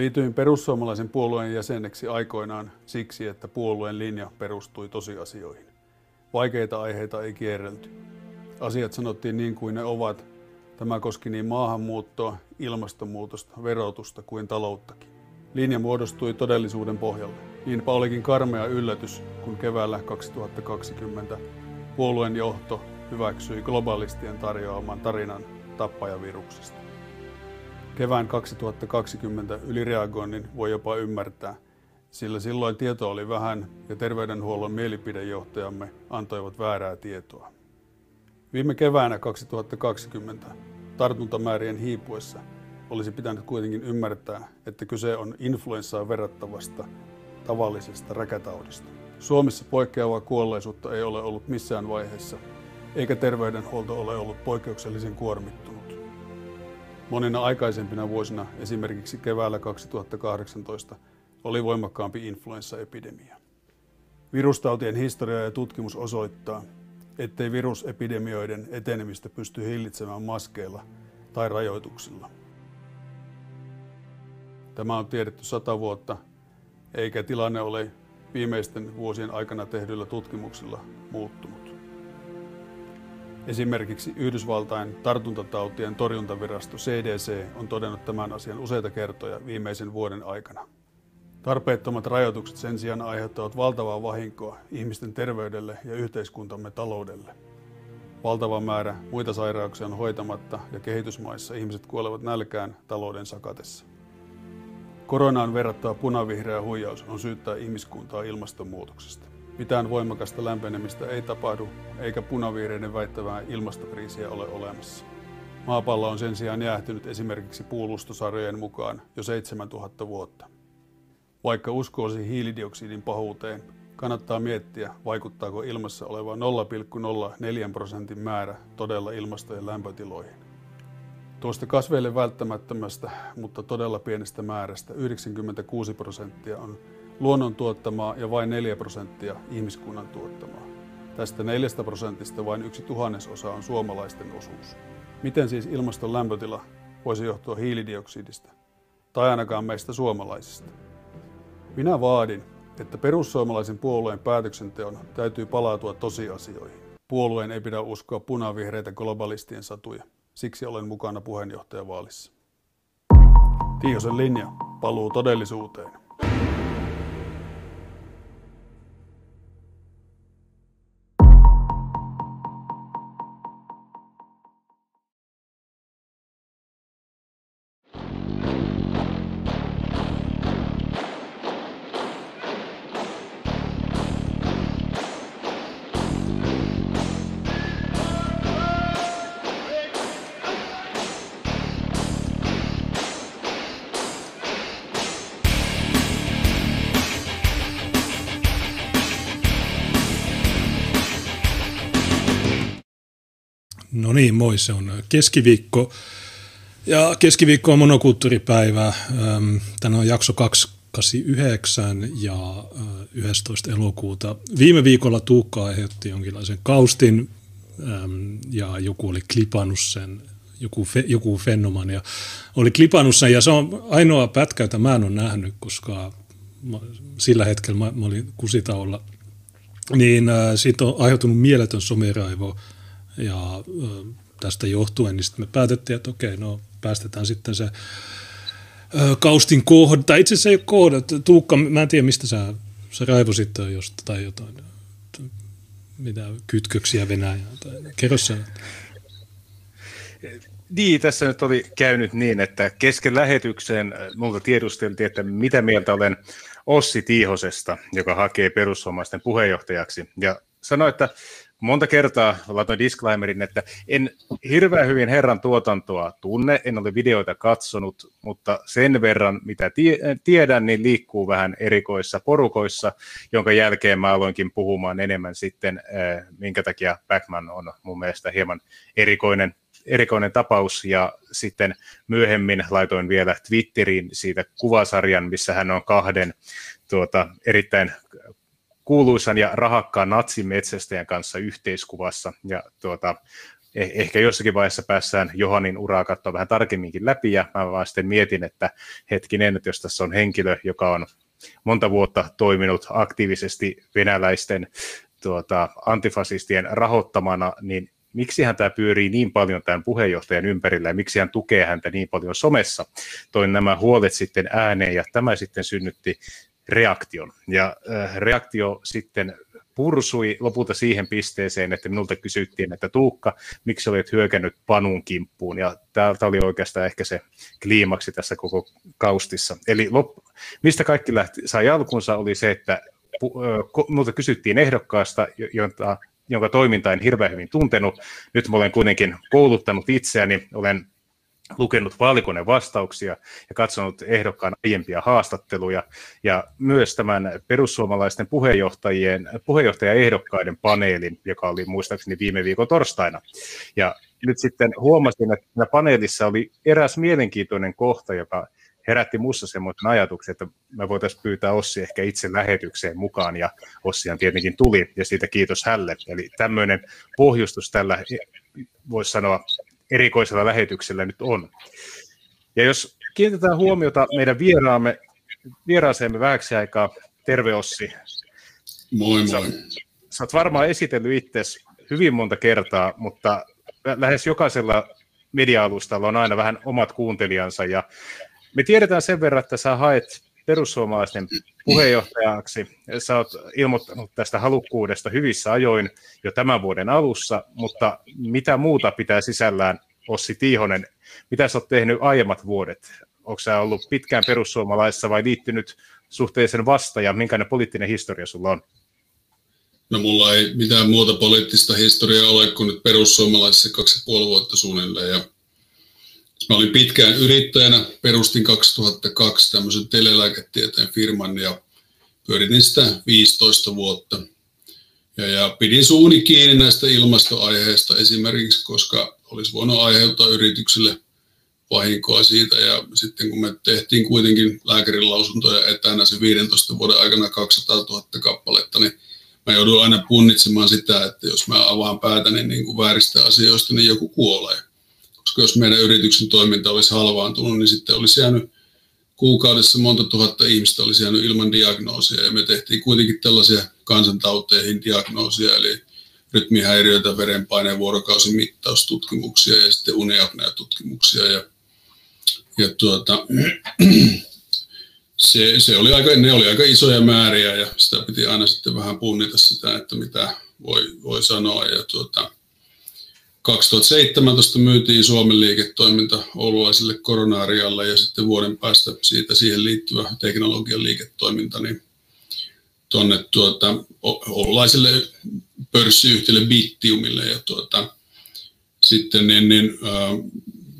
Liityin perussuomalaisen puolueen jäseneksi aikoinaan siksi, että puolueen linja perustui tosiasioihin. Vaikeita aiheita ei kierrelty. Asiat sanottiin niin kuin ne ovat. Tämä koski niin maahanmuuttoa, ilmastonmuutosta, verotusta kuin talouttakin. Linja muodostui todellisuuden pohjalle. Niinpä olikin karmea yllätys, kun keväällä 2020 puolueen johto hyväksyi globalistien tarjoaman tarinan tappajaviruksesta. Kevään 2020 ylireagoinnin voi jopa ymmärtää, sillä silloin tieto oli vähän ja terveydenhuollon mielipidejohtajamme antoivat väärää tietoa. Viime keväänä 2020 tartuntamäärien hiipuessa olisi pitänyt kuitenkin ymmärtää, että kyse on influenssaan verrattavasta tavallisesta räkätaudista. Suomessa poikkeavaa kuolleisuutta ei ole ollut missään vaiheessa, eikä terveydenhuolto ole ollut poikkeuksellisen kuormittunut. Monina aikaisempina vuosina, esimerkiksi keväällä 2018, oli voimakkaampi influenssaepidemia. Virustautien historia ja tutkimus osoittaa, ettei virusepidemioiden etenemistä pysty hillitsemään maskeilla tai rajoituksilla. Tämä on tiedetty sata vuotta, eikä tilanne ole viimeisten vuosien aikana tehdyillä tutkimuksilla muuttunut. Esimerkiksi Yhdysvaltain tartuntatautien torjuntavirasto CDC on todennut tämän asian useita kertoja viimeisen vuoden aikana. Tarpeettomat rajoitukset sen sijaan aiheuttavat valtavaa vahinkoa ihmisten terveydelle ja yhteiskuntamme taloudelle. Valtava määrä muita sairauksia on hoitamatta ja kehitysmaissa ihmiset kuolevat nälkään talouden sakatessa. Koronaan verrattava punavihreä huijaus on syyttää ihmiskuntaa ilmastonmuutoksesta. Mitään voimakasta lämpenemistä ei tapahdu, eikä punavihreiden väittävää ilmastokriisiä ole olemassa. Maapallo on sen sijaan jäähtynyt esimerkiksi puulustosarjojen mukaan jo 7000 vuotta. Vaikka uskoisi hiilidioksidin pahuuteen, kannattaa miettiä, vaikuttaako ilmassa oleva 0,04 prosentin määrä todella ilmastojen lämpötiloihin. Tuosta kasveille välttämättömästä, mutta todella pienestä määrästä 96 prosenttia on luonnon tuottamaa ja vain 4 prosenttia ihmiskunnan tuottamaa. Tästä 4 prosentista vain yksi tuhannesosa on suomalaisten osuus. Miten siis ilmaston lämpötila voisi johtua hiilidioksidista, tai ainakaan meistä suomalaisista? Minä vaadin, että perussuomalaisen puolueen päätöksenteon täytyy palautua tosiasioihin. Puolueen ei pidä uskoa punavihreitä globalistien satuja. Siksi olen mukana puheenjohtajavaalissa. Tiihosen linja paluu todellisuuteen. No niin, moi, se on keskiviikko. Ja keskiviikko on monokulttuuripäivä. Tänään on jakso 289 ja 11. elokuuta. Viime viikolla Tuukka aiheutti jonkinlaisen kaustin ja joku oli klipannut sen, joku, fe, joku fenomania oli klipannut sen ja se on ainoa pätkä, jota mä en ole nähnyt, koska sillä hetkellä mä, mä olin kusitaulla. Niin siitä on aiheutunut mieletön someraivo – ja tästä johtuen niin sitten me päätettiin, että okei, no päästetään sitten se kaustin kohda, tai itse asiassa ei ole kohda, Tuukka, mä en tiedä mistä sä, sä raivosit josta tai jotain, mitä kytköksiä Venäjään, tai kerro sä. Niin, tässä nyt oli käynyt niin, että kesken lähetykseen minulta tiedusteltiin, että mitä mieltä olen Ossi Tiihosesta, joka hakee perussuomalaisten puheenjohtajaksi. Ja sanoi, että monta kertaa laitoin disclaimerin, että en hirveän hyvin herran tuotantoa tunne, en ole videoita katsonut, mutta sen verran, mitä tiedän, niin liikkuu vähän erikoissa porukoissa, jonka jälkeen mä aloinkin puhumaan enemmän sitten, eh, minkä takia Backman on mun mielestä hieman erikoinen erikoinen tapaus. Ja sitten myöhemmin laitoin vielä Twitteriin siitä kuvasarjan, missä hän on kahden tuota, erittäin kuuluisan ja rahakkaan natsimetsästäjän kanssa yhteiskuvassa. Ja tuota, eh, ehkä jossakin vaiheessa päässään Johanin uraa katsoa vähän tarkemminkin läpi, ja mä vaan sitten mietin, että hetkinen, että jos tässä on henkilö, joka on monta vuotta toiminut aktiivisesti venäläisten tuota, antifasistien rahoittamana, niin miksi hän tämä pyörii niin paljon tämän puheenjohtajan ympärillä ja miksi hän tukee häntä niin paljon somessa. Toin nämä huolet sitten ääneen ja tämä sitten synnytti reaktion. Ja äh, reaktio sitten pursui lopulta siihen pisteeseen, että minulta kysyttiin, että Tuukka, miksi olet hyökännyt Panun kimppuun, ja täältä oli oikeastaan ehkä se kliimaksi tässä koko kaustissa. Eli lop, mistä kaikki lähti, sai alkunsa oli se, että minulta kysyttiin ehdokkaasta, jota, jonka toiminta en hirveän hyvin tuntenut. Nyt mä olen kuitenkin kouluttanut itseäni, olen lukenut vaalikoneen vastauksia ja katsonut ehdokkaan aiempia haastatteluja ja myös tämän perussuomalaisten puheenjohtajien, puheenjohtajaehdokkaiden paneelin, joka oli muistaakseni viime viikon torstaina. Ja nyt sitten huomasin, että siinä paneelissa oli eräs mielenkiintoinen kohta, joka herätti minussa semmoisen ajatuksen, että me voitaisiin pyytää Ossi ehkä itse lähetykseen mukaan, ja Ossihan tietenkin tuli, ja siitä kiitos hälle. Eli tämmöinen pohjustus tällä, voisi sanoa, erikoisella lähetyksellä nyt on. Ja jos kiinnitetään huomiota meidän vieraamme, vieraaseemme vähäksi aikaa, terve Ossi. Moi moi. Sä, sä oot varmaan esitellyt itse hyvin monta kertaa, mutta lähes jokaisella media-alustalla on aina vähän omat kuuntelijansa, ja me tiedetään sen verran, että sä haet perussuomalaisten puheenjohtajaksi. Sä oot ilmoittanut tästä halukkuudesta hyvissä ajoin jo tämän vuoden alussa, mutta mitä muuta pitää sisällään Ossi Tiihonen? Mitä sä oot tehnyt aiemmat vuodet? Onko sä ollut pitkään perussuomalaisessa vai liittynyt suhteellisen vasta ja minkälainen poliittinen historia sulla on? No mulla ei mitään muuta poliittista historiaa ole kuin nyt perussuomalaisessa kaksi ja puoli vuotta suunnilleen ja Mä olin pitkään yrittäjänä, perustin 2002 tämmöisen telelääketieteen firman ja pyöritin sitä 15 vuotta. Ja, ja pidin suuni kiinni näistä ilmastoaiheista esimerkiksi, koska olisi voinut aiheuttaa yrityksille vahinkoa siitä. Ja sitten kun me tehtiin kuitenkin lääkärin lausuntoja etänä se 15 vuoden aikana 200 000 kappaletta, niin mä joudun aina punnitsemaan sitä, että jos mä avaan päätäni niin kuin vääristä asioista, niin joku kuolee koska jos meidän yrityksen toiminta olisi halvaantunut, niin sitten olisi jäänyt kuukaudessa monta tuhatta ihmistä olisi jäänyt ilman diagnoosia, ja me tehtiin kuitenkin tällaisia kansantauteihin diagnoosia, eli rytmihäiriöitä, verenpaineen vuorokausimittaustutkimuksia ja sitten uniapnea-tutkimuksia. Ja, ja tuota, se, se oli aika, ne oli aika isoja määriä ja sitä piti aina sitten vähän punnita sitä, että mitä voi, voi sanoa. Ja tuota, 2017 myytiin Suomen liiketoiminta oululaiselle koronaarialle ja sitten vuoden päästä siitä siihen liittyvä teknologian liiketoiminta niin tuonne tuota, oululaiselle pörssiyhtiölle Bittiumille ja tuota, sitten niin, niin äh,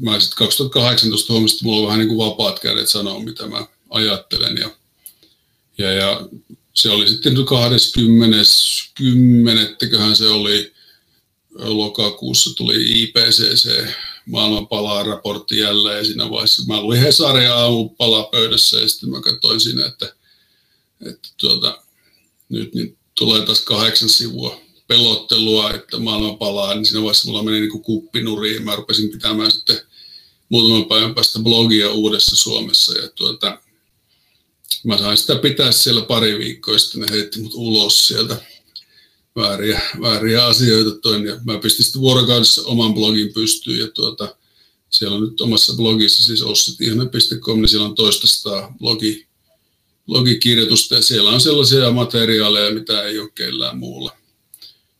mä sitten 2018 huomasin, että mulla on vähän niin kuin vapaat kädet sanoa, mitä mä ajattelen ja, ja, ja se oli sitten 20. 10. se oli, lokakuussa tuli IPCC maailmanpalaa raportti jälleen ja siinä vaiheessa mä luin Hesaria aamupala pöydässä ja sitten mä katsoin siinä, että, että tuota, nyt niin tulee taas kahdeksan sivua pelottelua, että maailma palaa, niin siinä vaiheessa mulla meni niin kuin kuppinuriin ja mä rupesin pitämään sitten muutaman päivän päästä blogia uudessa Suomessa ja tuota, mä sain sitä pitää siellä pari viikkoa, sitten ne heitti mut ulos sieltä vääriä, vääriä asioita toin. Ja mä pistin sitten vuorokaudessa oman blogin pystyyn ja tuota, siellä on nyt omassa blogissa, siis ossitihonen.com, niin siellä on toista blogi, blogikirjoitusta ja siellä on sellaisia materiaaleja, mitä ei ole kellään muulla.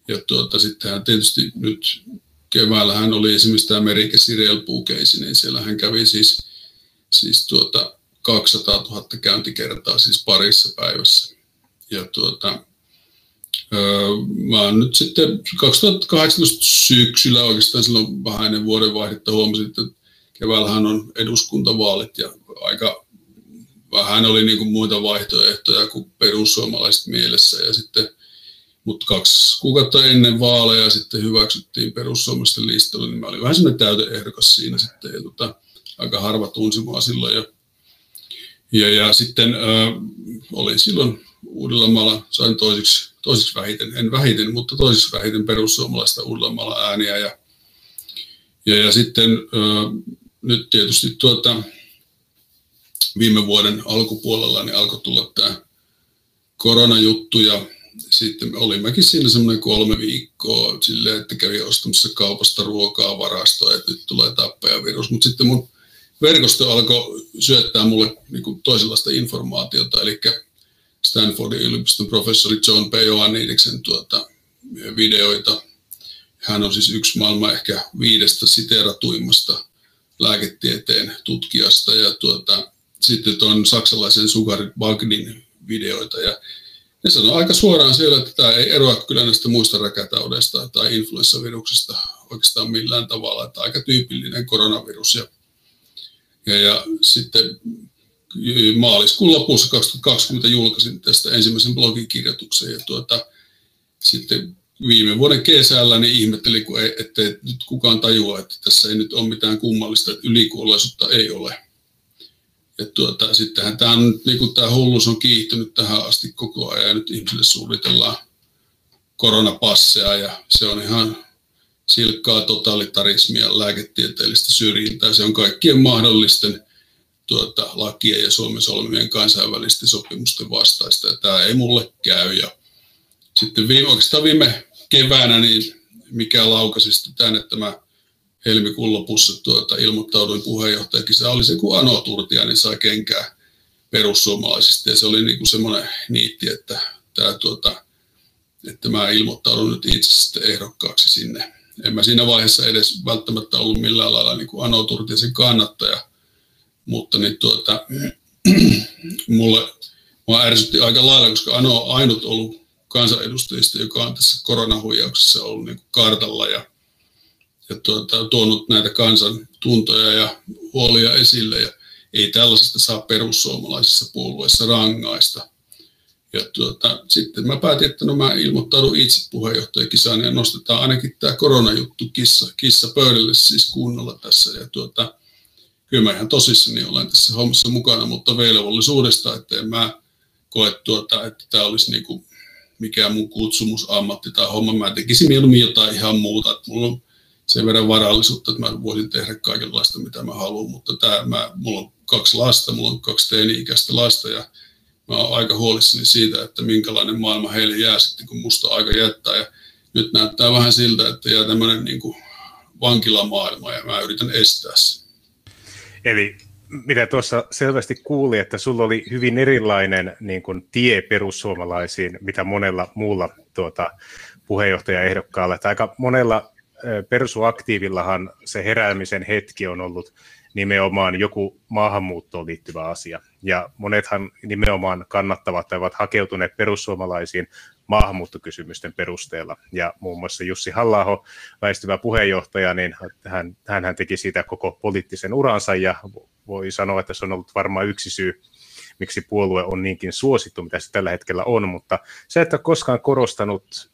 Ja tuota, sittenhän tietysti nyt keväällähän oli esimerkiksi tämä Merike Siriel Pukeisi, niin siellä hän kävi siis, siis tuota 200 000 käyntikertaa siis parissa päivässä. Ja tuota, Mä oon nyt sitten 2018 syksyllä oikeastaan silloin vähän ennen vuodenvaihdetta huomasin, että keväällähän on eduskuntavaalit ja aika vähän oli niin kuin muita vaihtoehtoja kuin perussuomalaiset mielessä ja sitten mutta kaksi kuukautta ennen vaaleja sitten hyväksyttiin perussuomalaisten listalle, niin mä olin vähän semmoinen täyteehdokas siinä sitten, ja tota, aika harva tunsi mua silloin. Ja, ja, ja sitten äh, oli silloin Uudellamaalla, sain toisiksi toisiksi vähiten, en vähiten, mutta toisiksi vähiten perussuomalaista Uudellamaalla ääniä. Ja, Ja, ja sitten nyt tietysti tuota, viime vuoden alkupuolella niin alkoi tulla tämä koronajuttu ja sitten olimmekin siinä semmoinen kolme viikkoa silleen, että kävi ostamassa kaupasta ruokaa varastoa, että nyt tulee tappajavirus. Mutta sitten mun verkosto alkoi syöttää mulle niin toisenlaista informaatiota, eli Stanfordin yliopiston professori John P. Ioannidiksen tuota, videoita. Hän on siis yksi maailman ehkä viidestä siteeratuimmasta lääketieteen tutkijasta ja tuota, sitten tuon saksalaisen Sugar Bagnin videoita ja ne sanoo aika suoraan siellä, että tämä ei eroa kyllä näistä muista räkätaudeista tai influenssaviruksista oikeastaan millään tavalla, että aika tyypillinen koronavirus. Ja, ja, ja sitten maaliskuun lopussa 2020 julkaisin tästä ensimmäisen blogikirjoituksen ja tuota, sitten viime vuoden kesällä niin ihmettelin, kun ei, ettei nyt kukaan tajua, että tässä ei nyt ole mitään kummallista, että ylikuolleisuutta ei ole. Ja tuota, sittenhän tämä, niin tämä hulluus on kiihtynyt tähän asti koko ajan ja nyt ihmisille suunnitellaan koronapasseja ja se on ihan silkkaa totalitarismia, lääketieteellistä syrjintää. Se on kaikkien mahdollisten tuota, lakien ja Suomen solmimien kansainvälisten sopimusten vastaista. Ja tämä ei mulle käy. Ja sitten viime, oikeastaan viime keväänä, niin mikä laukasi sitten tänne tämä helmikuun lopussa tuota, ilmoittauduin puheenjohtajakin. Se oli se, kun Ano Turtiainen sai kenkää perussuomalaisista ja se oli niin semmoinen niitti, että, tämä, tuota, että mä ilmoittaudun nyt itse sitten ehdokkaaksi sinne. En mä siinä vaiheessa edes välttämättä ollut millään lailla niin kuin Ano Turtiaisen kannattaja, mutta niin tuota, mulle mua ärsytti aika lailla, koska Ano on ainut ollut kansanedustajista, joka on tässä koronahuijauksessa ollut niin kuin kartalla ja ja tuota, tuonut näitä kansan tuntoja ja huolia esille. Ja ei tällaisesta saa perussuomalaisissa puolueissa rangaista. Ja tuota, sitten mä päätin, että no mä ilmoittaudun itse puheenjohtajakisaan ja nostetaan ainakin tämä koronajuttu kissa, kissa pöydälle siis kunnolla tässä. Ja tuota, kyllä mä ihan tosissani olen tässä hommassa mukana, mutta velvollisuudesta, että en mä koe tuota, että tämä olisi niinku mikään mun kutsumusammatti tai homma. Mä tekisin mieluummin jotain ihan muuta. Että mulla on sen verran varallisuutta, että mä voisin tehdä kaikenlaista, mitä mä haluan, mutta tämä, mä, mulla on kaksi lasta, mulla on kaksi teini-ikäistä lasta ja mä oon aika huolissani siitä, että minkälainen maailma heille jää sitten, kun musta aika jättää. Ja nyt näyttää vähän siltä, että jää tämmöinen niin kuin vankilamaailma ja mä yritän estää sen. Eli mitä tuossa selvästi kuuli, että sulla oli hyvin erilainen niin kuin, tie perussuomalaisiin, mitä monella muulla tuota, puheenjohtajaehdokkaalla. Että aika monella persuaktiivillahan se heräämisen hetki on ollut nimenomaan joku maahanmuuttoon liittyvä asia. Ja monethan nimenomaan kannattavat tai ovat hakeutuneet perussuomalaisiin maahanmuuttokysymysten perusteella. Ja muun muassa Jussi halla väistyvä puheenjohtaja, niin hän, hän teki siitä koko poliittisen uransa ja voi sanoa, että se on ollut varmaan yksi syy, miksi puolue on niinkin suosittu, mitä se tällä hetkellä on, mutta se, että koskaan korostanut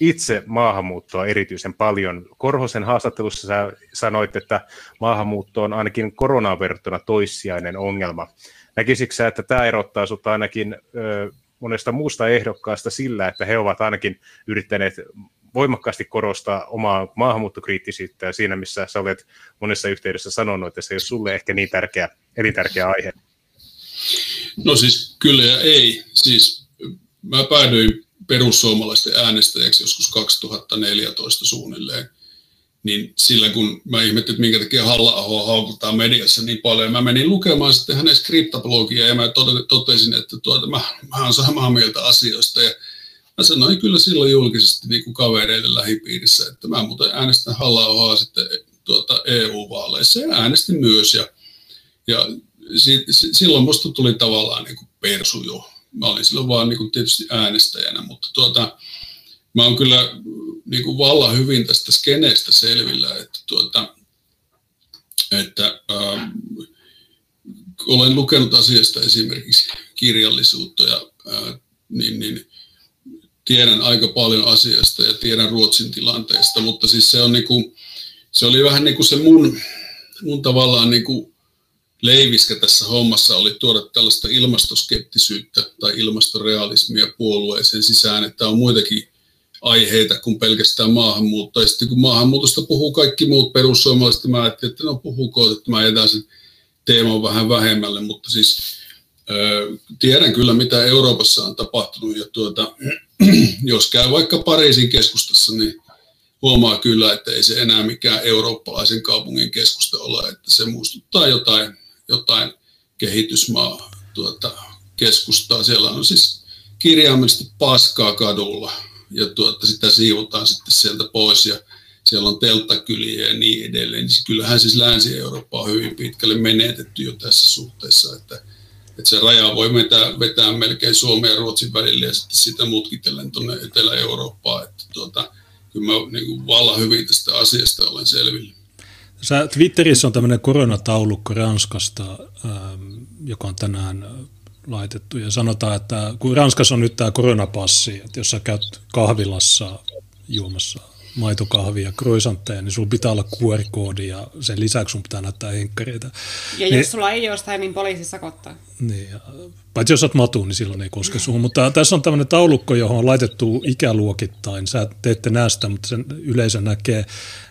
itse maahanmuuttoa erityisen paljon. Korhosen haastattelussa sä sanoit, että maahanmuutto on ainakin koronaan verrattuna toissijainen ongelma. Näkisikö että tämä erottaa sinut ainakin ö, monesta muusta ehdokkaasta sillä, että he ovat ainakin yrittäneet voimakkaasti korostaa omaa maahanmuuttokriittisyyttä ja siinä, missä sä olet monessa yhteydessä sanonut, että se ei ole sulle ehkä niin tärkeä, elintärkeä aihe? No siis kyllä ja ei. Siis mä päädyin perussuomalaisten äänestäjäksi joskus 2014 suunnilleen, niin sillä kun mä ihmettelin, että minkä takia halla haukutaan mediassa niin paljon, mä menin lukemaan sitten hänen skriptablogia ja mä totesin, että tuota, mä, mä olen samaa mieltä asioista. Ja mä sanoin kyllä silloin julkisesti niin kuin kavereille lähipiirissä, että mä muuten äänestän halla sitten tuota EU-vaaleissa ja äänestin myös. Ja, ja si, si, silloin musta tuli tavallaan niin kuin persu jo. Mä olin silloin vaan niin kuin tietysti äänestäjänä, mutta tuota, mä oon kyllä niin kuin vallan hyvin tästä skeneestä selvillä, että, tuota, että äh, olen lukenut asiasta esimerkiksi kirjallisuutta ja äh, niin, niin, tiedän aika paljon asiasta ja tiedän Ruotsin tilanteesta, mutta siis se on niin kuin, se oli vähän niin kuin se mun, mun tavallaan niin kuin leiviskä tässä hommassa oli tuoda tällaista ilmastoskeptisyyttä tai ilmastorealismia puolueeseen sisään, että on muitakin aiheita kuin pelkästään maahanmuutto. Ja sitten kun maahanmuutosta puhuu kaikki muut perussuomalaiset, mä ajattelin, että no puhuko, että mä jätän sen teeman vähän vähemmälle, mutta siis tiedän kyllä, mitä Euroopassa on tapahtunut, ja tuota, jos käy vaikka Pariisin keskustassa, niin huomaa kyllä, että ei se enää mikään eurooppalaisen kaupungin keskusta ole, että se muistuttaa jotain, jotain kehitysmaa tuota, keskustaa. Siellä on siis kirjaimellisesti paskaa kadulla, ja tuota, sitä siivotaan sitten sieltä pois, ja siellä on telttakyliä ja niin edelleen. Niin kyllähän siis Länsi-Eurooppa on hyvin pitkälle menetetty jo tässä suhteessa, että että se raja voi vetää, vetää melkein Suomen ja Ruotsin välille ja sitten sitä mutkitellen tuonne Etelä-Eurooppaan. Että tuota, kyllä mä niin kuin vallan hyvin tästä asiasta olen selvillä. Sä Twitterissä on tämmöinen koronataulukko Ranskasta, ähm, joka on tänään laitettu. Ja sanotaan, että kun Ranskassa on nyt tämä koronapassi, että jos sä käyt kahvilassa juomassa maitokahvia ja croissantteja, niin sulla pitää olla QR-koodi ja sen lisäksi sun pitää näyttää henkkareita. Ja niin, jos sulla ei ole sitä, niin poliisi sakottaa. Niin, ja, paitsi jos olet matu, niin silloin ei koske suhun. Mutta tässä on tämmöinen taulukko, johon on laitettu ikäluokittain. Sä teette näistä, mutta sen yleisö näkee.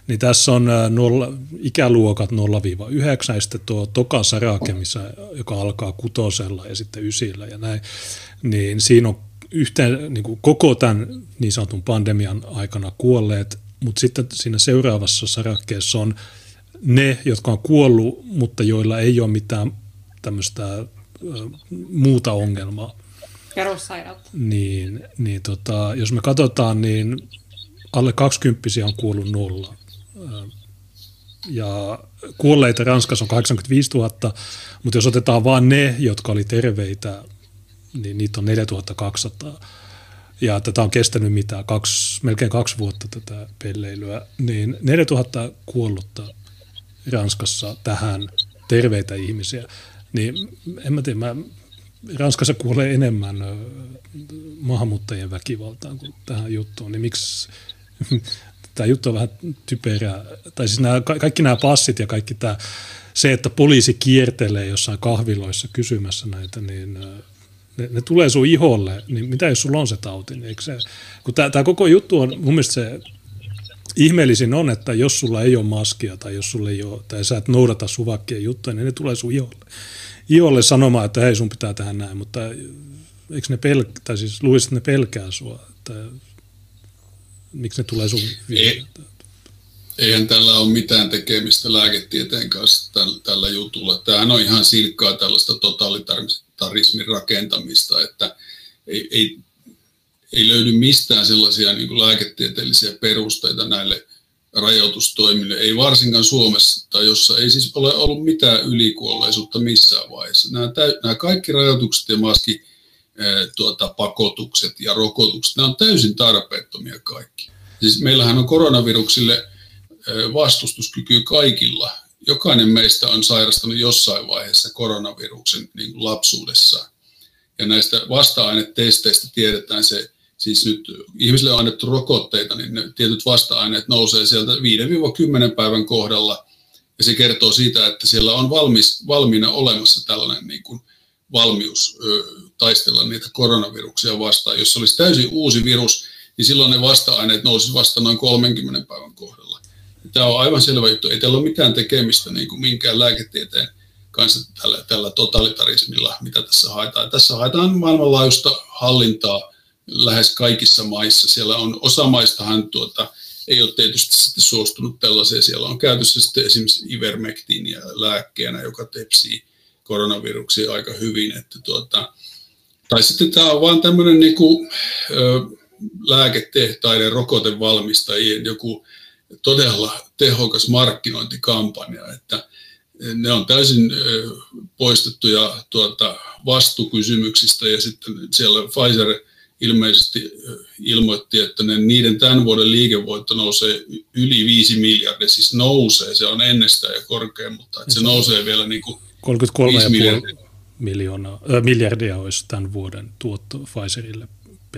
Niin tässä on nolla, ikäluokat 0-9, ja sitten tuo toka sarake, missä, joka alkaa kutosella ja sitten ysillä ja näin. Niin siinä on yhteen, niin kuin koko tämän niin sanotun pandemian aikana kuolleet, mutta sitten siinä seuraavassa sarakkeessa on ne, jotka on kuollut, mutta joilla ei ole mitään tämmöistä muuta ongelmaa. Perussairautta. Niin, niin tota, jos me katsotaan, niin alle 20 on kuollut nolla. Ja kuolleita Ranskassa on 85 000, mutta jos otetaan vain ne, jotka oli terveitä niin niitä on 4200. Ja tätä on kestänyt mitä, kaksi, melkein kaksi vuotta tätä pelleilyä, niin 4000 kuollutta Ranskassa tähän terveitä ihmisiä. Niin en mä tiedä, mä, Ranskassa kuolee enemmän maahanmuuttajien väkivaltaan kuin tähän juttuun, niin miksi tämä juttu on vähän typerää. Tai siis nämä, kaikki nämä passit ja kaikki tämä, se, että poliisi kiertelee jossain kahviloissa kysymässä näitä, niin ne, ne tulee sun iholle, niin mitä jos sulla on se tauti? Niin tämä koko juttu on, mun mielestä se ihmeellisin on, että jos sulla ei ole maskia tai jos sulla ei ole, tai sä et noudata suvakkien juttuja, niin ne tulee sun iholle. Iholle sanomaan, että hei sun pitää tehdä näin, mutta eikö ne pel, tai siis luisit, että ne pelkää sua, että miksi ne tulee sun Ei, eihän tällä ole mitään tekemistä lääketieteen kanssa tällä, tällä jutulla. Tämähän on ihan silkkaa tällaista totalitarismia parlamentarismin rakentamista, että ei, ei, ei löydy mistään sellaisia niin kuin lääketieteellisiä perusteita näille rajoitustoimille, ei varsinkaan Suomessa, tai jossa ei siis ole ollut mitään ylikuolleisuutta missään vaiheessa. Nämä, täy, nämä kaikki rajoitukset ja maski tuota, pakotukset ja rokotukset, nämä on täysin tarpeettomia kaikki. Siis meillähän on koronaviruksille vastustuskyky kaikilla jokainen meistä on sairastanut jossain vaiheessa koronaviruksen niin kuin lapsuudessa. Ja näistä vasta-ainetesteistä tiedetään se, siis nyt ihmisille on annettu rokotteita, niin ne tietyt vasta-aineet nousee sieltä 5-10 päivän kohdalla. Ja se kertoo siitä, että siellä on valmis, valmiina olemassa tällainen niin kuin valmius ö, taistella niitä koronaviruksia vastaan. Jos se olisi täysin uusi virus, niin silloin ne vasta-aineet nousisivat vasta noin 30 päivän kohdalla. Tämä on aivan selvä juttu. Ei tällä ole mitään tekemistä niin kuin minkään lääketieteen kanssa tällä, tällä totalitarismilla, mitä tässä haetaan. Tässä haetaan maailmanlaajuista hallintaa lähes kaikissa maissa. Siellä on osa maistahan tuota, ei ole tietysti sitten suostunut tällaiseen. Siellä on käytössä sitten esimerkiksi ivermektiinia lääkkeenä, joka tepsii koronaviruksia aika hyvin. Että tuota, tai sitten tämä on vain tämmöinen niin kuin, ö, lääketehtaiden rokotevalmistajien joku todella tehokas markkinointikampanja, että ne on täysin poistettuja tuota vastuukysymyksistä ja sitten siellä Pfizer ilmeisesti ilmoitti, että ne, niiden tämän vuoden liikevoitto nousee yli 5 miljardia, siis nousee, se on ennestään ja korkea, mutta että se nousee vielä niin kuin 33,5 miljardia. Miljoonaa, äh, miljardia olisi tämän vuoden tuotto Pfizerille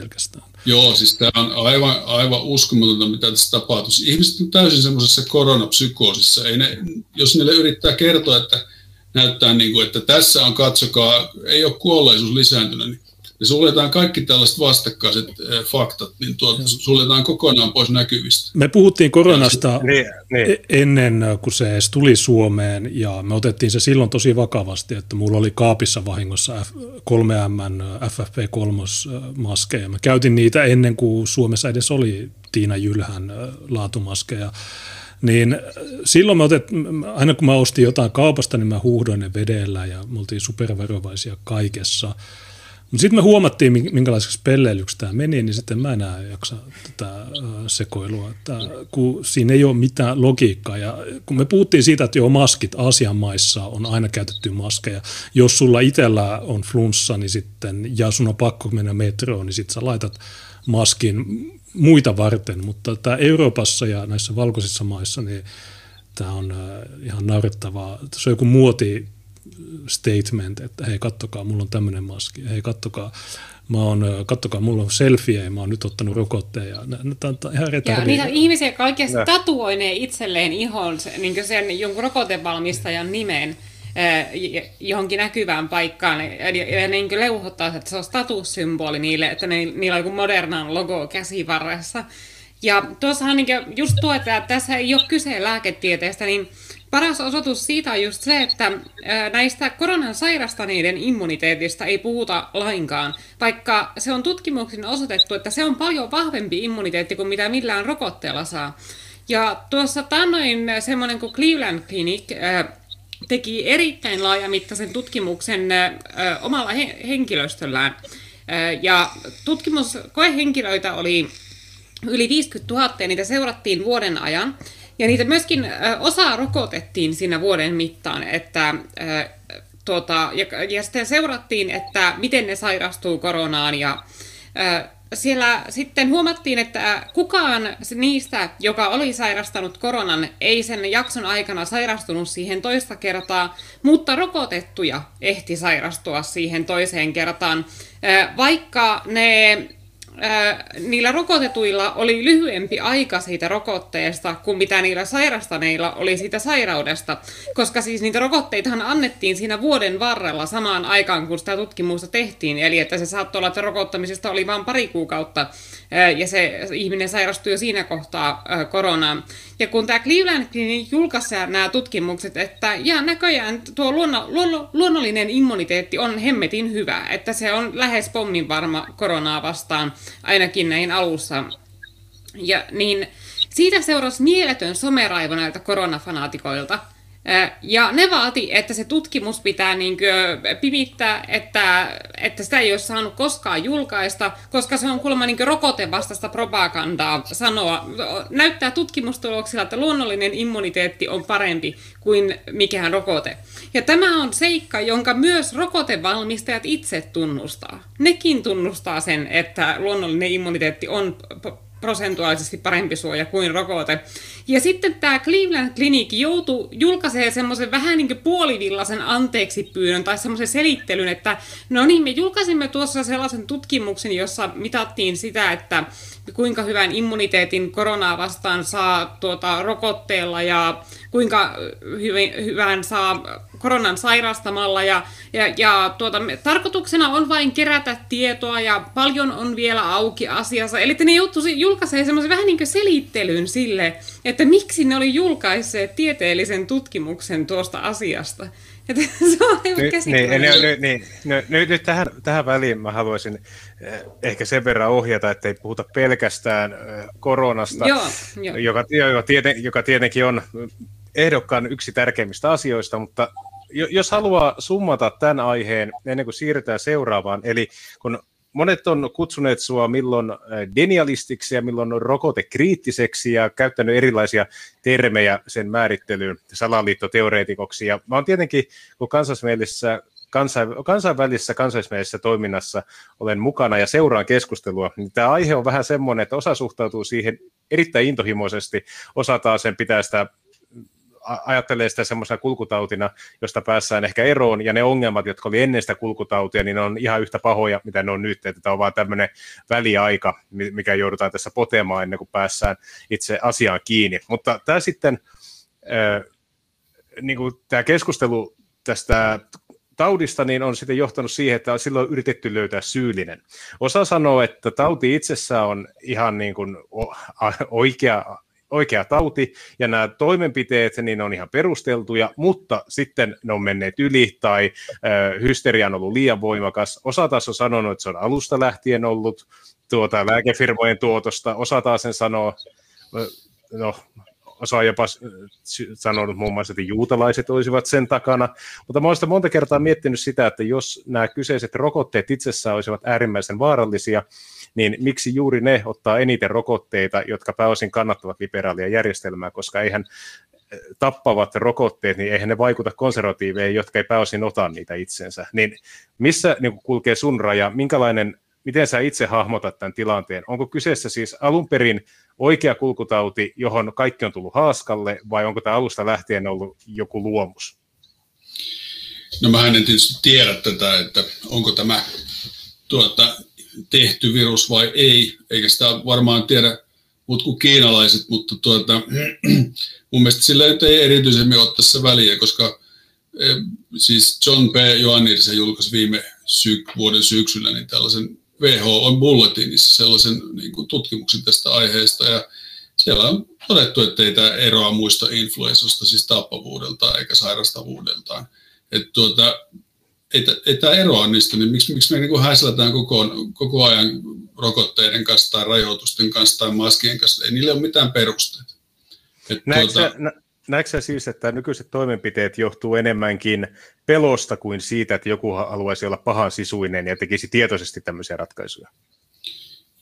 pelkästään. Joo, siis tämä on aivan, aivan uskomatonta, mitä tässä tapahtuu. Ihmiset on täysin semmoisessa koronapsykoosissa. Ei ne, jos niille yrittää kertoa, että näyttää niin kuin, että tässä on, katsokaa, ei ole kuolleisuus lisääntynyt, niin niin suljetaan kaikki tällaiset vastakkaiset faktat, niin tuota, suljetaan kokonaan pois näkyvistä. Me puhuttiin koronasta niin, niin. E- ennen kuin se edes tuli Suomeen ja me otettiin se silloin tosi vakavasti, että mulla oli kaapissa vahingossa 3M FFP3 maskeja. Mä käytin niitä ennen kuin Suomessa edes oli Tiina Jylhän laatumaskeja. Niin silloin mä otet, aina kun mä ostin jotain kaupasta, niin mä huuhdoin ne vedellä ja me oltiin supervarovaisia kaikessa – mutta sitten me huomattiin, minkälaiseksi pelleilyksi tämä meni, niin sitten mä enää jaksa tätä sekoilua, että kun siinä ei ole mitään logiikkaa. Ja kun me puhuttiin siitä, että jo maskit Aasian maissa on aina käytetty maskeja. Jos sulla itsellä on flunssa niin sitten, ja sun on pakko mennä metroon, niin sitten sä laitat maskin muita varten. Mutta tämä Euroopassa ja näissä valkoisissa maissa, niin tämä on ihan naurettavaa. Se on joku muoti statement, että hei kattokaa, mulla on tämmöinen maski, hei kattokaa, mä oon, kattokaa, mulla on selfie ja mä oon nyt ottanut rokotteen. Ja, tämä on ihan ja niitä ihmisiä, jotka oikeasti tatuoinee itselleen ihon niin sen jonkun rokotevalmistajan nimen johonkin näkyvään paikkaan ja, ja niin leuhottaa, että se on statussymboli niille, että ne, niillä on joku modernan logo käsivarressa. Ja tuossahan niin just tuo, että tässä ei ole kyse lääketieteestä, niin Paras osoitus siitä on just se, että näistä koronan sairastaneiden immuniteetista ei puhuta lainkaan, vaikka se on tutkimuksin osoitettu, että se on paljon vahvempi immuniteetti kuin mitä millään rokotteella saa. Ja tuossa tannoin semmoinen kuin Cleveland Clinic teki erittäin laajamittaisen tutkimuksen omalla henkilöstöllään. Ja tutkimuskoehenkilöitä oli yli 50 000 ja niitä seurattiin vuoden ajan. Ja niitä myöskin äh, osaa rokotettiin siinä vuoden mittaan, että äh, tuota, ja, ja sitten seurattiin, että miten ne sairastuu koronaan ja äh, siellä sitten huomattiin, että kukaan niistä, joka oli sairastanut koronan, ei sen jakson aikana sairastunut siihen toista kertaa, mutta rokotettuja ehti sairastua siihen toiseen kertaan, vaikka ne niillä rokotetuilla oli lyhyempi aika siitä rokotteesta kuin mitä niillä sairastaneilla oli siitä sairaudesta, koska siis niitä rokotteitahan annettiin siinä vuoden varrella samaan aikaan, kun sitä tutkimusta tehtiin, eli että se saattoi olla, että rokottamisesta oli vain pari kuukautta ja se ihminen sairastui jo siinä kohtaa koronaan. Ja kun tämä Cleveland Clinic julkaisi nämä tutkimukset, että ja näköjään tuo luonno, luonno, luonnollinen immuniteetti on hemmetin hyvä, että se on lähes pommin varma koronaa vastaan, ainakin näin alussa. Ja niin siitä seurasi mieletön someraivo näiltä koronafanaatikoilta – ja ne vaati, että se tutkimus pitää niin pimittää, että, että sitä ei ole saanut koskaan julkaista, koska se on kuulemma niin rokotevastaista propagandaa sanoa. Näyttää tutkimustuloksilla, että luonnollinen immuniteetti on parempi kuin mikään rokote. Ja tämä on seikka, jonka myös rokotevalmistajat itse tunnustaa. Nekin tunnustaa sen, että luonnollinen immuniteetti on prosentuaalisesti parempi suoja kuin rokote. Ja sitten tämä Cleveland Clinic joutui julkaisee semmoisen vähän niin kuin puolivillaisen anteeksi pyynnön tai semmoisen selittelyn, että no niin, me julkaisimme tuossa sellaisen tutkimuksen, jossa mitattiin sitä, että kuinka hyvän immuniteetin koronaa vastaan saa tuota rokotteella ja kuinka hyvin, hyvän saa koronan sairastamalla ja, ja, ja tuota, tarkoituksena on vain kerätä tietoa ja paljon on vielä auki asiassa. Eli ne joutuisi julkaisemaan semmoisen vähän niin kuin selittelyn sille, että miksi ne oli julkaisseet tieteellisen tutkimuksen tuosta asiasta. Että se on nyt, niin, niin, niin, niin, nyt, nyt tähän, tähän väliin mä haluaisin eh, ehkä sen verran ohjata, että ei puhuta pelkästään eh, koronasta, joo, jo. Joka, joka, tieten, joka tietenkin on ehdokkaan yksi tärkeimmistä asioista, mutta jos haluaa summata tämän aiheen ennen kuin siirrytään seuraavaan, eli kun monet on kutsuneet sinua milloin äh, denialistiksi ja milloin rokotekriittiseksi ja käyttänyt erilaisia termejä sen määrittelyyn salaliittoteoreetikoksi. Ja mä oon tietenkin, kun kansainvälisessä kansainvälisessä kansainvälisessä toiminnassa olen mukana ja seuraan keskustelua, niin tämä aihe on vähän semmoinen, että osa suhtautuu siihen erittäin intohimoisesti, osa taas sen pitää sitä ajattelee sitä semmoisena kulkutautina, josta päässään ehkä eroon, ja ne ongelmat, jotka oli ennen sitä kulkutautia, niin ne on ihan yhtä pahoja, mitä ne on nyt, että tämä on vaan tämmöinen väliaika, mikä joudutaan tässä potemaan ennen kuin päässään itse asiaan kiinni. Mutta tämä sitten, äh, niin kuin tämä keskustelu tästä taudista niin on sitten johtanut siihen, että silloin on yritetty löytää syyllinen. Osa sanoo, että tauti itsessään on ihan niin kuin oikea, oikea tauti, ja nämä toimenpiteet niin on ihan perusteltuja, mutta sitten ne on menneet yli, tai ö, hysteria on ollut liian voimakas. Osa taas on sanonut, että se on alusta lähtien ollut tuota, lääkefirmojen tuotosta, osa taas sen sanoo, no, osa on jopa sanonut muun muassa, että juutalaiset olisivat sen takana, mutta mä olen monta kertaa miettinyt sitä, että jos nämä kyseiset rokotteet itsessään olisivat äärimmäisen vaarallisia, niin miksi juuri ne ottaa eniten rokotteita, jotka pääosin kannattavat liberaalia järjestelmää, koska eihän eh, tappavat rokotteet, niin eihän ne vaikuta konservatiiveihin, jotka ei pääosin ota niitä itsensä. Niin missä niin kulkee sun raja, minkälainen, miten sä itse hahmotat tämän tilanteen? Onko kyseessä siis alun perin oikea kulkutauti, johon kaikki on tullut haaskalle, vai onko tämä alusta lähtien ollut joku luomus? No mä en tietysti tiedä tätä, että onko tämä tuota, tehty virus vai ei, eikä sitä varmaan tiedä muut kuin kiinalaiset, mutta tuota, mun mielestä sillä ei erityisemmin ole tässä väliä, koska eh, siis John P. Joannirsen julkaisi viime syk- vuoden syksyllä niin tällaisen WHO on bulletinissa sellaisen niin kuin tutkimuksen tästä aiheesta ja siellä on todettu, että ei tämä eroa muista influenssasta, siis tappavuudeltaan eikä sairastavuudeltaan. Että tuota, ei, ei tämä eroa niistä, niin miksi, miksi me niin häslätään koko, koko ajan rokotteiden kanssa tai rajoitusten kanssa tai maskien kanssa? Ei niille ole mitään perusteita. Näetkö, tuota, nä, näetkö sä siis, että nykyiset toimenpiteet johtuu enemmänkin pelosta kuin siitä, että joku haluaisi olla pahan sisuinen ja tekisi tietoisesti tämmöisiä ratkaisuja?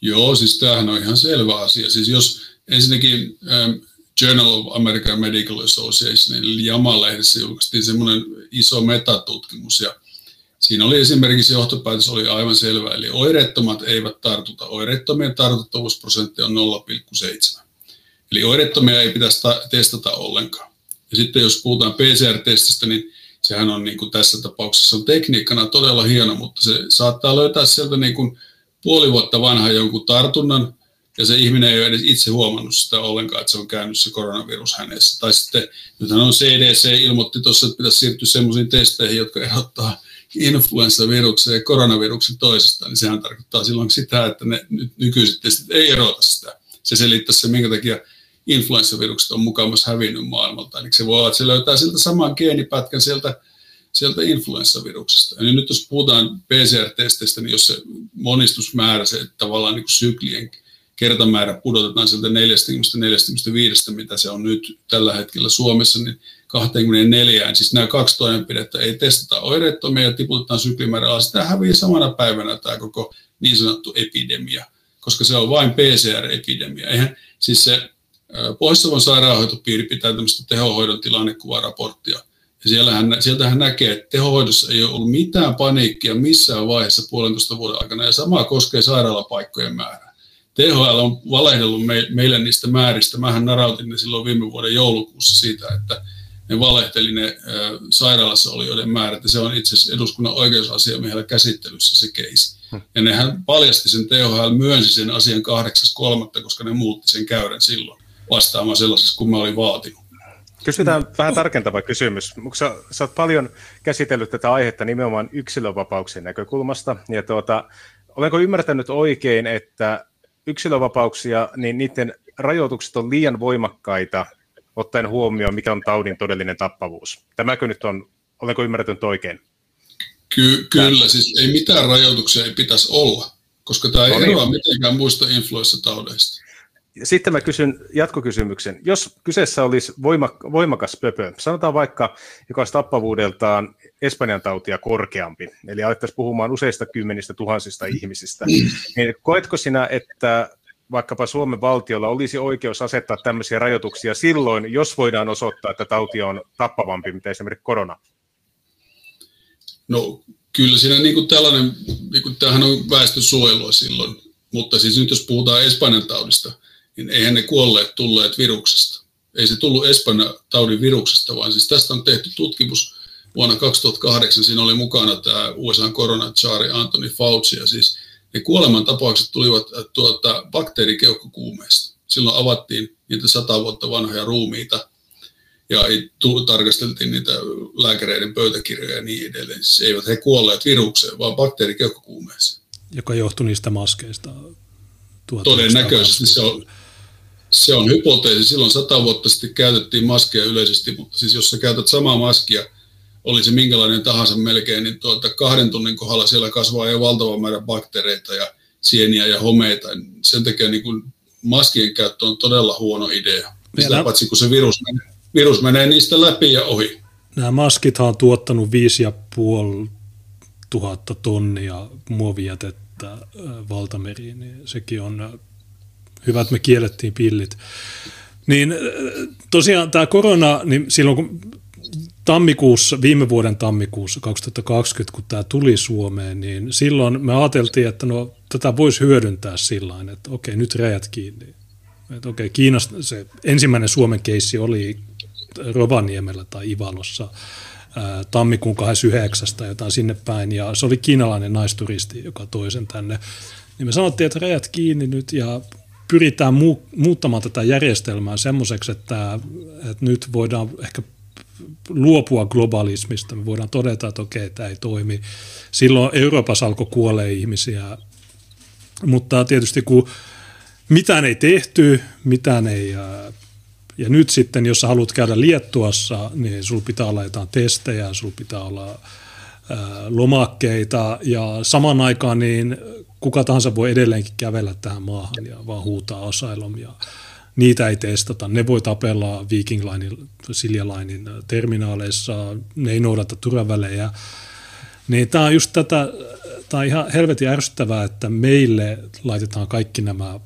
Joo, siis tämähän on ihan selvä asia. Siis jos ensinnäkin ähm, Journal of American Medical Association, eli JAMA-lehdessä julkaistiin semmoinen iso metatutkimus, ja siinä oli esimerkiksi johtopäätös oli aivan selvä, eli oireettomat eivät tartuta. Oireettomien tartuttavuusprosentti on 0,7. Eli oireettomia ei pitäisi testata ollenkaan. Ja sitten jos puhutaan PCR-testistä, niin sehän on niin kuin tässä tapauksessa on tekniikkana todella hieno, mutta se saattaa löytää sieltä niin kuin puoli vuotta vanha jonkun tartunnan, ja se ihminen ei ole edes itse huomannut sitä ollenkaan, että se on käynyt se koronavirus hänessä. Tai sitten, nythän on CDC ilmoitti tuossa, että pitäisi siirtyä sellaisiin testeihin, jotka erottaa influenssaviruksen ja koronaviruksen toisesta, niin sehän tarkoittaa silloin sitä, että ne nykyiset testit ei erota sitä. Se selittäisi se, minkä takia influenssavirukset on mukamassa hävinnyt maailmalta. Eli se voi olla, että se löytää siltä saman geenipätkän sieltä, sieltä influenssaviruksesta. Eli nyt jos puhutaan PCR-testeistä, niin jos se monistusmäärä, se tavallaan niin syklien kertamäärä pudotetaan sieltä 40-45, mitä se on nyt tällä hetkellä Suomessa, niin 24. Siis nämä kaksi toimenpidettä ei testata oireettomia ja tiputetaan syklimäärä alas. Tämä hävii samana päivänä tämä koko niin sanottu epidemia, koska se on vain PCR-epidemia. Eihän, siis se Pohjois-Savon sairaanhoitopiiri pitää tämmöistä tehohoidon tilannekuvaraporttia. Ja siellähän, sieltähän näkee, että tehohoidossa ei ole ollut mitään paniikkia missään vaiheessa puolentoista vuoden aikana, ja sama koskee sairaalapaikkojen määrää. THL on valehdellut meille niistä määristä. Mähän narautin ne silloin viime vuoden joulukuussa siitä, että ne valehteli ne sairaalassa olijoiden määrät, ja se on itse asiassa eduskunnan oikeusasiamiehellä käsittelyssä se keisi. Ja nehän paljasti sen, THL myönsi sen asian 8.3., koska ne muutti sen käyrän silloin vastaamaan sellaisessa kuin mä olin vaatinut. Kysytään vähän tarkentava kysymys. Sä, sä oot paljon käsitellyt tätä aihetta nimenomaan yksilövapauksien näkökulmasta. Ja tuota, olenko ymmärtänyt oikein, että yksilövapauksia, niin niiden rajoitukset on liian voimakkaita, ottaen huomioon, mikä on taudin todellinen tappavuus. Tämäkö nyt on, olenko ymmärtänyt oikein? Ky- kyllä, siis ei mitään rajoituksia ei pitäisi olla, koska tämä ei no niin. eroa mitenkään muista influenssataudeista. Sitten mä kysyn jatkokysymyksen. Jos kyseessä olisi voimakas pöpö, sanotaan vaikka, joka olisi tappavuudeltaan Espanjan tautia korkeampi, eli alettaisiin puhumaan useista kymmenistä tuhansista ihmisistä, niin koetko sinä, että vaikkapa Suomen valtiolla olisi oikeus asettaa tämmöisiä rajoituksia silloin, jos voidaan osoittaa, että tauti on tappavampi, mitä esimerkiksi korona? No kyllä siinä niin kuin tällainen, niin kuin tämähän on väestösuojelua silloin, mutta siis nyt jos puhutaan Espanjan taudista, niin eihän ne kuolleet tulleet viruksesta. Ei se tullut Espanjan taudin viruksesta, vaan siis tästä on tehty tutkimus vuonna 2008. Siinä oli mukana tämä USA koronachaari Anthony Fauci, ja siis ne kuolemantapaukset tulivat äh, tuota, bakteerikeuhkokuumeesta. Silloin avattiin niitä sata vuotta vanhoja ruumiita, ja tarkasteltiin niitä lääkäreiden pöytäkirjoja ja niin edelleen. Siis eivät he kuolleet virukseen, vaan bakteerikeuhkokuumeeseen. Joka johtui niistä maskeista? Todennäköisesti se on, se on hypoteesi. Silloin sata vuotta sitten käytettiin maskeja yleisesti, mutta siis jos sä käytät samaa maskia, oli se minkälainen tahansa melkein, niin tuota kahden tunnin kohdalla siellä kasvaa jo valtava määrä bakteereita ja sieniä ja homeita. Sen takia niin kuin maskien käyttö on todella huono idea. Sitä paitsi kun se virus menee, virus menee niistä läpi ja ohi. Nämä maskithan on tuottanut 5,5 tuhatta tonnia muovijätettä valtameriin, niin sekin on hyvä, että me kiellettiin pillit. Niin tosiaan tämä korona, niin silloin kun tammikuussa, viime vuoden tammikuussa 2020, kun tämä tuli Suomeen, niin silloin me ajateltiin, että no, tätä voisi hyödyntää sillä että okei, nyt rajat kiinni. Että okei, Kiinasta se ensimmäinen Suomen keissi oli Rovaniemellä tai Ivalossa tammikuun 29. tai jotain sinne päin, ja se oli kiinalainen naisturisti, joka toi sen tänne. Niin me sanottiin, että rajat kiinni nyt, ja pyritään mu- muuttamaan tätä järjestelmää semmoiseksi, että, että nyt voidaan ehkä luopua globalismista. Me voidaan todeta, että okei, tämä ei toimi. Silloin Euroopassa alkoi kuolee ihmisiä, mutta tietysti kun mitään ei tehty, mitään ei... Ja nyt sitten, jos sä haluat käydä Liettuassa, niin sulla pitää olla jotain testejä, sulla pitää olla lomakkeita ja saman aikaan niin kuka tahansa voi edelleenkin kävellä tähän maahan ja vaan huutaa asylum ja niitä ei testata. Ne voi tapella Viking Linein, Silja Linein terminaaleissa, ne ei noudata turvavälejä. Niin tämä on just tätä, tämä on ihan helvetin ärsyttävää, että meille laitetaan kaikki nämä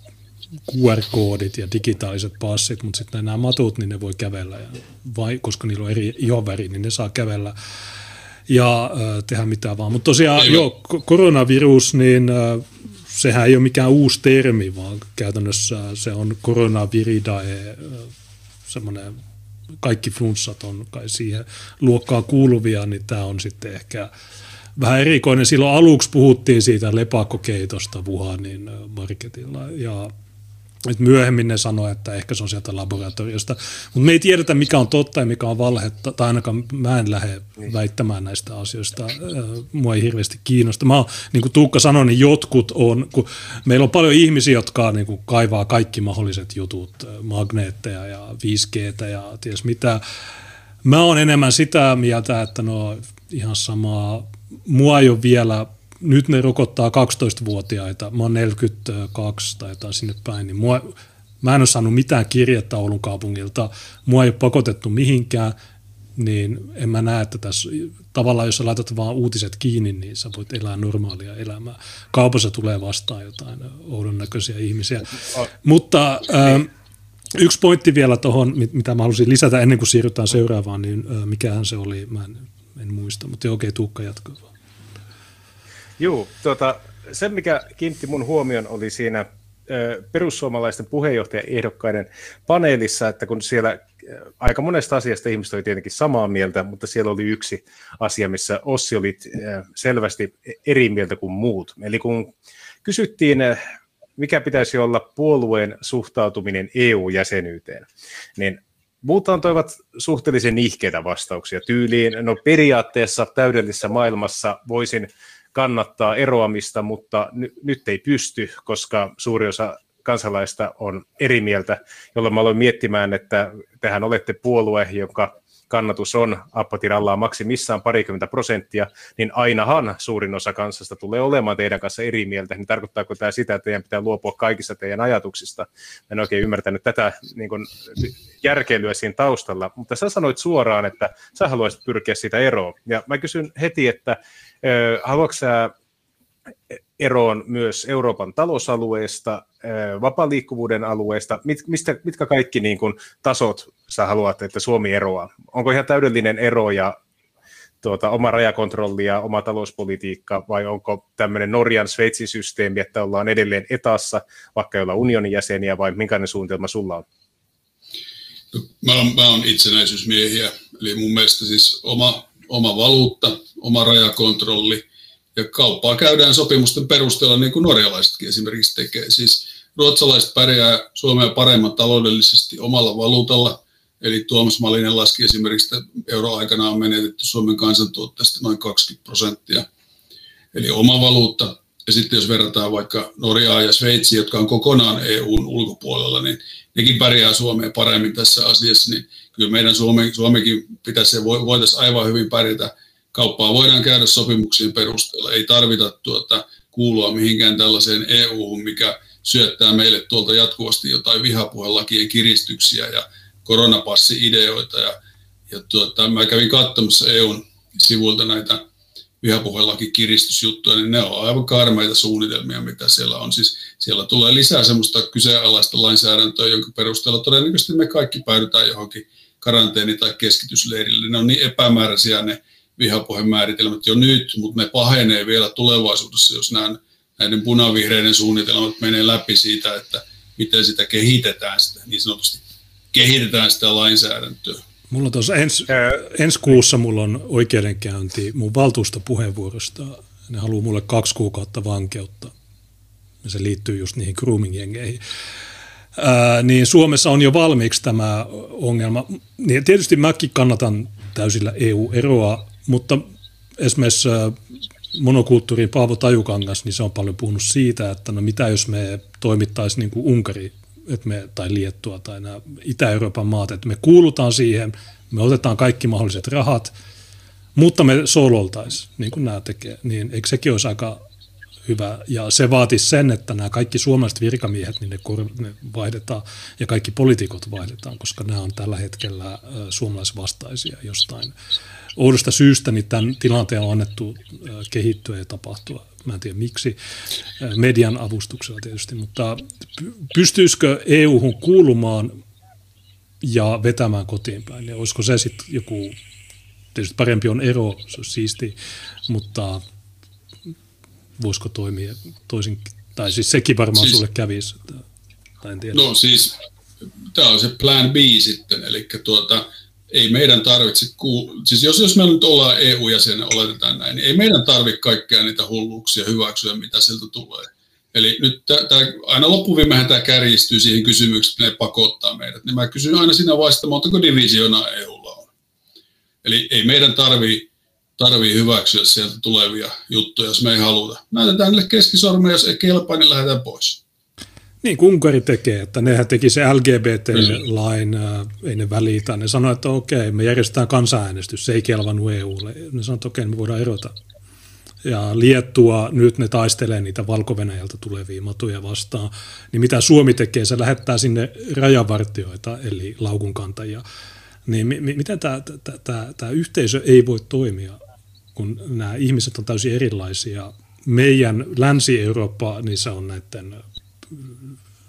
QR-koodit ja digitaaliset passit, mutta sitten nämä matut, niin ne voi kävellä, ja vai, koska niillä on eri ihonväri, niin ne saa kävellä ja äh, tehdä mitään vaan. Mutta tosiaan, ei joo, koronavirus, niin sehän ei ole mikään uusi termi, vaan käytännössä se on koronaviridae, semmoinen kaikki flunssat on kai siihen luokkaan kuuluvia, niin tämä on sitten ehkä vähän erikoinen. Silloin aluksi puhuttiin siitä lepakkokeitosta Wuhanin marketilla ja et myöhemmin ne sanoi, että ehkä se on sieltä laboratoriosta. Mutta me ei tiedetä, mikä on totta ja mikä on valhetta, tai ainakaan mä en lähde niin. väittämään näistä asioista. Mua ei hirveästi kiinnosta. Mä oon, niin kuin Tuukka sanoi, niin jotkut on, kun meillä on paljon ihmisiä, jotka niin kuin kaivaa kaikki mahdolliset jutut, magneetteja ja 5Gtä ja ties mitä. Mä oon enemmän sitä mieltä, että no ihan samaa, mua ei ole vielä nyt ne rokottaa 12-vuotiaita, mä oon 42 tai jotain sinne päin, niin mua, mä en ole saanut mitään kirjettä Oulun kaupungilta, mua ei ole pakotettu mihinkään, niin en mä näe, että tässä tavallaan, jos sä laitat vaan uutiset kiinni, niin sä voit elää normaalia elämää. Kaupassa tulee vastaan jotain oudon näköisiä ihmisiä. Mutta äh, yksi pointti vielä tuohon, mitä mä halusin lisätä ennen kuin siirrytään seuraavaan, niin äh, mikähän se oli, mä en, en muista, mutta okei, Tuukka jatkaa. Joo, tuota, se mikä kiinnitti mun huomion oli siinä perussuomalaisten puheenjohtajaehdokkaiden paneelissa, että kun siellä aika monesta asiasta ihmiset oli tietenkin samaa mieltä, mutta siellä oli yksi asia, missä Ossi oli selvästi eri mieltä kuin muut. Eli kun kysyttiin, mikä pitäisi olla puolueen suhtautuminen EU-jäsenyyteen, niin Muut antoivat suhteellisen nihkeitä vastauksia tyyliin, no periaatteessa täydellisessä maailmassa voisin kannattaa eroamista, mutta ny- nyt ei pysty, koska suuri osa kansalaista on eri mieltä, jolloin mä aloin miettimään, että tähän olette puolue, joka kannatus on appatirallaan maksimissaan parikymmentä prosenttia, niin ainahan suurin osa kansasta tulee olemaan teidän kanssa eri mieltä. Niin tarkoittaako tämä sitä, että teidän pitää luopua kaikista teidän ajatuksista? En oikein ymmärtänyt tätä niin kuin, järkeilyä siinä taustalla, mutta sä sanoit suoraan, että sä haluaisit pyrkiä siitä eroon. Ja mä kysyn heti, että Haluatko sä eroon myös Euroopan talousalueesta, vapaa-liikkuvuuden alueesta? Mit, mistä, mitkä kaikki niin kuin, tasot sä haluat, että Suomi eroaa? Onko ihan täydellinen ero ja tuota, oma rajakontrolli ja oma talouspolitiikka, vai onko tämmöinen Norjan Sveitsin systeemi, että ollaan edelleen etassa, vaikka ei olla unionin jäseniä, vai minkälainen suunnitelma sulla on? Mä oon, mä oon itsenäisyysmiehiä, eli mun mielestä siis oma oma valuutta, oma rajakontrolli ja kauppaa käydään sopimusten perusteella niin kuin norjalaisetkin esimerkiksi tekee. Siis ruotsalaiset pärjää Suomea paremmin taloudellisesti omalla valuutalla, Eli Tuomas Malinen laski esimerkiksi, että euroaikana on menetetty Suomen kansantuotteesta noin 20 prosenttia. Eli oma valuutta. Ja sitten jos verrataan vaikka Norjaa ja Sveitsiä, jotka on kokonaan EUn ulkopuolella, niin nekin pärjää Suomeen paremmin tässä asiassa. Niin kyllä meidän Suome, Suomekin pitäisi ja voitaisiin aivan hyvin pärjätä. Kauppaa voidaan käydä sopimuksien perusteella. Ei tarvita tuota, kuulua mihinkään tällaiseen EU-hun, mikä syöttää meille tuolta jatkuvasti jotain vihapuhelakien kiristyksiä ja koronapassi-ideoita. Ja, ja tuota, mä kävin katsomassa EUn sivuilta näitä vihapuhelakikiristysjuttuja, niin ne on aivan karmeita suunnitelmia, mitä siellä on. Siis siellä tulee lisää semmoista kyseenalaista lainsäädäntöä, jonka perusteella todennäköisesti me kaikki päädytään johonkin karanteeni- tai keskitysleirille. Ne on niin epämääräisiä ne vihapuhemääritelmät jo nyt, mutta ne pahenee vielä tulevaisuudessa, jos nämä, näiden punavihreiden suunnitelmat menee läpi siitä, että miten sitä kehitetään, sitä, niin sanotusti kehitetään sitä lainsäädäntöä. Mulla tuossa ens, ensi kuussa mulla on oikeudenkäynti mun valtuustopuheenvuorosta. Ne haluaa mulle kaksi kuukautta vankeutta. Ja se liittyy just niihin grooming-jengeihin. Ää, niin Suomessa on jo valmiiksi tämä ongelma. Niin tietysti mäkin kannatan täysillä EU-eroa, mutta esimerkiksi monokulttuuriin Paavo Tajukangas, niin se on paljon puhunut siitä, että no mitä jos me toimittaisiin niin kuin Unkari että me, tai Liettua tai nämä Itä-Euroopan maat, että me kuulutaan siihen, me otetaan kaikki mahdolliset rahat, mutta me sololtaisiin, niin kuin nämä tekee, niin eikö sekin olisi aika hyvä. Ja se vaatisi sen, että nämä kaikki suomalaiset virkamiehet, niin ne, kor- ne vaihdetaan ja kaikki poliitikot vaihdetaan, koska nämä on tällä hetkellä suomalaisvastaisia jostain. Oudosta syystä, niin tämän tilanteen on annettu kehittyä ja tapahtua Mä en tiedä miksi, median avustuksella tietysti, mutta pystyisikö EU-hun kuulumaan ja vetämään kotiin päin? Ja olisiko se sitten joku, tietysti parempi on ero, se olisi siisti, mutta voisiko toimia toisin, tai siis sekin varmaan siis, sulle kävisi, tai en tiedä. No siis, tämä on se plan B sitten, eli tuota, ei meidän tarvitse, kuul... siis jos, jos me nyt ollaan EU-jäsenen, oletetaan näin, niin ei meidän tarvitse kaikkea niitä hulluuksia hyväksyä, mitä sieltä tulee. Eli nyt tää, tää, aina loppuviimehän tämä kärjistyy siihen kysymykseen, että ne pakottaa meidät. Niin mä kysyn aina siinä vaiheessa, montako divisioonaa EUlla on. Eli ei meidän tarvii, tarvii hyväksyä sieltä tulevia juttuja, jos me ei haluta. Näytetään niille keskisormeja, jos ei kelpaa, niin lähdetään pois. Niin kuin Unkari tekee, että nehän teki se LGBT-lain, mm. ei ne välitä. Ne sanoivat, että okei, me järjestetään kansanäänestys, se ei kelvannut EUlle. Ne sanoivat, että okei, me voidaan erota. Ja Liettua, nyt ne taistelee niitä valko tulevia matuja vastaan. Niin mitä Suomi tekee, se lähettää sinne rajavartioita, eli laukunkantajia. Niin mi- miten tämä, tämä, tämä yhteisö ei voi toimia, kun nämä ihmiset on täysin erilaisia. Meidän Länsi-Eurooppa, niin se on näiden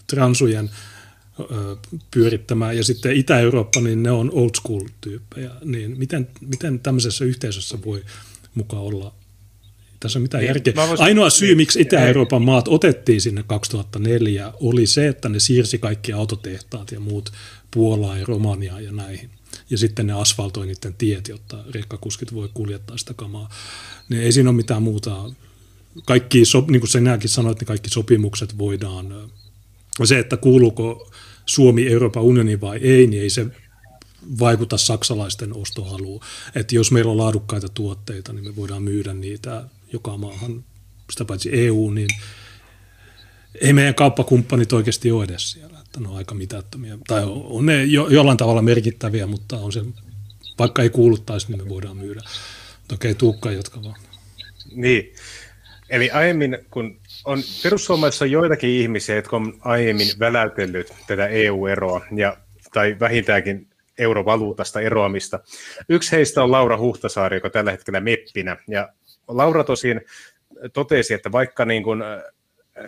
transujen pyörittämään. Ja sitten Itä-Eurooppa, niin ne on old school tyyppejä. Niin miten, miten tämmöisessä yhteisössä voi mukaan olla? Tässä on mitään niin, järkeä. Voisin... Ainoa syy, miksi Itä-Euroopan maat otettiin sinne 2004, oli se, että ne siirsi kaikki autotehtaat ja muut Puolaa ja Romaniaa ja näihin. Ja sitten ne asfaltoi niiden tiet, jotta rekkakuskit voi kuljettaa sitä kamaa. Niin ei siinä ole mitään muuta. Kaikki, niin kuin sinäkin sanoit, niin kaikki sopimukset voidaan se, että kuuluuko Suomi Euroopan unioniin vai ei, niin ei se vaikuta saksalaisten ostohaluun. Että jos meillä on laadukkaita tuotteita, niin me voidaan myydä niitä joka maahan, sitä paitsi EU, niin ei meidän kauppakumppanit oikeasti ole edes siellä. Että ne on aika mitättömiä. Tai on ne jo, jollain tavalla merkittäviä, mutta on se, vaikka ei kuuluttaisi, niin me voidaan myydä. Okei, okay, Tuukka, jotka vaan. Niin, eli aiemmin kun on perussuomalaisissa on joitakin ihmisiä, jotka on aiemmin väläytellyt tätä EU-eroa ja, tai vähintäänkin eurovaluutasta eroamista. Yksi heistä on Laura Huhtasaari, joka tällä hetkellä meppinä. Ja Laura tosin totesi, että vaikka niin kuin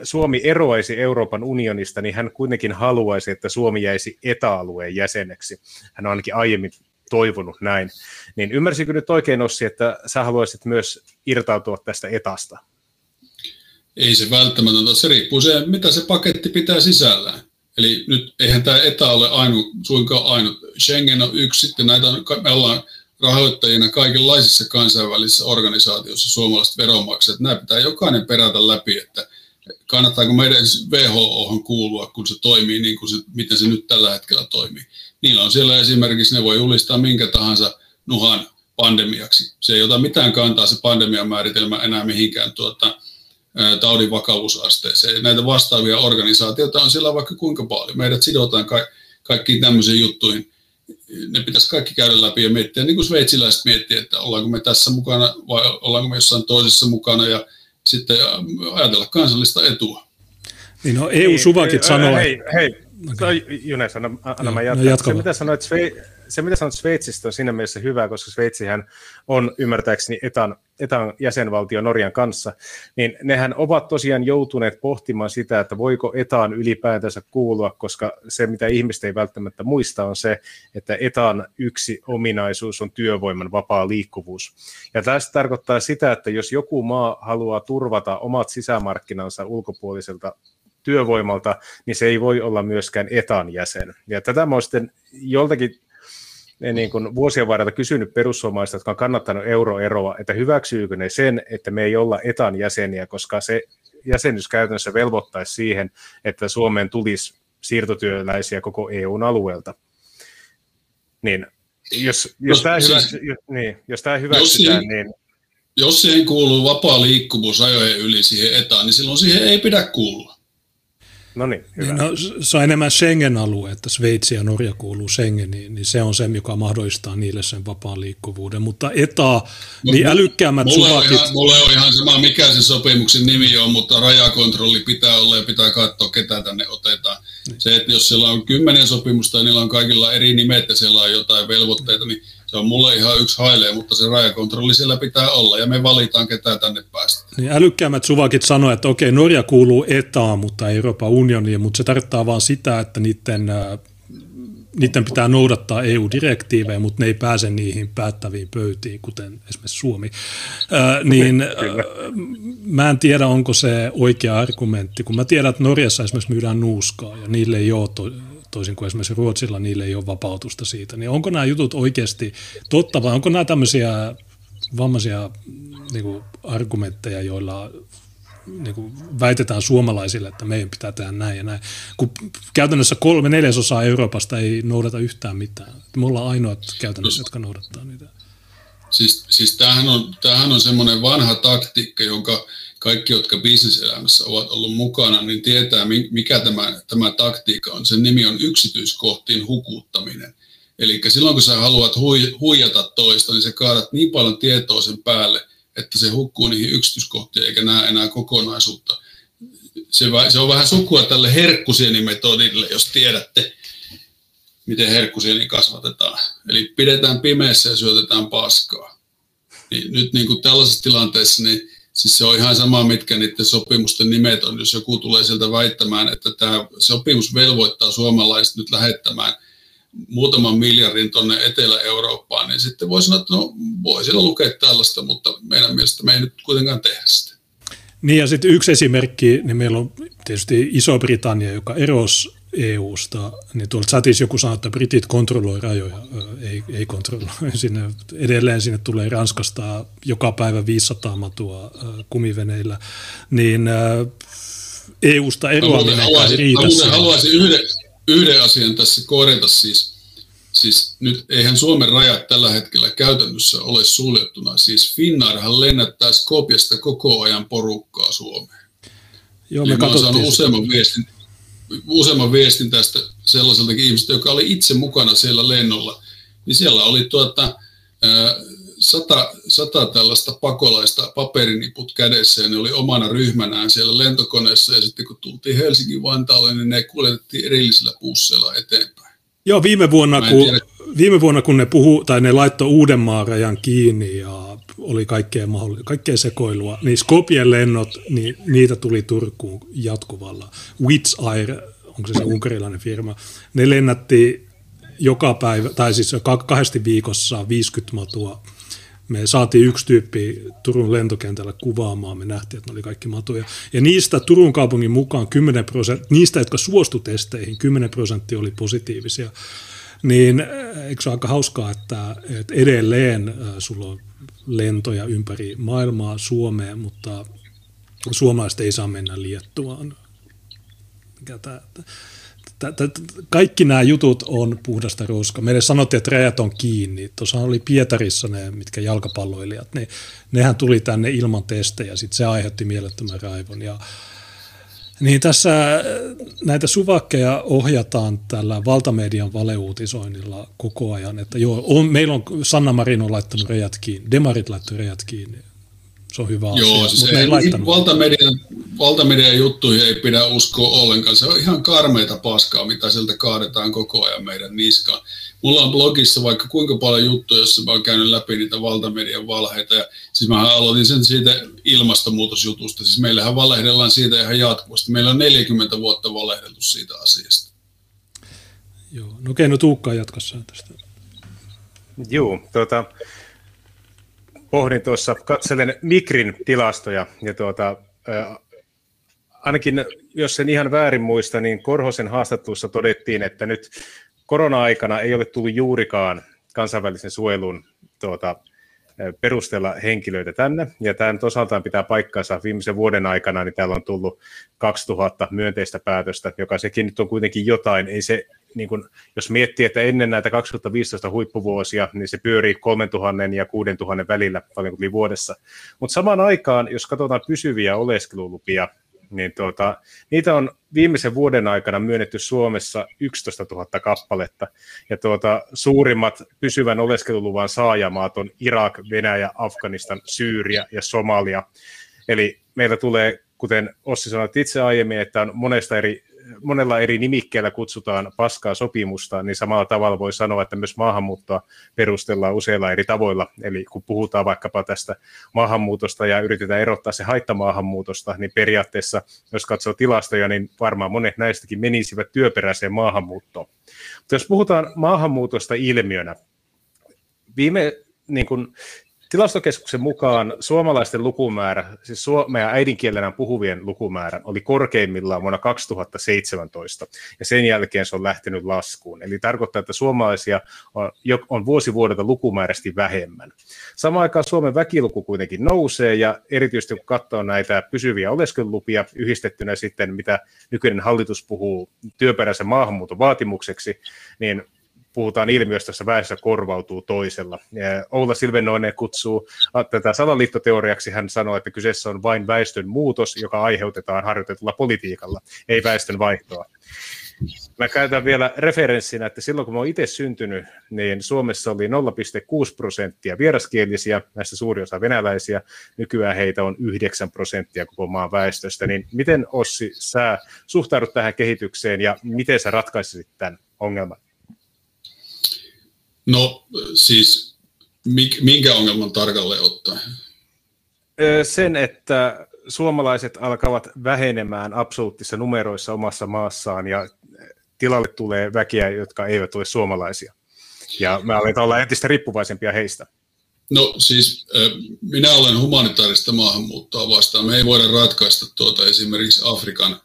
Suomi eroaisi Euroopan unionista, niin hän kuitenkin haluaisi, että Suomi jäisi etäalueen jäseneksi. Hän on ainakin aiemmin toivonut näin. Niin ymmärsikö nyt oikein, Ossi, että sä haluaisit myös irtautua tästä etasta? Ei se välttämätöntä. Se riippuu se, mitä se paketti pitää sisällään. Eli nyt eihän tämä etä ole ainut, suinkaan ainut. Schengen on yksi, sitten näitä on, me ollaan rahoittajina kaikenlaisissa kansainvälisissä organisaatioissa suomalaiset veronmaksajat. Nämä pitää jokainen perätä läpi, että kannattaako meidän WHO kuulua, kun se toimii niin kuin se, miten se nyt tällä hetkellä toimii. Niillä on siellä esimerkiksi, ne voi julistaa minkä tahansa nuhan pandemiaksi. Se ei ota mitään kantaa se pandemian määritelmä enää mihinkään tuota, taudin vakavuusasteeseen. Näitä vastaavia organisaatioita on siellä vaikka kuinka paljon. Meidät sidotaan ka- kaikkiin tämmöisiin juttuihin. Ne pitäisi kaikki käydä läpi ja miettiä, niin kuin sveitsiläiset miettiä, että ollaanko me tässä mukana vai ollaanko me jossain toisessa mukana ja sitten ajatella kansallista etua. Niin no EU-suvakit sanoo... Hei, hei, okay. Junes, anna, anna mä jatkan. No, se, mitä sanoit, se, mitä sanoit Sveitsistä, on siinä mielessä hyvä, koska Sveitsihän on ymmärtääkseni etan, etan jäsenvaltio Norjan kanssa, niin nehän ovat tosiaan joutuneet pohtimaan sitä, että voiko etaan ylipäätänsä kuulua, koska se, mitä ihmiset ei välttämättä muista, on se, että etan yksi ominaisuus on työvoiman vapaa liikkuvuus. Ja tästä tarkoittaa sitä, että jos joku maa haluaa turvata omat sisämarkkinansa ulkopuoliselta työvoimalta, niin se ei voi olla myöskään etan jäsen. Ja tätä mä sitten joltakin niin kuin vuosien varrella kysynyt perussuomalaiset, jotka on kannattanut euroeroa, että hyväksyykö ne sen, että me ei olla etan jäseniä, koska se jäsenyys käytännössä velvoittaisi siihen, että Suomeen tulisi siirtotyöläisiä koko EUn alueelta. Niin, jos, jos, no, tämä, siis, hyväksy, jos, niin, jos tämä hyväksytään, jos niin... Jos siihen kuuluu vapaa liikkuvuus ajojen yli siihen etaan, niin silloin siihen ei pidä kuulua. No niin, hyvä. No, se on enemmän Schengen-alue, että Sveitsi ja Norja kuuluu Schengeniin, niin se on se, joka mahdollistaa niille sen vapaan liikkuvuuden. Mutta etaa, no, niin älykkäämmät mulle suvakit... On ihan, mulle on ihan sama, mikä sen sopimuksen nimi on, mutta rajakontrolli pitää olla ja pitää katsoa, ketä tänne otetaan. Niin. Se, että jos siellä on kymmenen sopimusta ja niillä on kaikilla eri nimet ja siellä on jotain velvoitteita, niin se on mulle ihan yksi hailee, mutta se rajakontrolli siellä pitää olla ja me valitaan ketään tänne päästä. Niin älykkäämmät suvakit sanoivat, että okei, Norja kuuluu etaan, mutta ei Euroopan unioniin, mutta se tarkoittaa vaan sitä, että niiden, niiden pitää noudattaa EU-direktiivejä, mutta ne ei pääse niihin päättäviin pöytiin, kuten esimerkiksi Suomi. Ää, niin mä en tiedä, onko se oikea argumentti, kun mä tiedän, että Norjassa esimerkiksi myydään nuuskaa ja niille ei ole to- toisin kuin esimerkiksi Ruotsilla, niille ei ole vapautusta siitä. Niin onko nämä jutut oikeasti totta vai onko nämä tämmöisiä vammaisia niin kuin argumentteja, joilla niin kuin väitetään suomalaisille, että meidän pitää tehdä näin ja näin, kun käytännössä kolme neljäsosaa Euroopasta ei noudata yhtään mitään. Me ollaan ainoat käytännössä, jotka noudattaa niitä. Siis, siis tämähän on, tämähän on semmoinen vanha taktiikka, jonka kaikki, jotka bisneselämässä ovat ollut mukana, niin tietää, mikä tämä, tämä taktiikka on. Sen nimi on yksityiskohtiin hukuttaminen. Eli silloin, kun sä haluat hui, huijata toista, niin sä kaadat niin paljon tietoa sen päälle, että se hukkuu niihin yksityiskohtiin eikä näe enää kokonaisuutta. Se, se on vähän sukua tälle herkkusienimetodille, jos tiedätte, miten herkkusieni kasvatetaan. Eli pidetään pimeässä ja syötetään paskaa. Niin nyt niin kuin tällaisessa tilanteessa, niin Siis se on ihan sama, mitkä niiden sopimusten nimet on. Jos joku tulee sieltä väittämään, että tämä sopimus velvoittaa suomalaiset nyt lähettämään muutaman miljardin tuonne Etelä-Eurooppaan, niin sitten voi sanoa, että no voi siellä lukea tällaista, mutta meidän mielestä me ei nyt kuitenkaan tehdä sitä. Niin ja sitten yksi esimerkki, niin meillä on tietysti Iso-Britannia, joka erosi EU-sta, niin tuolla chatissa joku sanoo, että britit kontrolloi rajoja. Ei, ei kontrolloi. Sinne, edelleen sinne tulee Ranskasta joka päivä 500 matua kumiveneillä. Niin EU-sta eroaminen ei riitä. Haluaisin, haluaisin yhden, yhden asian tässä korjata siis. Siis nyt eihän Suomen rajat tällä hetkellä käytännössä ole suljettuna. Siis Finnairhan lennättää Skopjasta koko ajan porukkaa Suomeen. Joo, me ja mä olen saanut useamman viestin, useamman viestin tästä sellaiseltakin ihmisestä, joka oli itse mukana siellä lennolla, niin siellä oli tuota, sata, sata tällaista pakolaista paperiniput kädessä ja ne oli omana ryhmänään siellä lentokoneessa. Ja sitten kun tultiin Helsingin Vantaalle, niin ne kuljetettiin erillisillä busseilla eteenpäin. Joo, viime vuonna, kun, viime vuonna kun ne puhu, tai ne laittoi Uudenmaan rajan kiinni ja oli kaikkea, mahdollista, kaikkea sekoilua, niin Skopien lennot, niin niitä tuli Turkuun jatkuvalla. Wits Air, onko se se unkarilainen firma, ne lennätti joka päivä, tai siis kahdesti viikossa 50 matua. Me saatiin yksi tyyppi Turun lentokentällä kuvaamaan, me nähtiin, että ne oli kaikki matuja. Ja niistä Turun kaupungin mukaan 10 prosenttia, niistä, jotka suostu testeihin, 10 prosenttia oli positiivisia. Niin eikö se ole aika hauskaa, että, että edelleen sulla on lentoja ympäri maailmaa Suomeen, mutta suomalaiset ei saa mennä Liettuaan. Kaikki nämä jutut on puhdasta roskaa. Meille sanottiin, että rajat on kiinni. Tuossa oli Pietarissa ne, mitkä jalkapalloilijat, ne, nehän tuli tänne ilman testejä, sitten se aiheutti mielettömän raivon. Ja, niin tässä äh, näitä suvakkeja ohjataan tällä valtamedian valeuutisoinnilla koko ajan, että joo, on, meillä on, Sanna Marin on laittanut rejat kiinni, demarit laittanut rejat kiinni, se on hyvä Joo, asia. Siis ei, ei valtamedian, valtamedian juttuihin ei pidä uskoa ollenkaan. Se on ihan karmeita paskaa, mitä sieltä kaadetaan koko ajan meidän niskaan. Mulla on blogissa vaikka kuinka paljon juttuja, jossa mä oon käynyt läpi niitä valtamedian valheita. Ja siis mä aloitin sen siitä ilmastonmuutosjutusta. Siis meillähän valehdellaan siitä ihan jatkuvasti. Meillä on 40 vuotta valehdeltu siitä asiasta. Joo, no okei, no Tuukka jatkossa tästä. Joo, tuota, pohdin tuossa, katselen Mikrin tilastoja ja tuota, ainakin jos sen ihan väärin muista, niin Korhosen haastattelussa todettiin, että nyt korona-aikana ei ole tullut juurikaan kansainvälisen suojelun tuota, perustella henkilöitä tänne. Ja tämä nyt osaltaan pitää paikkansa. Viimeisen vuoden aikana niin täällä on tullut 2000 myönteistä päätöstä, joka sekin nyt on kuitenkin jotain. Ei se, niin kun, jos miettii, että ennen näitä 2015 huippuvuosia, niin se pyörii 3000 ja 6000 välillä paljon kuin vuodessa. Mutta samaan aikaan, jos katsotaan pysyviä oleskelulupia, niin tuota, niitä on viimeisen vuoden aikana myönnetty Suomessa 11 000 kappaletta, ja tuota, suurimmat pysyvän oleskeluluvan saajamaat on Irak, Venäjä, Afganistan, Syyria ja Somalia. Eli meillä tulee, kuten Ossi sanoi itse aiemmin, että on monesta eri monella eri nimikkeellä kutsutaan paskaa sopimusta, niin samalla tavalla voi sanoa, että myös maahanmuuttoa perustellaan useilla eri tavoilla. Eli kun puhutaan vaikkapa tästä maahanmuutosta ja yritetään erottaa se haittamaahanmuutosta, niin periaatteessa, jos katsoo tilastoja, niin varmaan monet näistäkin menisivät työperäiseen maahanmuuttoon. Mutta jos puhutaan maahanmuutosta ilmiönä, viime niin kun, Tilastokeskuksen mukaan suomalaisten lukumäärä, siis suomea äidinkielenä puhuvien lukumäärä, oli korkeimmillaan vuonna 2017, ja sen jälkeen se on lähtenyt laskuun. Eli tarkoittaa, että suomalaisia on, on vuosi vuodelta lukumääräisesti vähemmän. Samaan aikaan Suomen väkiluku kuitenkin nousee, ja erityisesti kun katsoo näitä pysyviä oleskelulupia yhdistettynä sitten, mitä nykyinen hallitus puhuu työperäisen maahanmuuton vaatimukseksi, niin puhutaan ilmiöstä, jossa väestö korvautuu toisella. Oula Silvenoinen kutsuu tätä salaliittoteoriaksi. Hän sanoo, että kyseessä on vain väestön muutos, joka aiheutetaan harjoitetulla politiikalla, ei väestön vaihtoa. Mä käytän vielä referenssinä, että silloin kun mä oon itse syntynyt, niin Suomessa oli 0,6 prosenttia vieraskielisiä, näistä suuri osa venäläisiä, nykyään heitä on 9 prosenttia koko maan väestöstä, niin miten Ossi, sä suhtaudut tähän kehitykseen ja miten sä ratkaisisit tämän ongelman? No siis minkä ongelman tarkalleen ottaen? Sen, että suomalaiset alkavat vähenemään absoluuttisissa numeroissa omassa maassaan ja tilalle tulee väkiä, jotka eivät ole suomalaisia. Ja me aletaan olla entistä riippuvaisempia heistä. No siis minä olen humanitaarista maahanmuuttoa vastaan. Me ei voida ratkaista tuota esimerkiksi Afrikan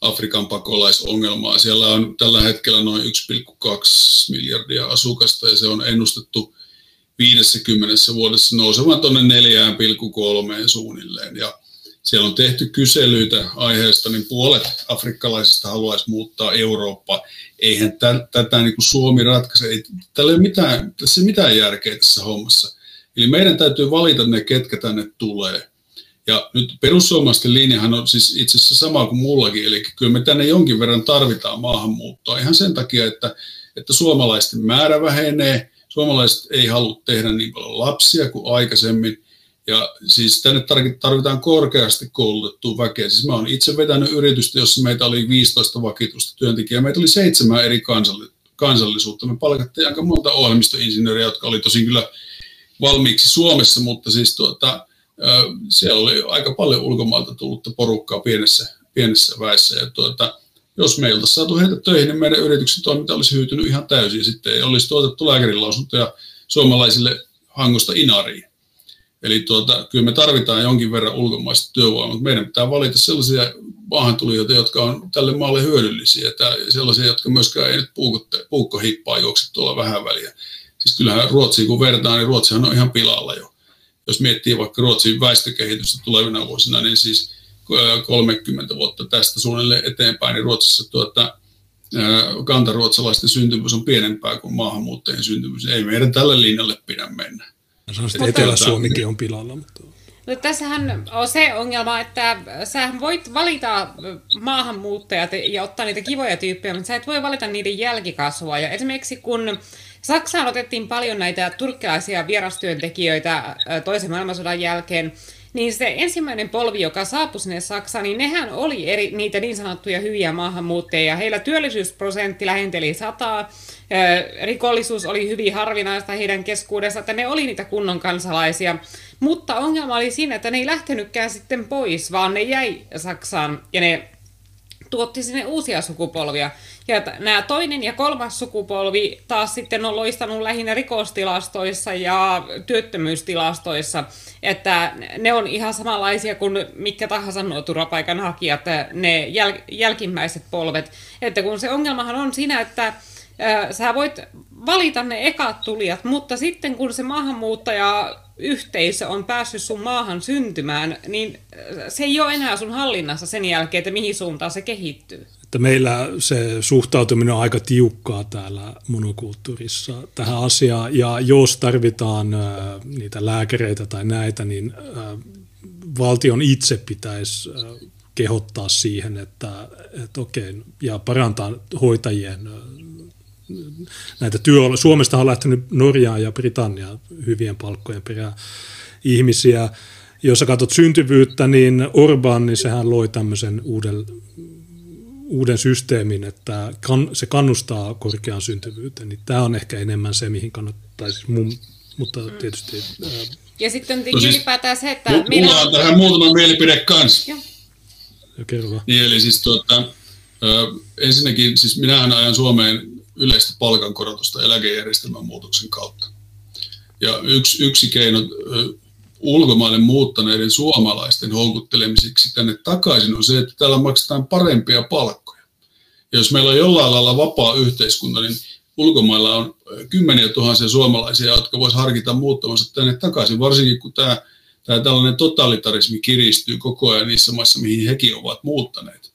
Afrikan pakolaisongelmaa. Siellä on tällä hetkellä noin 1,2 miljardia asukasta ja se on ennustettu 50 vuodessa nousevan tuonne 4,3 suunnilleen. Ja siellä on tehty kyselyitä aiheesta, niin puolet afrikkalaisista haluaisi muuttaa Eurooppa. Eihän tätä niin kuin Suomi ratkaise. Ei, tällä ei ole mitään, tässä ei mitään järkeä tässä hommassa. Eli meidän täytyy valita ne, ketkä tänne tulee. Ja nyt perussuomalaisten linjahan on siis itse asiassa sama kuin mullakin, eli kyllä me tänne jonkin verran tarvitaan maahanmuuttoa ihan sen takia, että, että suomalaisten määrä vähenee, suomalaiset ei halua tehdä niin paljon lapsia kuin aikaisemmin, ja siis tänne tarvitaan korkeasti koulutettua väkeä. Siis mä oon itse vetänyt yritystä, jossa meitä oli 15 vakituista työntekijää. Meitä oli seitsemän eri kansallisuutta. Me palkattiin aika monta ohjelmistoinsinööriä, jotka oli tosin kyllä valmiiksi Suomessa, mutta siis tuota, siellä oli aika paljon ulkomailta tullutta porukkaa pienessä, pienessä väessä. Ja tuota, jos me ei oltaisi saatu heitä töihin, niin meidän yrityksen toiminta olisi hyytynyt ihan täysin. Sitten ei olisi tuotettu lääkärinlausuntoja suomalaisille hangosta inariin. Eli tuota, kyllä me tarvitaan jonkin verran ulkomaista työvoimaa, mutta meidän pitää valita sellaisia maahantulijoita, jotka on tälle maalle hyödyllisiä, tai sellaisia, jotka myöskään ei nyt puukkohippaa juokse tuolla vähän väliä. Siis kyllähän Ruotsiin kun vertaa, niin Ruotsihan on ihan pilalla jo jos miettii vaikka Ruotsin väestökehitystä tulevina vuosina, niin siis 30 vuotta tästä suunnilleen eteenpäin, niin Ruotsissa tuota, kantaruotsalaisten syntyvyys on pienempää kuin maahanmuuttajien syntyvyys. Ei meidän tälle linjalle pidä mennä. No, se Etelä-Suomikin on pilalla. Mutta... No, tässähän on se ongelma, että sä voit valita maahanmuuttajat ja ottaa niitä kivoja tyyppejä, mutta sä et voi valita niiden jälkikasvua. Ja esimerkiksi kun Saksaan otettiin paljon näitä turkkilaisia vierastyöntekijöitä toisen maailmansodan jälkeen, niin se ensimmäinen polvi, joka saapui sinne Saksaan, niin nehän oli eri, niitä niin sanottuja hyviä maahanmuuttajia. Heillä työllisyysprosentti lähenteli sataa, rikollisuus oli hyvin harvinaista heidän keskuudessa, että ne oli niitä kunnon kansalaisia. Mutta ongelma oli siinä, että ne ei lähtenytkään sitten pois, vaan ne jäi Saksaan ja ne tuotti sinne uusia sukupolvia. Ja nämä toinen ja kolmas sukupolvi taas sitten on loistanut lähinnä rikostilastoissa ja työttömyystilastoissa, että ne on ihan samanlaisia kuin mikä tahansa nuo turvapaikanhakijat, ne jäl- jälkimmäiset polvet. Että kun se ongelmahan on siinä, että sä voit valita ne ekat tulijat, mutta sitten kun se maahanmuuttaja yhteisö on päässyt sun maahan syntymään, niin se ei ole enää sun hallinnassa sen jälkeen, että mihin suuntaan se kehittyy. Että meillä se suhtautuminen on aika tiukkaa täällä monokulttuurissa tähän asiaan, ja jos tarvitaan äh, niitä lääkäreitä tai näitä, niin äh, valtion itse pitäisi äh, kehottaa siihen, että, että okei, ja parantaa hoitajien näitä työoloja. Suomesta on lähtenyt Norjaan ja Britanniaan hyvien palkkojen perään ihmisiä. Jos sä katsot syntyvyyttä, niin Orban, niin sehän loi tämmöisen uuden, uuden systeemin, että kan, se kannustaa korkeaan syntyvyyteen. Niin tämä on ehkä enemmän se, mihin kannattaisi mun, mutta tietysti... Ää, ja sitten no siis, ylipäätään se, että... Mulla minä... on tähän muutama mielipide kanssa. Joo. Kerro Niin, eli siis tuota, ensinnäkin, siis minähän ajan Suomeen yleistä palkankorotusta eläkejärjestelmän muutoksen kautta. Ja yksi, yksi keino ulkomaille muuttaneiden suomalaisten houkuttelemiseksi tänne takaisin on se, että täällä maksetaan parempia palkkoja. Ja jos meillä on jollain lailla vapaa yhteiskunta, niin ulkomailla on kymmeniä tuhansia suomalaisia, jotka voisivat harkita muuttamassa tänne takaisin, varsinkin kun tämä, tämä tällainen totalitarismi kiristyy koko ajan niissä maissa, mihin hekin ovat muuttaneet.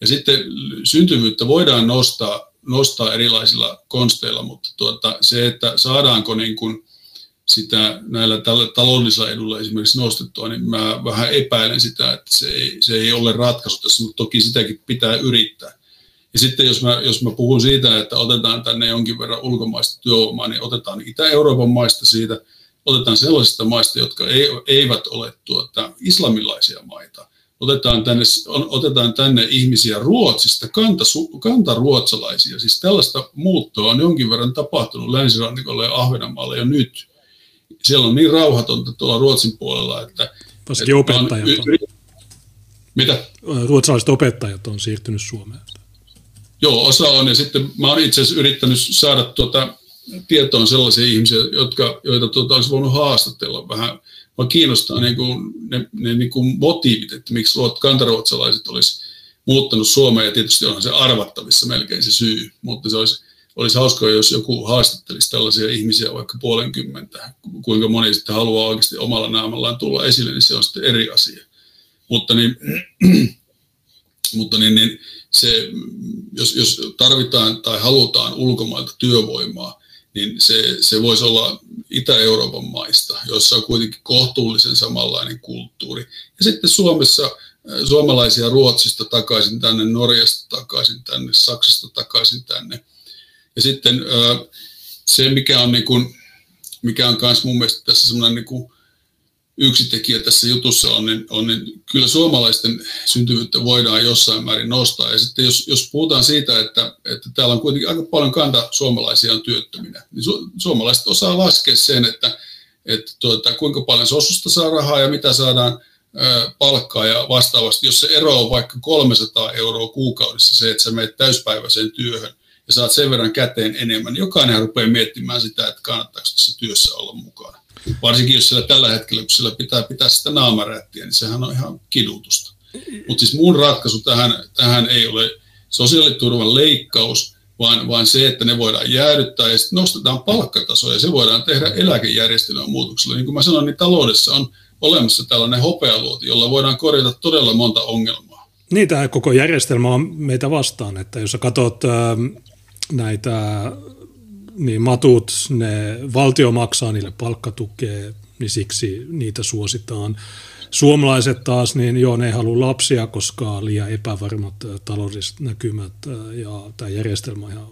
Ja sitten syntyvyyttä voidaan nostaa nostaa erilaisilla konsteilla, mutta tuota, se, että saadaanko niin kuin sitä näillä taloudellisilla edulla esimerkiksi nostettua, niin mä vähän epäilen sitä, että se ei, se ei ole ratkaisu tässä, mutta toki sitäkin pitää yrittää. Ja sitten jos mä, jos mä puhun siitä, että otetaan tänne jonkin verran ulkomaista työvoimaa, niin otetaan Itä-Euroopan maista siitä, otetaan sellaisista maista, jotka ei, eivät ole tuota, islamilaisia maita otetaan tänne, otetaan tänne ihmisiä Ruotsista, kanta, kantaruotsalaisia. Siis tällaista muuttoa on jonkin verran tapahtunut länsirannikolle ja Ahvenanmaalle jo nyt. Siellä on niin rauhatonta tuolla Ruotsin puolella, että... Varsinkin opettajat on. Y- mitä? Ruotsalaiset opettajat on siirtynyt Suomeen. Joo, osa on. Ja sitten mä oon itse asiassa yrittänyt saada tuota tietoon sellaisia ihmisiä, jotka, joita tuota olisi voinut haastatella vähän Mua kiinnostaa niin kuin, ne, ne niin kuin motiivit, että miksi kantaruotsalaiset olisi muuttanut Suomeen, ja tietysti onhan se arvattavissa melkein se syy, mutta se olisi, olisi hauskaa, jos joku haastattelisi tällaisia ihmisiä vaikka puolenkymmentä, kuinka moni sitten haluaa oikeasti omalla naamallaan tulla esille, niin se on sitten eri asia. Mutta niin, mutta niin, niin se, jos, jos tarvitaan tai halutaan ulkomailta työvoimaa, niin se, se voisi olla Itä-Euroopan maista, joissa on kuitenkin kohtuullisen samanlainen kulttuuri. Ja sitten Suomessa äh, suomalaisia Ruotsista takaisin tänne, Norjasta takaisin tänne, Saksasta takaisin tänne. Ja sitten se, mikä on, niin kuin, mikä on myös mun mielestä tässä semmoinen niin kuin yksi tekijä tässä jutussa on, niin, on niin kyllä suomalaisten syntyvyyttä voidaan jossain määrin nostaa. Ja sitten jos, jos puhutaan siitä, että, että täällä on kuitenkin aika paljon kanta suomalaisia on työttöminä, niin su, suomalaiset osaa laskea sen, että, että tuota, kuinka paljon sosusta saa rahaa ja mitä saadaan palkkaa ja vastaavasti. Jos se ero on vaikka 300 euroa kuukaudessa se, että sä menet täyspäiväiseen työhön ja saat sen verran käteen enemmän, niin jokainen rupeaa miettimään sitä, että kannattaako tässä työssä olla mukana. Varsinkin jos siellä tällä hetkellä, kun siellä pitää pitää sitä naamarättiä, niin sehän on ihan kidutusta. Mutta siis muun ratkaisu tähän, tähän ei ole sosiaaliturvan leikkaus, vaan, vaan se, että ne voidaan jäädyttää ja sitten nostetaan palkkatasoa ja se voidaan tehdä eläkejärjestelmän muutoksella. Niin kuin mä sanoin, niin taloudessa on olemassa tällainen hopealuoti, jolla voidaan korjata todella monta ongelmaa. Niin, tämä koko järjestelmä on meitä vastaan, että jos sä katsot äh, näitä niin matut, ne valtio maksaa niille palkkatukea, niin siksi niitä suositaan. Suomalaiset taas, niin joo, ne ei halua lapsia, koska liian epävarmat taloudelliset näkymät ja tämä järjestelmä on ihan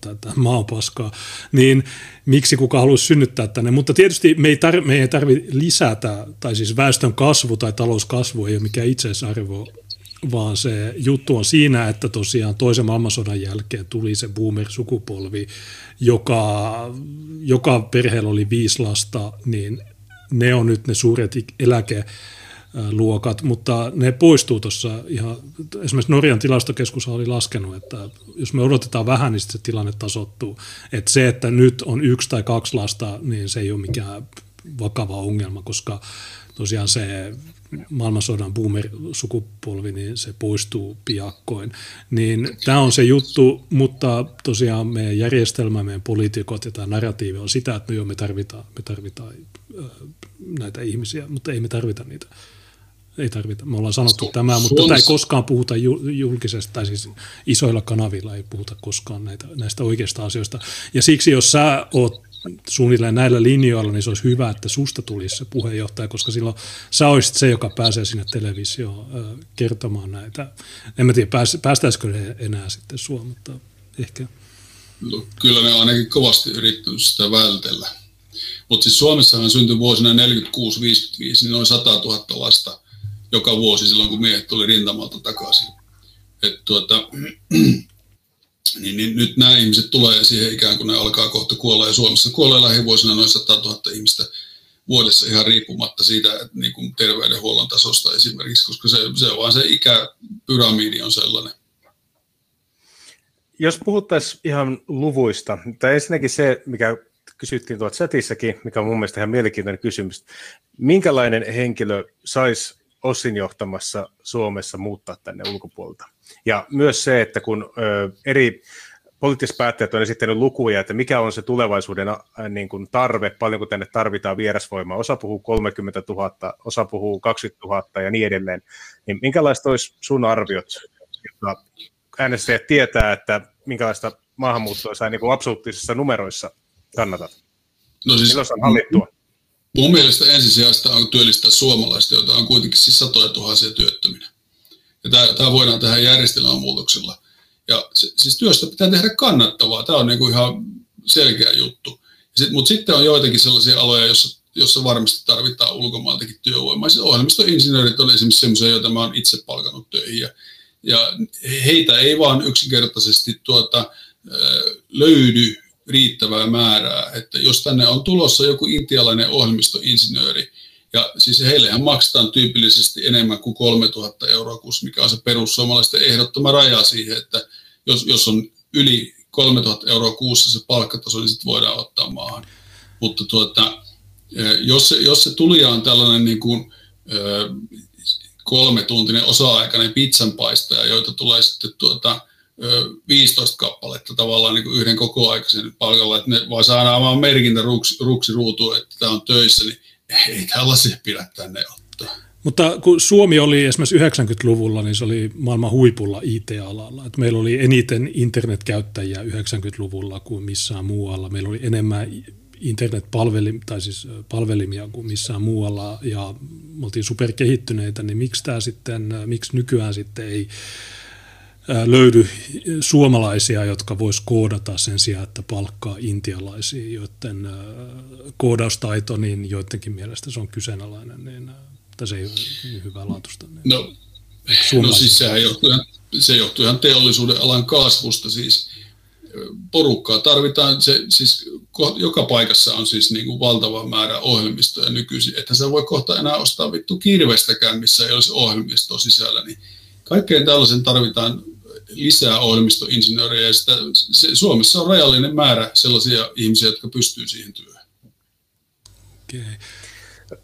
tämä maa on paskaa, niin miksi kuka haluaisi synnyttää tänne. Mutta tietysti me ei, tar- me ei tarvitse lisätä, tai siis väestön kasvu tai talouskasvu ei ole mikään itseisarvo, vaan se juttu on siinä, että tosiaan toisen maailmansodan jälkeen tuli se boomer-sukupolvi, joka, joka perheellä oli viisi lasta, niin ne on nyt ne suuret eläke luokat, mutta ne poistuu tuossa ihan, esimerkiksi Norjan tilastokeskus oli laskenut, että jos me odotetaan vähän, niin se tilanne tasottuu. Että se, että nyt on yksi tai kaksi lasta, niin se ei ole mikään vakava ongelma, koska tosiaan se maailmansodan boomer-sukupolvi, niin se poistuu piakkoin. Niin tämä on se juttu, mutta tosiaan meidän järjestelmä, meidän poliitikot ja tämä narratiivi on sitä, että no joo, me tarvitaan, me tarvitaan näitä ihmisiä, mutta ei me tarvita niitä. Ei tarvita. Me ollaan sanottu Su- tämä, mutta tätä ei koskaan puhuta julkisesti, tai siis isoilla kanavilla ei puhuta koskaan näitä, näistä oikeista asioista. Ja siksi, jos sä oot suunnilleen näillä linjoilla, niin se olisi hyvä, että susta tulisi se puheenjohtaja, koska silloin sä olisit se, joka pääsee sinne televisioon kertomaan näitä. En mä tiedä, päästäisikö ne enää sitten sua, mutta ehkä. No, kyllä ne on ainakin kovasti yrittänyt sitä vältellä. Mutta siis Suomessahan syntyi vuosina 46-55 niin noin 100 000 lasta joka vuosi silloin, kun miehet tuli rintamalta takaisin. Et tuota, niin, niin nyt nämä ihmiset tulee siihen ikään kuin ne alkaa kohta kuolla ja Suomessa kuolee lähivuosina noin 100 000 ihmistä vuodessa ihan riippumatta siitä että niin kuin terveydenhuollon tasosta esimerkiksi, koska se, se on vaan se ikäpyramidi on sellainen. Jos puhuttaisiin ihan luvuista, tai ensinnäkin se, mikä kysyttiin tuolla chatissakin, mikä on mun mielestä ihan mielenkiintoinen kysymys. Minkälainen henkilö saisi Ossin johtamassa Suomessa muuttaa tänne ulkopuolelta? Ja myös se, että kun eri poliittiset päättäjät on esittänyt lukuja, että mikä on se tulevaisuuden niin kuin tarve, paljonko tänne tarvitaan vierasvoimaa. Osa puhuu 30 000, osa puhuu 20 000 ja niin edelleen. Niin minkälaista olisi sun arviot, jotta äänestäjät tietää, että minkälaista maahanmuuttoa sä niin kuin absoluuttisissa numeroissa kannatat? No siis, Milloin se on hallittua? Mun mielestä ensisijaista on työllistää suomalaista, joita on kuitenkin siis satoja tuhansia työttöminä. Ja tämä, tämä voidaan tehdä järjestelmän muutoksella. Ja se, siis työstä pitää tehdä kannattavaa. Tämä on niin kuin ihan selkeä juttu. Sit, mutta sitten on joitakin sellaisia aloja, joissa, jossa varmasti tarvitaan ulkomailtakin työvoimaa. Siis ohjelmistoinsinöörit on esimerkiksi sellaisia, joita mä olen itse palkanut töihin. Ja, ja heitä ei vaan yksinkertaisesti tuota, löydy riittävää määrää. Että jos tänne on tulossa joku intialainen ohjelmistoinsinööri, ja siis heillehän maksetaan tyypillisesti enemmän kuin 3000 euroa mikä on se perussuomalaisten ehdottoma raja siihen, että jos, jos on yli 3000 euroa kuussa se palkkataso, niin sitten voidaan ottaa maahan. Mutta tuota, jos, se, jos se tulija on tällainen niin kuin, kolme tuntinen osa-aikainen pizzanpaistaja, joita tulee sitten tuota, 15 kappaletta tavallaan niin kuin yhden kokoaikaisen palkalla, että ne vaan saadaan vaan merkintä ruksi, ruksi ruutuun, että tämä on töissä, niin ei tällaisia pidä tänne ottaa. Mutta kun Suomi oli esimerkiksi 90-luvulla, niin se oli maailman huipulla IT-alalla. Et meillä oli eniten internetkäyttäjiä 90-luvulla kuin missään muualla. Meillä oli enemmän internetpalvelimia tai siis palvelimia kuin missään muualla ja me oltiin superkehittyneitä, niin miksi, tämä sitten, miksi nykyään sitten ei löydy suomalaisia, jotka vois koodata sen sijaan, että palkkaa intialaisia, joiden koodaustaito, niin joidenkin mielestä se on kyseenalainen, niin se ei ole niin hyvää laatusta. Niin no, no siis sehän johtuu ihan, se johtuu ihan teollisuuden alan kasvusta, siis porukkaa tarvitaan, se, siis joka paikassa on siis niin kuin valtava määrä ohjelmistoja nykyisin, että sä voi kohta enää ostaa vittu kirvestäkään, missä ei olisi ohjelmistoa sisällä, niin kaikkeen tällaisen tarvitaan lisää ohjelmistoinsinöörejä ja sitä, se, Suomessa on rajallinen määrä sellaisia ihmisiä, jotka pystyy siihen työhön. Okay.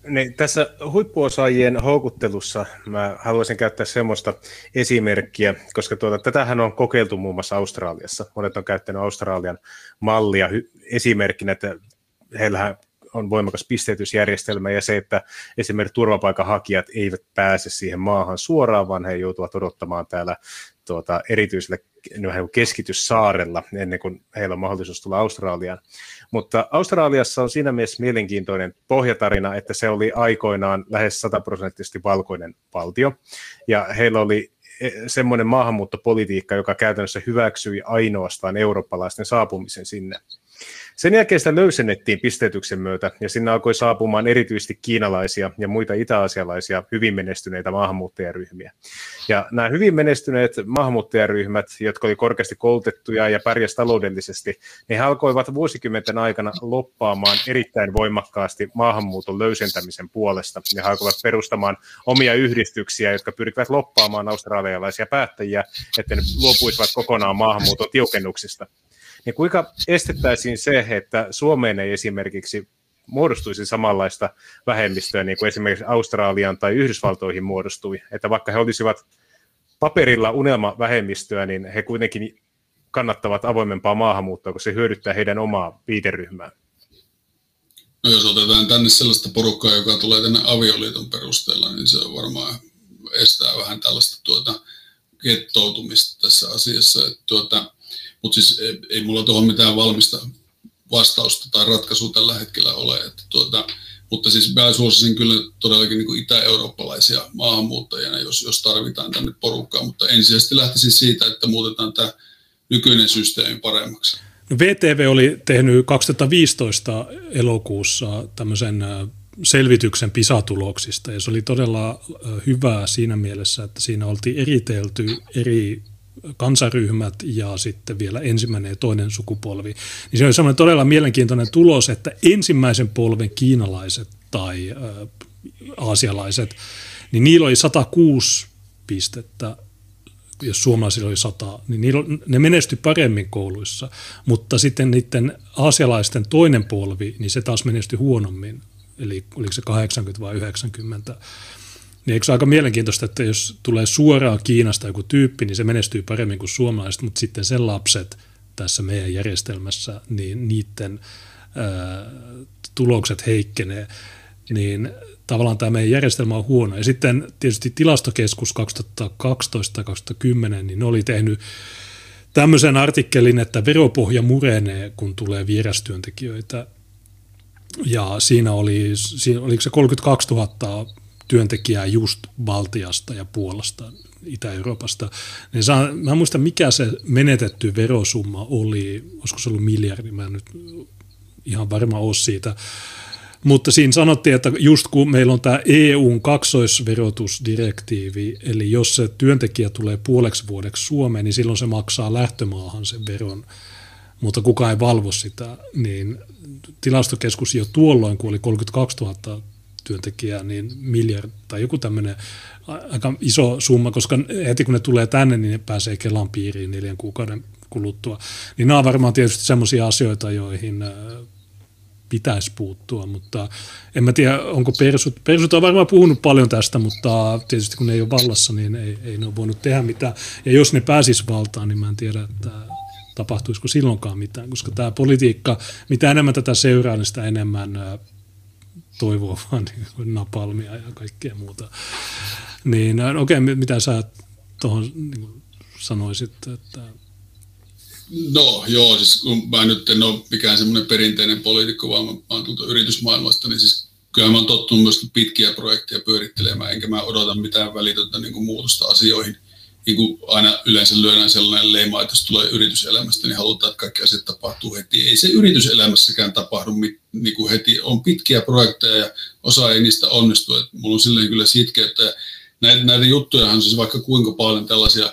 Niin, tässä huippuosaajien houkuttelussa mä haluaisin käyttää semmoista esimerkkiä, koska tuota, tätähän on kokeiltu muun muassa Australiassa. Monet on käyttänyt Australian mallia esimerkkinä, että heillähän on voimakas pisteytysjärjestelmä ja se, että esimerkiksi turvapaikanhakijat eivät pääse siihen maahan suoraan, vaan he joutuvat odottamaan täällä tuota, erityisellä keskityssaarella ennen kuin heillä on mahdollisuus tulla Australiaan. Mutta Australiassa on siinä mielessä mielenkiintoinen pohjatarina, että se oli aikoinaan lähes sataprosenttisesti valkoinen valtio, ja heillä oli e, semmoinen maahanmuuttopolitiikka, joka käytännössä hyväksyi ainoastaan eurooppalaisten saapumisen sinne. Sen jälkeen sitä löysennettiin pisteytyksen myötä, ja sinne alkoi saapumaan erityisesti kiinalaisia ja muita itä-asialaisia hyvin menestyneitä maahanmuuttajaryhmiä. Ja nämä hyvin menestyneet maahanmuuttajaryhmät, jotka olivat korkeasti koulutettuja ja pärjäs taloudellisesti, ne alkoivat vuosikymmenten aikana loppaamaan erittäin voimakkaasti maahanmuuton löysentämisen puolesta. Ne alkoivat perustamaan omia yhdistyksiä, jotka pyrkivät loppaamaan australialaisia päättäjiä, että ne luopuisivat kokonaan maahanmuuton tiukennuksista niin kuinka estettäisiin se, että Suomeen ei esimerkiksi muodostuisi samanlaista vähemmistöä, niin kuin esimerkiksi Australian tai Yhdysvaltoihin muodostui, että vaikka he olisivat paperilla unelmavähemmistöä, niin he kuitenkin kannattavat avoimempaa maahanmuuttoa, koska se hyödyttää heidän omaa viiteryhmää. No jos otetaan tänne sellaista porukkaa, joka tulee tänne avioliiton perusteella, niin se varmaan estää vähän tällaista tuota, kettoutumista tässä asiassa. Että tuota, mutta siis ei, ei mulla tuohon mitään valmista vastausta tai ratkaisua tällä hetkellä ole. Että tuota, mutta siis mä suosisin kyllä todellakin niin itä-eurooppalaisia maahanmuuttajia, jos, jos tarvitaan tänne porukkaa, mutta ensisijaisesti lähtisin siitä, että muutetaan tämä nykyinen systeemi paremmaksi. No VTV oli tehnyt 2015 elokuussa tämmöisen selvityksen PISA-tuloksista ja se oli todella hyvää siinä mielessä, että siinä oltiin eritelty eri kansaryhmät ja sitten vielä ensimmäinen ja toinen sukupolvi. Niin se on semmoinen todella mielenkiintoinen tulos, että ensimmäisen polven kiinalaiset tai äh, aasialaiset, niin niillä oli 106 pistettä, jos suomalaisilla oli 100, niin niillä, ne menestyi paremmin kouluissa, mutta sitten niiden aasialaisten toinen polvi, niin se taas menestyi huonommin, eli oliko se 80 vai 90 niin eikö se aika mielenkiintoista, että jos tulee suoraan Kiinasta joku tyyppi, niin se menestyy paremmin kuin suomalaiset, mutta sitten sen lapset tässä meidän järjestelmässä, niin niiden ää, tulokset heikkenee, niin tavallaan tämä meidän järjestelmä on huono. Ja sitten tietysti tilastokeskus 2012-2010, niin ne oli tehnyt tämmöisen artikkelin, että veropohja murenee, kun tulee vierastyöntekijöitä. Ja siinä oli, siinä, oliko se 32 000 työntekijää just Baltiasta ja Puolasta, Itä-Euroopasta. Niin saa, mä en muista, mikä se menetetty verosumma oli, olisiko se ollut miljardi, mä en nyt ihan varma ole siitä. Mutta siinä sanottiin, että just kun meillä on tämä EUn kaksoisverotusdirektiivi, eli jos se työntekijä tulee puoleksi vuodeksi Suomeen, niin silloin se maksaa lähtömaahan sen veron, mutta kukaan ei valvo sitä, niin tilastokeskus jo tuolloin, kun oli 32 000 työntekijää, niin miljard tai joku tämmöinen aika iso summa, koska heti kun ne tulee tänne, niin ne pääsee Kelan piiriin neljän kuukauden kuluttua. Niin nämä on varmaan tietysti semmoisia asioita, joihin pitäisi puuttua, mutta en mä tiedä, onko persut, persut on varmaan puhunut paljon tästä, mutta tietysti kun ne ei ole vallassa, niin ei, ei ne ole voinut tehdä mitään. Ja jos ne pääsis valtaan, niin mä en tiedä, että tapahtuisiko silloinkaan mitään, koska tämä politiikka, mitä enemmän tätä seuraa, niin sitä enemmän toivoa vaan niin napalmia ja kaikkea muuta. Niin no, okei, okay, mitä sä tuohon niin sanoisit, että No joo, siis kun mä nyt en ole mikään semmoinen perinteinen poliitikko, vaan mä, mä oon tullut yritysmaailmasta, niin siis kyllä mä oon tottunut myös pitkiä projekteja pyörittelemään, enkä mä odota mitään välitöntä niin kuin muutosta asioihin niin kuin aina yleensä lyödään sellainen leima, että jos tulee yrityselämästä, niin halutaan, että kaikki asiat tapahtuu heti. Ei se yrityselämässäkään tapahdu niin kuin heti. On pitkiä projekteja ja osa ei niistä onnistu. Että mulla on silleen kyllä sitkeä, että näitä, näitä juttuja on siis vaikka kuinka paljon tällaisia,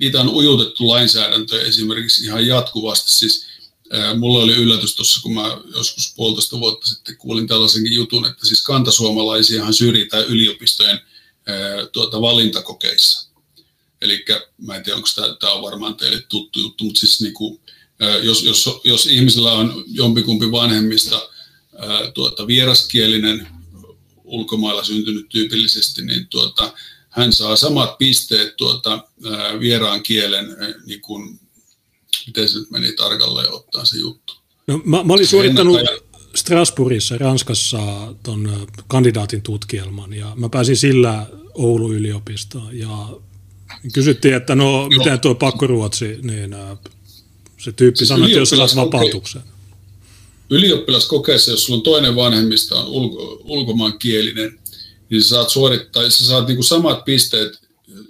niitä on ujutettu lainsäädäntöä esimerkiksi ihan jatkuvasti. Siis Mulla oli yllätys tuossa, kun mä joskus puolitoista vuotta sitten kuulin tällaisenkin jutun, että siis kantasuomalaisiahan syrjitään yliopistojen tuota, valintakokeissa. Eli mä en tiedä, onko tämä, tämä on varmaan teille tuttu juttu, mutta siis niin kuin, jos, jos, jos ihmisellä on jompikumpi vanhemmista tuota, vieraskielinen, ulkomailla syntynyt tyypillisesti, niin tuota, hän saa samat pisteet tuota, vieraan kielen, niin kuin, miten se nyt meni tarkalleen ottaa se juttu. No, mä, mä olin suorittanut, Strasbourgissa Ranskassa ton kandidaatin tutkielman ja mä pääsin sillä Oulun yliopistoon ja kysyttiin, että no miten tuo pakkoruotsi, niin se tyyppi siis sanoi, että jos saat vapautuksen. Ylioppilaskokeessa, jos sulla on toinen vanhemmista on ulko, ulkomaankielinen, niin sä saat suorittaa, sä saat niinku samat pisteet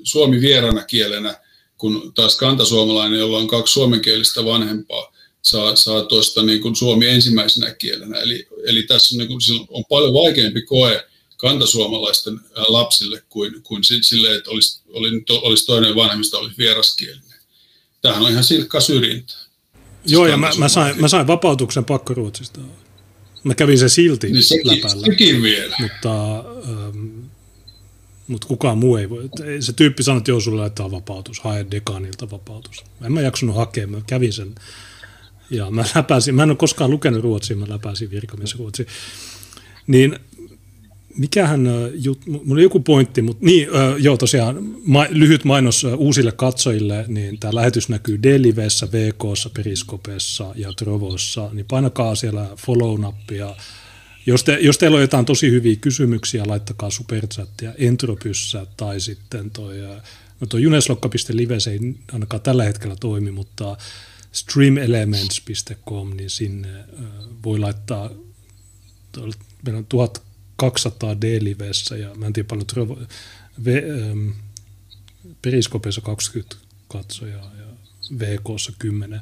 suomi vierana kielenä kun taas kantasuomalainen, jolla on kaksi suomenkielistä vanhempaa, saa, saa tuosta niin kuin suomi ensimmäisenä kielenä. Eli, eli tässä on, niin kuin, on paljon vaikeampi koe kantasuomalaisten lapsille kuin, kuin sille, että olisi, olisi toinen vanhemmista olisi vieraskielinen. Tämähän on ihan silkkaa syrjintä. Joo, ja mä, mä, sain, mä sain vapautuksen pakkoruotsista. Mä kävin se silti niin sekin, läpällä. Sekin vielä. Mutta ähm, mutta kukaan muu ei voi. Se tyyppi sanoi, että joo, sulle laittaa vapautus, hae dekaanilta vapautus. En mä jaksanut hakea, mä kävin sen. Ja mä läpäsin, mä en ole koskaan lukenut ruotsia, mä läpäsin virkamiesruotsia. Niin mikähän, jut, mulla oli joku pointti, mutta niin, joo tosiaan, ma, lyhyt mainos uusille katsojille, niin tämä lähetys näkyy Delivessä, VKssa, Periskopessa ja Trovossa, niin painakaa siellä follow-nappia, jos, te, jos teillä on jotain tosi hyviä kysymyksiä, laittakaa superchattia Entropyssä tai sitten toi, no toi juneslokka.live se ei ainakaan tällä hetkellä toimi, mutta streamelements.com, niin sinne voi laittaa, meillä on 1200 D-livessä ja mä en tiedä paljon trovo, v, ähm, Periskopeissa 20 katsojaa ja VKssa 10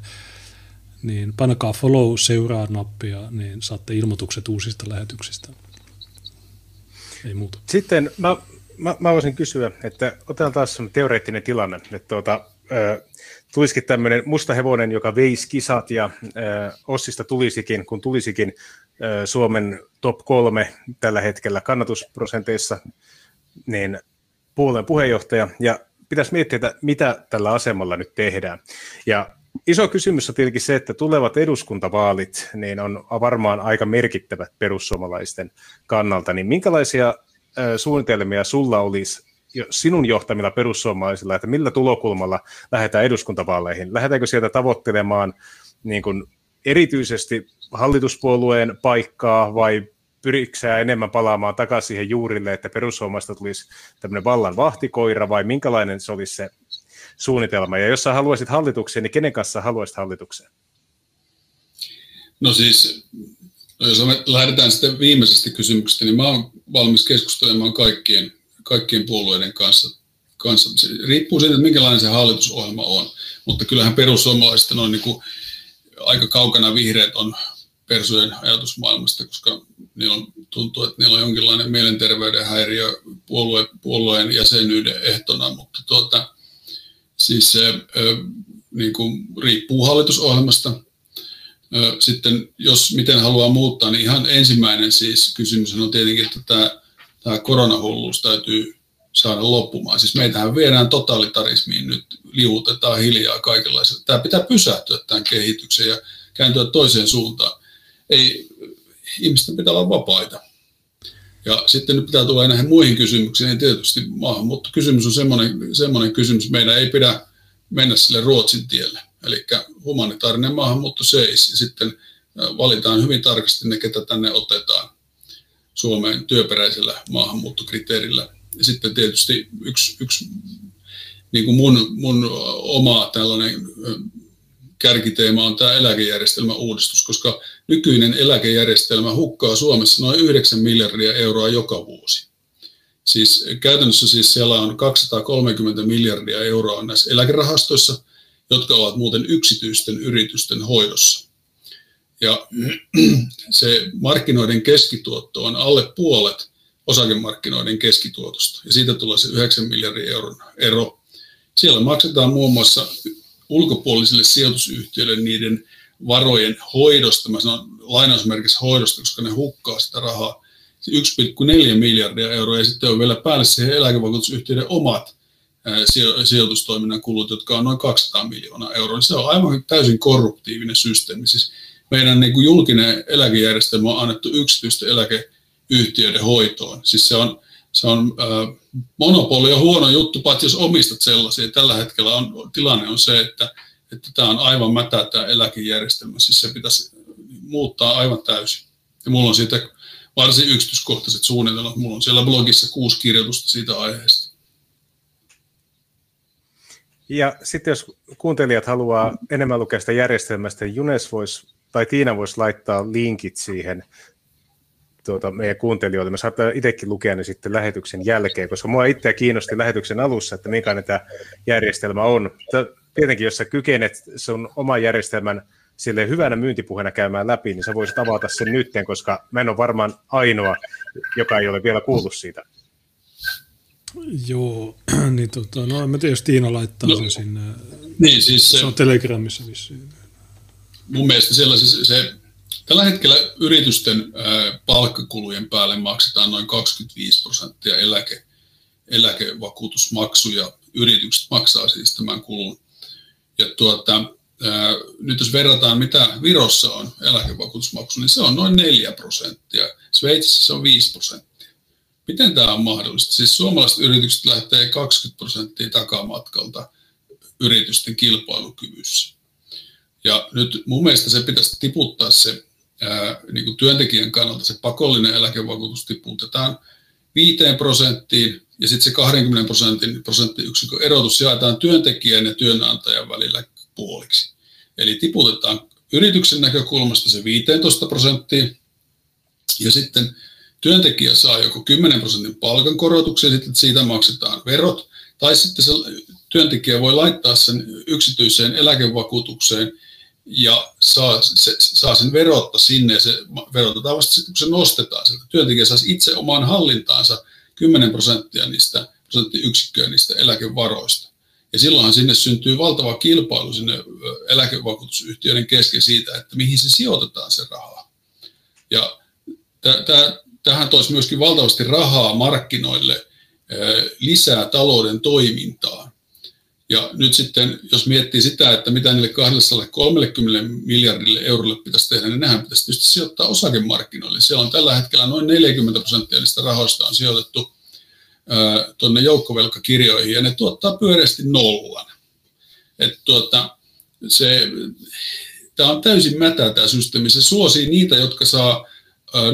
niin painakaa follow, seuraa nappia, niin saatte ilmoitukset uusista lähetyksistä. Ei muuta. Sitten mä, mä, mä voisin kysyä, että otetaan taas teoreettinen tilanne, että tuota, tulisikin tämmöinen musta hevonen, joka veisi kisat ja äh, Ossista tulisikin, kun tulisikin äh, Suomen top kolme tällä hetkellä kannatusprosenteissa, niin puolueen puheenjohtaja, ja pitäisi miettiä, että mitä tällä asemalla nyt tehdään. Ja iso kysymys on tietenkin se, että tulevat eduskuntavaalit niin on varmaan aika merkittävät perussuomalaisten kannalta. Niin minkälaisia suunnitelmia sulla olisi sinun johtamilla perussuomalaisilla, että millä tulokulmalla lähdetään eduskuntavaaleihin? Lähdetäänkö sieltä tavoittelemaan niin kuin erityisesti hallituspuolueen paikkaa vai pyriksää enemmän palaamaan takaisin siihen juurille, että perussuomalaista tulisi tämmöinen vallan vahtikoira vai minkälainen se olisi se suunnitelma? Ja jos sä haluaisit hallitukseen, niin kenen kanssa haluaisit hallitukseen? No siis, no jos me lähdetään sitten viimeisestä kysymyksestä, niin mä oon valmis keskustelemaan kaikkien, kaikkien puolueiden kanssa. kanssa. Se riippuu siitä, että minkälainen se hallitusohjelma on. Mutta kyllähän perussuomalaiset on niin kuin aika kaukana vihreät on persujen ajatusmaailmasta, koska niillä on, tuntuu, että niillä on jonkinlainen mielenterveyden häiriö puolue, puolueen jäsenyyden ehtona, mutta tuota, Siis se niin kuin, riippuu hallitusohjelmasta. Sitten jos miten haluaa muuttaa, niin ihan ensimmäinen siis kysymys on tietenkin, että tämä, tämä koronahulluus täytyy saada loppumaan. Siis meitähän viedään totalitarismiin nyt, liuutetaan hiljaa kaikenlaista. Tämä pitää pysähtyä tämän kehityksen ja kääntyä toiseen suuntaan. Ei, ihmisten pitää olla vapaita. Ja sitten nyt pitää tulla näihin muihin kysymyksiin, niin tietysti maahanmuuttokysymys on semmoinen, semmoinen kysymys, meidän ei pidä mennä sille Ruotsin tielle. Eli humanitaarinen maahanmuutto seis, ja sitten valitaan hyvin tarkasti ne, ketä tänne otetaan Suomeen työperäisellä maahanmuuttokriteerillä. Ja sitten tietysti yksi, yksi niin kuin mun, mun oma tällainen kärkiteema on tämä eläkejärjestelmän uudistus, koska nykyinen eläkejärjestelmä hukkaa Suomessa noin 9 miljardia euroa joka vuosi. Siis käytännössä siis siellä on 230 miljardia euroa näissä eläkerahastoissa, jotka ovat muuten yksityisten yritysten hoidossa. Ja se markkinoiden keskituotto on alle puolet osakemarkkinoiden keskituotosta, ja siitä tulee se 9 miljardin euron ero. Siellä maksetaan muun muassa ulkopuolisille sijoitusyhtiöille niiden varojen hoidosta, mä sanon lainausmerkissä hoidosta, koska ne hukkaa sitä rahaa, 1,4 miljardia euroa ja sitten on vielä päälle siihen eläkevakuutusyhtiöiden omat sijoitustoiminnan kulut, jotka on noin 200 miljoonaa euroa. Se on aivan täysin korruptiivinen systeemi. Siis meidän niin kuin julkinen eläkejärjestelmä on annettu yksityisten eläkeyhtiöiden hoitoon. Siis se on, se on äh, monopoli on huono juttu, paitsi jos omistat sellaisia. Tällä hetkellä on, tilanne on se, että, että tämä on aivan mätä tämä eläkejärjestelmä. Siis se pitäisi muuttaa aivan täysin. Ja mulla on siitä varsin yksityiskohtaiset suunnitelmat. Mulla on siellä blogissa kuusi kirjoitusta siitä aiheesta. Ja sitten jos kuuntelijat haluaa enemmän lukea sitä järjestelmästä, Junes voisi, tai Tiina voisi laittaa linkit siihen tuota, meidän kuuntelijoille. Me saattaa itsekin lukea ne sitten lähetyksen jälkeen, koska mua itseä kiinnosti lähetyksen alussa, että minkälainen tämä järjestelmä on. Tietenkin, jos sä kykenet sun oman järjestelmän sille hyvänä myyntipuheena käymään läpi, niin sä voisit avata sen nytten, koska mä en ole varmaan ainoa, joka ei ole vielä kuullut siitä. Joo, niin tota, no en mä tiedä, jos Tiina laittaa no, sen sinne. Niin, siis se, se on Telegramissa vissiin. Mun mielestä siellä siis se, tällä hetkellä yritysten palkkakulujen päälle maksetaan noin 25 prosenttia eläke, eläkevakuutusmaksuja. Yritykset maksaa siis tämän kulun. Ja tuota, ää, nyt jos verrataan, mitä Virossa on eläkevakuutusmaksu, niin se on noin 4 prosenttia. Sveitsissä se on 5 prosenttia. Miten tämä on mahdollista? Siis suomalaiset yritykset lähtee 20 prosenttia takamatkalta yritysten kilpailukyvyssä. Ja nyt mun mielestä se pitäisi tiputtaa se ää, niin kuin työntekijän kannalta se pakollinen eläkevakuutus tiputetaan 5 prosenttiin ja sitten se 20 prosentin prosenttiyksikön erotus jaetaan työntekijän ja työnantajan välillä puoliksi. Eli tiputetaan yrityksen näkökulmasta se 15 prosenttiin ja sitten työntekijä saa joko 10 prosentin palkankorotuksen, sitten siitä maksetaan verot, tai sitten se työntekijä voi laittaa sen yksityiseen eläkevakuutukseen ja saa, se, saa sen verotta sinne, ja se verotetaan vasta sitten, kun se nostetaan sieltä. Työntekijä saisi itse omaan hallintaansa 10 prosenttia niistä prosenttiyksikköä niistä eläkevaroista. Ja silloinhan sinne syntyy valtava kilpailu sinne eläkevakuutusyhtiöiden kesken siitä, että mihin se sijoitetaan se raha. Ja tähän toisi myöskin valtavasti rahaa markkinoille lisää talouden toimintaa. Ja nyt sitten, jos miettii sitä, että mitä niille 230 miljardille eurolle pitäisi tehdä, niin nehän pitäisi tietysti sijoittaa osakemarkkinoille. Siellä on tällä hetkellä noin 40 prosenttia niistä rahoista on sijoitettu tuonne joukkovelkakirjoihin, ja ne tuottaa pyöreästi nollan. Et tuota, se, tämä on täysin mätä tämä systeemi. Se suosii niitä, jotka saa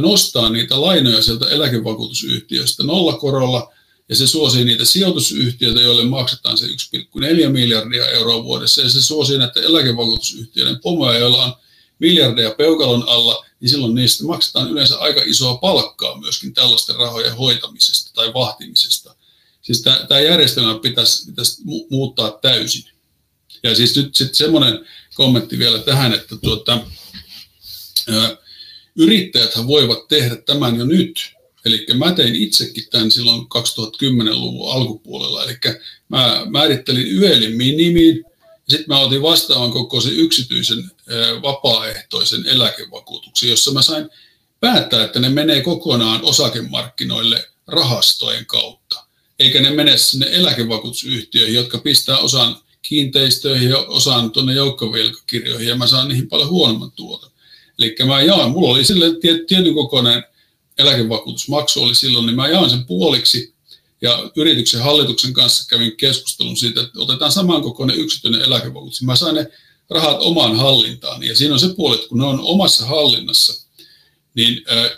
nostaa niitä lainoja sieltä eläkevakuutusyhtiöistä nollakorolla, ja se suosii niitä sijoitusyhtiöitä, joille maksetaan se 1,4 miljardia euroa vuodessa, ja se suosii näitä eläkevakuutusyhtiöiden pomoja, joilla on miljardeja peukalon alla, niin silloin niistä maksetaan yleensä aika isoa palkkaa myöskin tällaisten rahojen hoitamisesta tai vahtimisesta. Siis tämä järjestelmä pitäisi, pitäisi muuttaa täysin. Ja siis nyt sitten semmoinen kommentti vielä tähän, että tuota, yrittäjäthän voivat tehdä tämän jo nyt. Eli mä tein itsekin tämän silloin 2010-luvun alkupuolella. Eli mä määrittelin YELin ja sitten mä otin vastaavan koko sen yksityisen vapaaehtoisen eläkevakuutuksen, jossa mä sain päättää, että ne menee kokonaan osakemarkkinoille rahastojen kautta, eikä ne mene sinne eläkevakuutusyhtiöihin, jotka pistää osan kiinteistöihin ja osan tuonne joukkovelkakirjoihin, ja mä saan niihin paljon huonomman tuoton. Eli mä jaan, mulla oli sille tietyn kokoinen eläkevakuutusmaksu oli silloin, niin mä jaan sen puoliksi ja yrityksen hallituksen kanssa kävin keskustelun siitä, että otetaan samankokoinen yksityinen eläkevakuutus. Mä sain ne rahat omaan hallintaan ja siinä on se puoli, että kun ne on omassa hallinnassa, niin äh,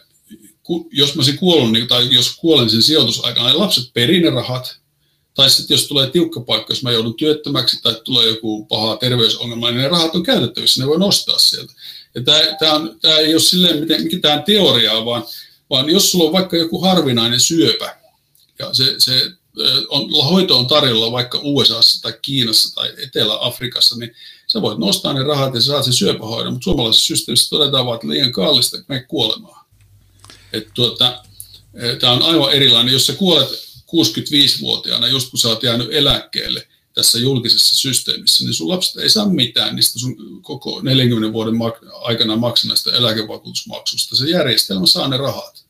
jos mä olisin kuollut, niin, tai jos kuolen sen sijoitusaikana, niin lapset perii ne rahat, tai sitten jos tulee tiukka paikka, jos mä joudun työttömäksi tai tulee joku paha terveysongelma, niin ne rahat on käytettävissä, ne voi nostaa sieltä. Tämä, tämä, ei ole silleen mitään teoriaa, vaan, vaan jos sulla on vaikka joku harvinainen syöpä, ja se, se on, hoito on tarjolla vaikka USAssa tai Kiinassa tai Etelä-Afrikassa, niin sä voit nostaa ne rahat ja sä saat sen syöpähoidon, mutta suomalaisessa systeemissä todetaan että liian kallista, että me kuolemaan. Että tuota, tämä on aivan erilainen. Jos sä kuolet 65-vuotiaana, just kun sä oot jäänyt eläkkeelle, tässä julkisessa systeemissä, niin sun lapset ei saa mitään niistä sun koko 40 vuoden aikana maksaneista eläkevakuutusmaksusta. Se järjestelmä saa ne rahat.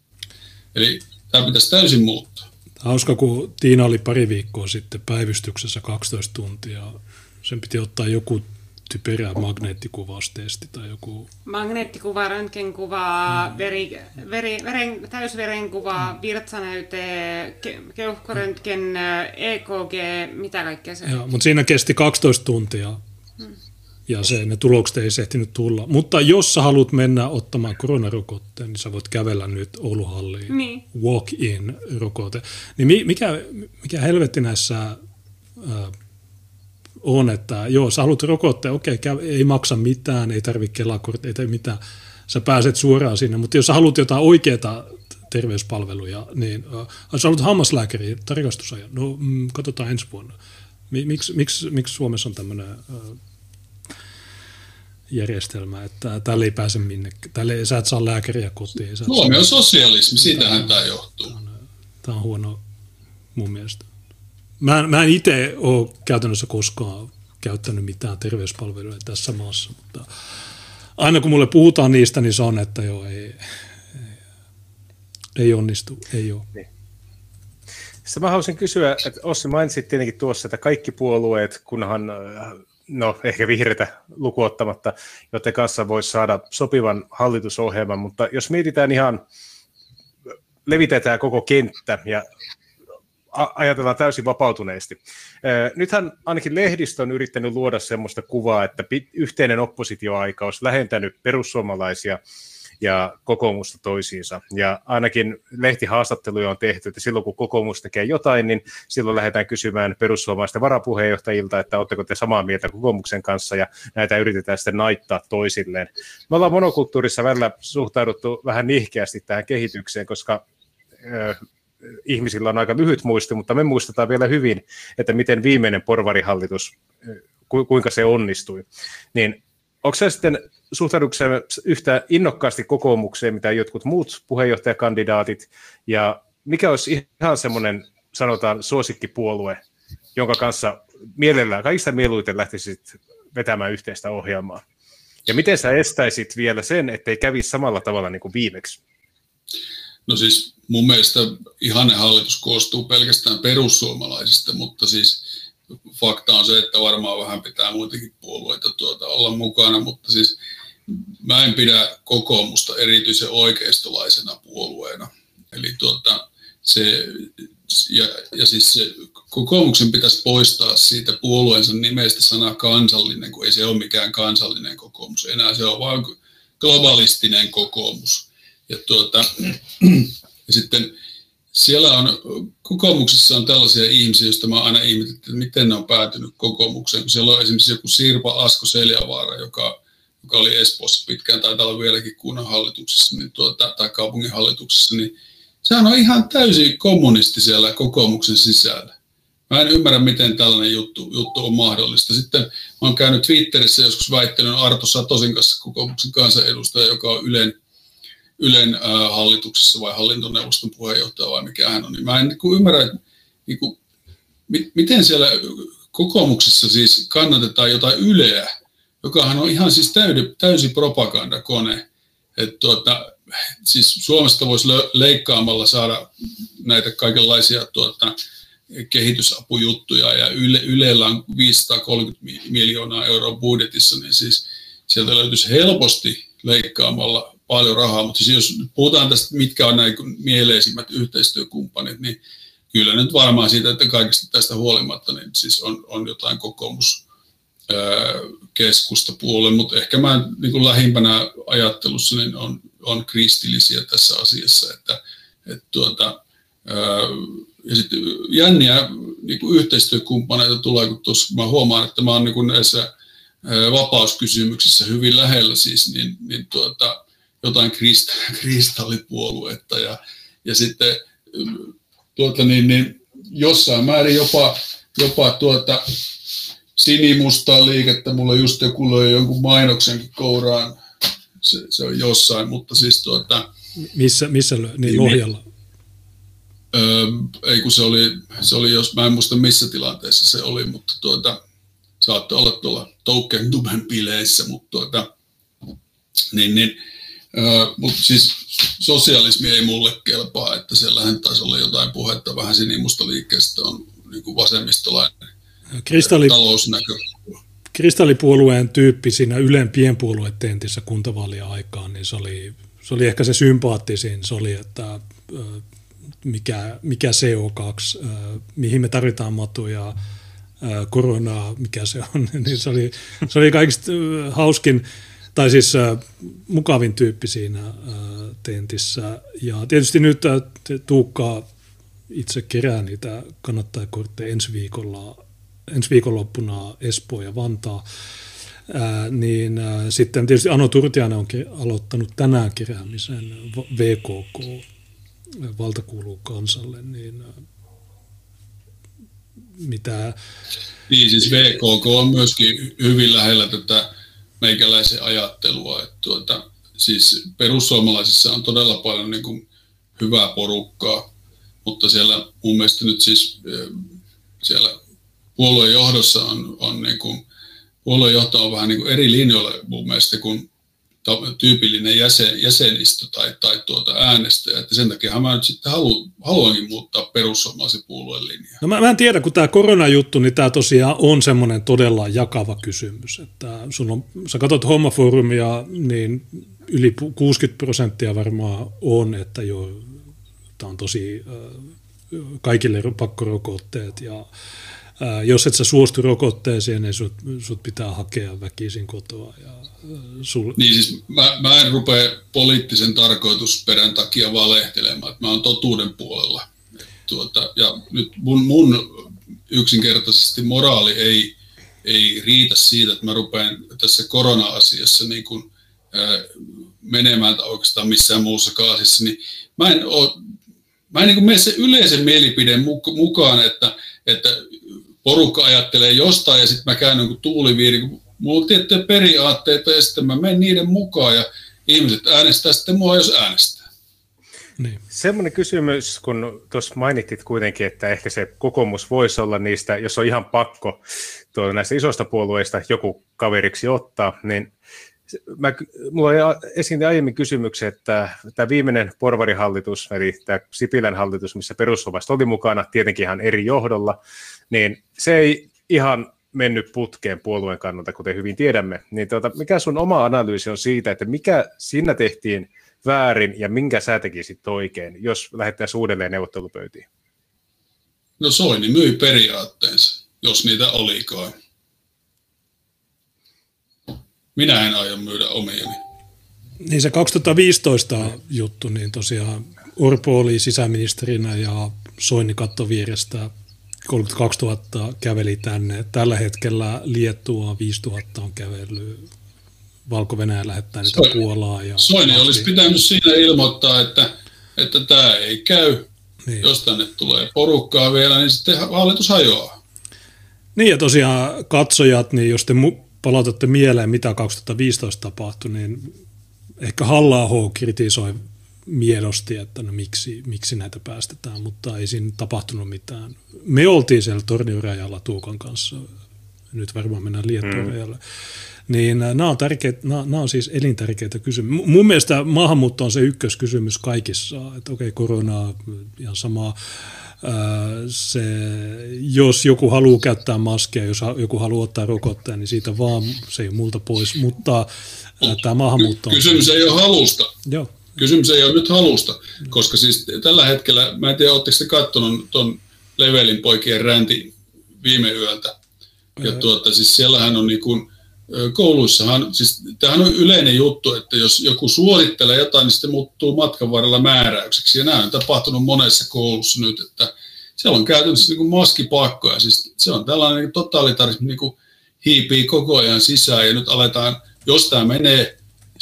Eli tämä pitäisi täysin muuttaa. Hauska, kun Tiina oli pari viikkoa sitten päivystyksessä 12 tuntia. Sen piti ottaa joku typerä magneettikuvaustesti tai joku... Magneettikuva, röntgenkuva, mm. veri, veri, veren, täysverenkuva, mm. virtsanäyte, ke, keuhkoröntgen, EKG, mitä kaikkea se Joo, mutta siinä kesti 12 tuntia. Mm. ja se, ne tulokset ei ehtinyt tulla. Mutta jos sä haluat mennä ottamaan koronarokotteen, niin sä voit kävellä nyt Ouluhalliin Niin. walk-in rokote. Niin mikä, mikä helvetti näissä äh, on, että joo, sä haluat rokotteen, okei, käy, ei maksa mitään, ei tarvitse kelakorttia, ei tarvitse mitään, sä pääset suoraan sinne, mutta jos sä haluat jotain oikeaa terveyspalveluja, niin äh, sä haluat hammaslääkäriin tarkastusajan, no mm, katsotaan ensi vuonna. Miksi, miksi, miksi Suomessa on tämmöinen äh, järjestelmä, että tälle ei pääse minnekään. Tälle ei, sä et saa lääkäriä kotiin. Suomi on sosialismi, siitähän tämä johtuu. Tämä on huono mun mielestä. Mä, mä en itse ole käytännössä koskaan käyttänyt mitään terveyspalveluja tässä maassa, mutta aina kun mulle puhutaan niistä, niin se on, että joo, ei, ei, onnistu, ei ole. Niin. Sitten mä haluaisin kysyä, että Ossi mainitsit tietenkin tuossa, että kaikki puolueet, kunhan no ehkä vihreitä lukuottamatta, joten kanssa voisi saada sopivan hallitusohjelman, mutta jos mietitään ihan, levitetään koko kenttä ja ajatellaan täysin vapautuneesti. Nythän ainakin lehdistö on yrittänyt luoda sellaista kuvaa, että yhteinen oppositioaika olisi lähentänyt perussuomalaisia ja kokoomusta toisiinsa. Ja ainakin lehtihaastatteluja on tehty, että silloin kun kokoomus tekee jotain, niin silloin lähdetään kysymään perussuomalaisten varapuheenjohtajilta, että oletteko te samaa mieltä kokoomuksen kanssa, ja näitä yritetään sitten naittaa toisilleen. Me ollaan monokulttuurissa välillä suhtauduttu vähän nihkeästi tähän kehitykseen, koska ihmisillä on aika lyhyt muisti, mutta me muistetaan vielä hyvin, että miten viimeinen porvarihallitus, ku, kuinka se onnistui. Niin onko se sitten suhtauduksemme yhtä innokkaasti kokoomukseen, mitä jotkut muut puheenjohtajakandidaatit, ja mikä olisi ihan semmoinen, sanotaan, suosikkipuolue, jonka kanssa mielellään, kaikista mieluiten lähtisit vetämään yhteistä ohjelmaa? Ja miten sä estäisit vielä sen, ettei kävisi samalla tavalla niin kuin viimeksi? No siis mun mielestä ihanne hallitus koostuu pelkästään perussuomalaisista, mutta siis fakta on se, että varmaan vähän pitää muitakin puolueita tuota olla mukana, mutta siis mä en pidä kokoomusta erityisen oikeistolaisena puolueena. Eli tuota, se, ja, ja siis se, kokoomuksen pitäisi poistaa siitä puolueensa nimestä sana kansallinen, kun ei se ole mikään kansallinen kokoomus enää, se on vain globalistinen kokoomus. Ja, tuota, ja sitten siellä on, kokoomuksessa on tällaisia ihmisiä, joista mä aina ihmetin, että miten ne on päätynyt kokoomukseen, siellä on esimerkiksi joku Sirpa Asko Seljavaara, joka, joka oli Espoossa pitkään, tai olla vieläkin kunnan hallituksessa niin tuota, tai kaupungin hallituksessa, niin sehän on ihan täysin kommunisti siellä kokoomuksen sisällä. Mä en ymmärrä, miten tällainen juttu, juttu on mahdollista. Sitten mä oon käynyt Twitterissä joskus väittänyt Arto Satosin kanssa kokoomuksen kansanedustaja, joka on Ylen Ylen hallituksessa vai hallintoneuvoston puheenjohtaja vai mikä hän on, niin mä en niin ymmärrä, niin kuin, mi- miten siellä kokoomuksessa siis kannatetaan jotain Yleä, jokahan on ihan siis täydi, täysi propagandakone. Että tuota, siis Suomesta voisi leikkaamalla saada näitä kaikenlaisia tuota, kehitysapujuttuja ja Yle, Ylellä on 530 miljoonaa euroa budjetissa, niin siis sieltä löytyisi helposti leikkaamalla paljon rahaa, mutta siis jos puhutaan tästä, mitkä on näin mieleisimmät yhteistyökumppanit, niin kyllä nyt varmaan siitä, että kaikesta tästä huolimatta, niin siis on, on jotain kokoomus puolelle, mutta ehkä mä niin kuin lähimpänä ajattelussa niin on, on kristillisiä tässä asiassa, että, että tuota, ja sitten jänniä niin kuin yhteistyökumppaneita tulee, kun tuossa mä huomaan, että mä oon niin näissä vapauskysymyksissä hyvin lähellä siis, niin, niin tuota, jotain krist, kristallipuoluetta ja, ja sitten tuota, niin, niin, jossain määrin jopa, jopa tuota, sinimustaa liikettä. Mulla just joku löi jonkun mainoksenkin kouraan. Se, se on jossain, mutta siis tuota... Missä, missä löi? Niin, niin Lohjalla? Öö, ei kun se oli, se oli, jos mä en muista missä tilanteessa se oli, mutta tuota, saattoi olla tuolla Toukentuben bileissä, mutta tuota, niin, niin, mutta siis sosialismi ei mulle kelpaa, että siellähän taisi olla jotain puhetta vähän sinimusta liikkeestä, on niin kuin vasemmistolainen Kristalli... talousnäkökulma. Kristallipuolueen tyyppi siinä Ylen pienpuoluetentissä kuntavaalia aikaan, niin se oli, se oli ehkä se sympaattisin, se oli, että mikä, mikä CO2, mihin me tarvitaan matuja, koronaa, mikä se on, niin se oli, se oli kaikista hauskin, tai siis mukavin tyyppi siinä tentissä. Ja tietysti nyt Tuukka itse kerää niitä kannattajakortteja ensi viikolla, ensi viikonloppuna Espoo ja Vantaa. Ää, niin ää, sitten tietysti Ano Turtiainen on aloittanut tänään keräämisen VKK, valta kuuluu kansalle, niin ää, mitä... Niin siis VKK on myöskin hyvin lähellä tätä meikäläisen ajattelua, että tuota, siis perussuomalaisissa on todella paljon niin kuin hyvää porukkaa, mutta siellä mun mielestä nyt siis siellä puolueen johdossa on, on niin kuin puoluejohto on vähän niin kuin eri linjoilla mun mielestä kuin tyypillinen jäsen, jäsenistö tai, tai tuota äänestäjä. Että sen takia mä nyt sitten halu, haluankin muuttaa perussuomalaisen puolueen linjaa. No mä, mä en tiedä, kun tämä koronajuttu, niin tämä tosiaan on semmoinen todella jakava kysymys. Että sun on, sä katsot hommafoorumia, niin yli 60 prosenttia varmaan on, että jo tämä on tosi kaikille pakkorokotteet ja jos et sä suostu rokotteeseen, niin sut, sut pitää hakea väkisin kotoa. Ja, sul... Niin siis mä, mä en rupea poliittisen tarkoitusperän takia valehtelemaan, että mä oon totuuden puolella. Tuota, ja nyt mun, mun yksinkertaisesti moraali ei, ei riitä siitä, että mä rupean tässä korona-asiassa niin kuin, ää, menemään oikeastaan missään muussa kaasissa, niin mä en, ole, mä en niin mene sen yleisen mielipideen mukaan, että, että porukka ajattelee jostain ja sitten mä käyn niin tuuliviiri. Mulla on tiettyjä periaatteita ja sitten mä menen niiden mukaan ja ihmiset äänestää sitten mua, jos äänestää. Niin. Semmoinen kysymys, kun tuossa mainittit kuitenkin, että ehkä se kokoomus voisi olla niistä, jos on ihan pakko tuota, näistä isoista puolueista joku kaveriksi ottaa, niin mä, mulla oli esiin aiemmin kysymyksen, että tämä viimeinen porvarihallitus, eli tämä Sipilän hallitus, missä perussuomalaiset oli mukana, tietenkin ihan eri johdolla, niin se ei ihan mennyt putkeen puolueen kannalta, kuten hyvin tiedämme. Niin tuota, mikä sun oma analyysi on siitä, että mikä siinä tehtiin väärin ja minkä sä tekisit oikein, jos lähdettäisiin uudelleen neuvottelupöytiin? No Soini myi periaatteensa, jos niitä olikaan. Minä en aio myydä omiani. Niin se 2015 juttu, niin tosiaan Orpo oli sisäministerinä ja Soini katto vierestä 32 000 käveli tänne. Tällä hetkellä Liettua 5 000 on kävellyt. Valko-Venäjä lähettää niitä Soini, Puolaa. Ja Soini olisi pitänyt siinä ilmoittaa, että, että tämä ei käy. Niin. Jos tänne tulee porukkaa vielä, niin sitten hallitus hajoaa. Niin ja tosiaan katsojat, niin jos te palautatte mieleen, mitä 2015 tapahtui, niin ehkä halla kritisoi miedosti, että no miksi, miksi näitä päästetään, mutta ei siinä tapahtunut mitään. Me oltiin siellä torniurajalla Tuukan kanssa, nyt varmaan mennään Liettuan mm. Niin äh, nämä on, tärkeitä, nämä, nämä on siis elintärkeitä kysymyksiä. Mun mielestä maahanmuutto on se ykköskysymys kaikissa, että okei, okay, koronaa ihan samaa. Äh, se, jos joku haluaa käyttää maskia, jos joku haluaa ottaa rokotteen, niin siitä vaan se ei multa pois, mutta äh, tämä maahanmuutto on... Kysymys ei ole halusta. Joo. Kysymys ei ole nyt halusta, koska siis tällä hetkellä, mä en tiedä, oletteko te katsonut tuon Levelin poikien ränti viime yöltä. Ja tuota, siis siellähän on niin kuin, kouluissahan, siis tämähän on yleinen juttu, että jos joku suorittelee jotain, niin sitten muuttuu matkan varrella määräykseksi. Ja näin on tapahtunut monessa koulussa nyt, että siellä on käytännössä niin kuin maskipakkoja. Siis se on tällainen niin totalitarismi niin kuin hiipii koko ajan sisään ja nyt aletaan, jos tämä menee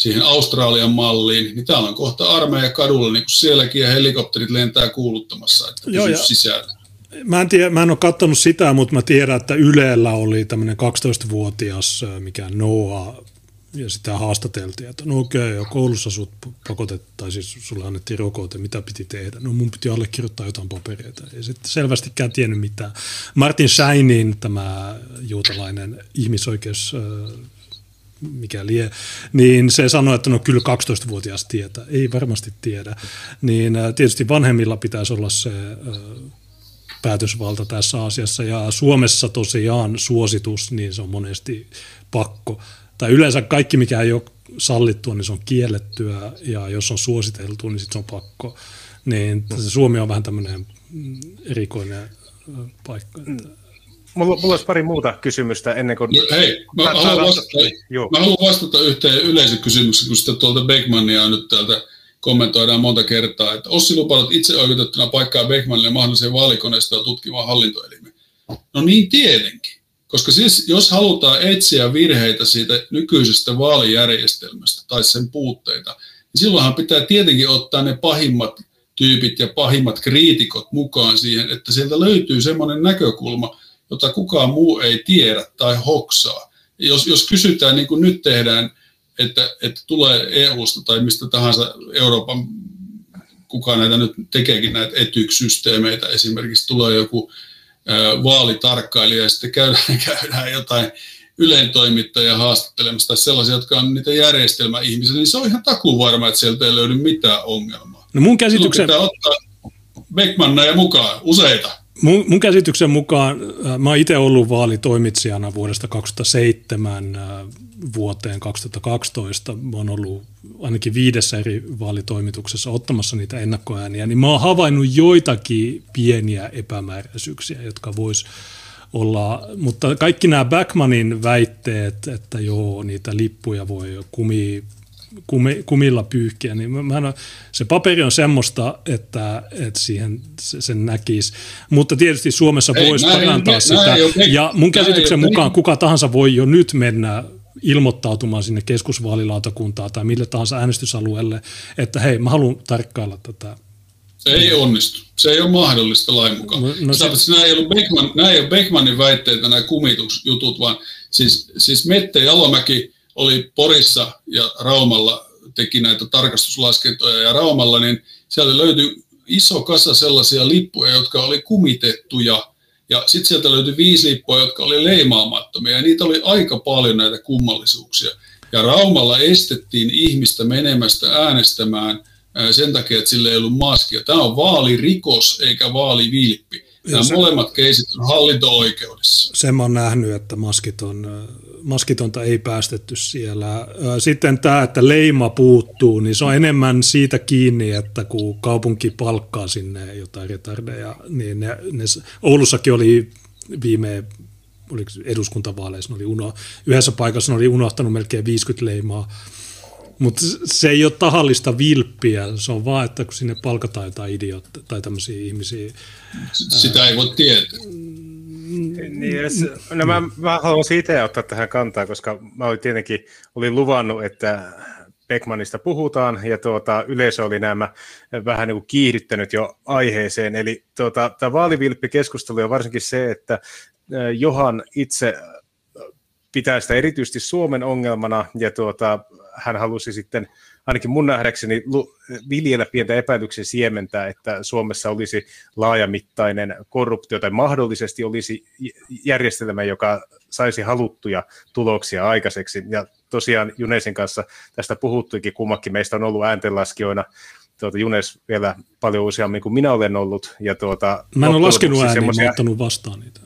siihen Australian malliin, niin täällä on kohta armeija kadulla, niin kuin sielläkin, ja helikopterit lentää kuuluttamassa, että Joo, ja sisällä. Mä en, tiedä, mä en ole katsonut sitä, mutta mä tiedän, että Ylellä oli tämmöinen 12-vuotias, mikä Noah, ja sitä haastateltiin, että no okei, okay, koulussa sut pakotettiin, tai siis sulle annettiin rokote, mitä piti tehdä? No mun piti allekirjoittaa jotain papereita. Ei sitten selvästikään tiennyt mitään. Martin Scheinin, tämä juutalainen ihmisoikeus mikä lie, niin se sanoi, että no kyllä 12-vuotias tietää. Ei varmasti tiedä. Niin äh, tietysti vanhemmilla pitäisi olla se äh, päätösvalta tässä asiassa. Ja Suomessa tosiaan suositus, niin se on monesti pakko. Tai yleensä kaikki, mikä ei ole sallittua, niin se on kiellettyä. Ja jos on suositeltu, niin sitten se on pakko. Niin Suomi on vähän tämmöinen erikoinen äh, paikka. Että mulla, mulla olisi pari muuta kysymystä ennen kuin... No, hei, mä haluan, vastata, mä haluan vastata yhteen yleisökysymykseen, kun sitten tuolta Beckmania on nyt täältä kommentoidaan monta kertaa, että Ossi lupaudet itse oikeutettuna paikkaa Beckmanille mahdolliseen vaalikoneistoa tutkimaan hallintoelimen. No niin tietenkin. Koska siis, jos halutaan etsiä virheitä siitä nykyisestä vaalijärjestelmästä tai sen puutteita, niin silloinhan pitää tietenkin ottaa ne pahimmat tyypit ja pahimmat kriitikot mukaan siihen, että sieltä löytyy semmoinen näkökulma, jota kukaan muu ei tiedä tai hoksaa. Jos, jos kysytään, niin kuin nyt tehdään, että, että tulee EU-sta tai mistä tahansa Euroopan, kuka näitä nyt tekeekin näitä etyksysteemeitä, esimerkiksi tulee joku vaalitarkkailija ja sitten käydään, käydään jotain Ylen toimittajia haastattelemassa tai sellaisia, jotka on niitä järjestelmäihmisiä, niin se on ihan takuvarma, että sieltä ei löydy mitään ongelmaa. No mun käsityksen... pitää ottaa Beckmanneja mukaan, useita. Mun, mun käsityksen mukaan, äh, mä oon itse ollut vaalitoimitsijana vuodesta 2007 äh, vuoteen 2012. Mä oon ollut ainakin viidessä eri vaalitoimituksessa ottamassa niitä ennakkoääniä, niin mä oon havainnut joitakin pieniä epämääräisyyksiä, jotka vois olla, mutta kaikki nämä Backmanin väitteet, että joo, niitä lippuja voi kumi kumi, kumilla pyyhkiä, niin mä, mä, se paperi on semmoista, että, että siihen sen näkisi. Mutta tietysti Suomessa ei, voisi parantaa ei, sitä. Ei, ja mun käsityksen mukaan kuka tahansa voi jo nyt mennä ilmoittautumaan sinne keskusvaalilautakuntaan tai mille tahansa äänestysalueelle, että hei, mä haluan tarkkailla tätä se ei onnistu. Se ei ole mahdollista lain mukaan. No, no se... nämä, ei ollut Beckman, nämä ei ole Beckmanin väitteitä, nämä kumitusjutut, vaan siis, siis Mette Jalomäki oli Porissa ja Raumalla teki näitä tarkastuslaskentoja ja Raumalla, niin sieltä löytyi iso kasa sellaisia lippuja, jotka oli kumitettuja ja sitten sieltä löytyi viisi lippua, jotka oli leimaamattomia ja niitä oli aika paljon näitä kummallisuuksia. Ja Raumalla estettiin ihmistä menemästä äänestämään sen takia, että sillä ei ollut maskia. Tämä on vaalirikos eikä vaalivilppi. Nämä se, molemmat keisit on hallinto-oikeudessa. Sen mä oon nähnyt, että maskiton, maskitonta ei päästetty siellä. Sitten tämä, että leima puuttuu, niin se on enemmän siitä kiinni, että kun kaupunki palkkaa sinne jotain retardeja, niin ne, ne, Oulussakin oli viime oliko eduskuntavaaleissa, ne oli uno, yhdessä paikassa ne oli unohtanut melkein 50 leimaa mutta se ei ole tahallista vilppiä, se on vaan, että kun sinne palkataan jotain idiootteja tai tämmöisiä ihmisiä. Sitä ei voi tietää. Niin, no mä, mä haluan siitä ottaa tähän kantaa, koska mä olin tietenkin olin luvannut, että Beckmanista puhutaan, ja tuota, yleisö oli nämä vähän niin kuin kiihdyttänyt jo aiheeseen. Eli tuota, tämä vaalivilppi-keskustelu on varsinkin se, että Johan itse pitää sitä erityisesti Suomen ongelmana, ja tuota, hän halusi sitten ainakin mun nähdäkseni viljellä pientä epäilyksen siementää, että Suomessa olisi laajamittainen korruptio tai mahdollisesti olisi järjestelmä, joka saisi haluttuja tuloksia aikaiseksi. Ja tosiaan Junesin kanssa tästä puhuttuikin, kummakin meistä on ollut ääntenlaskijoina tuota, Junes vielä paljon useammin kuin minä olen ollut. Ja tuota, mä en ole laskenut ääniä, semmosia... mä ottanut vastaan niitä.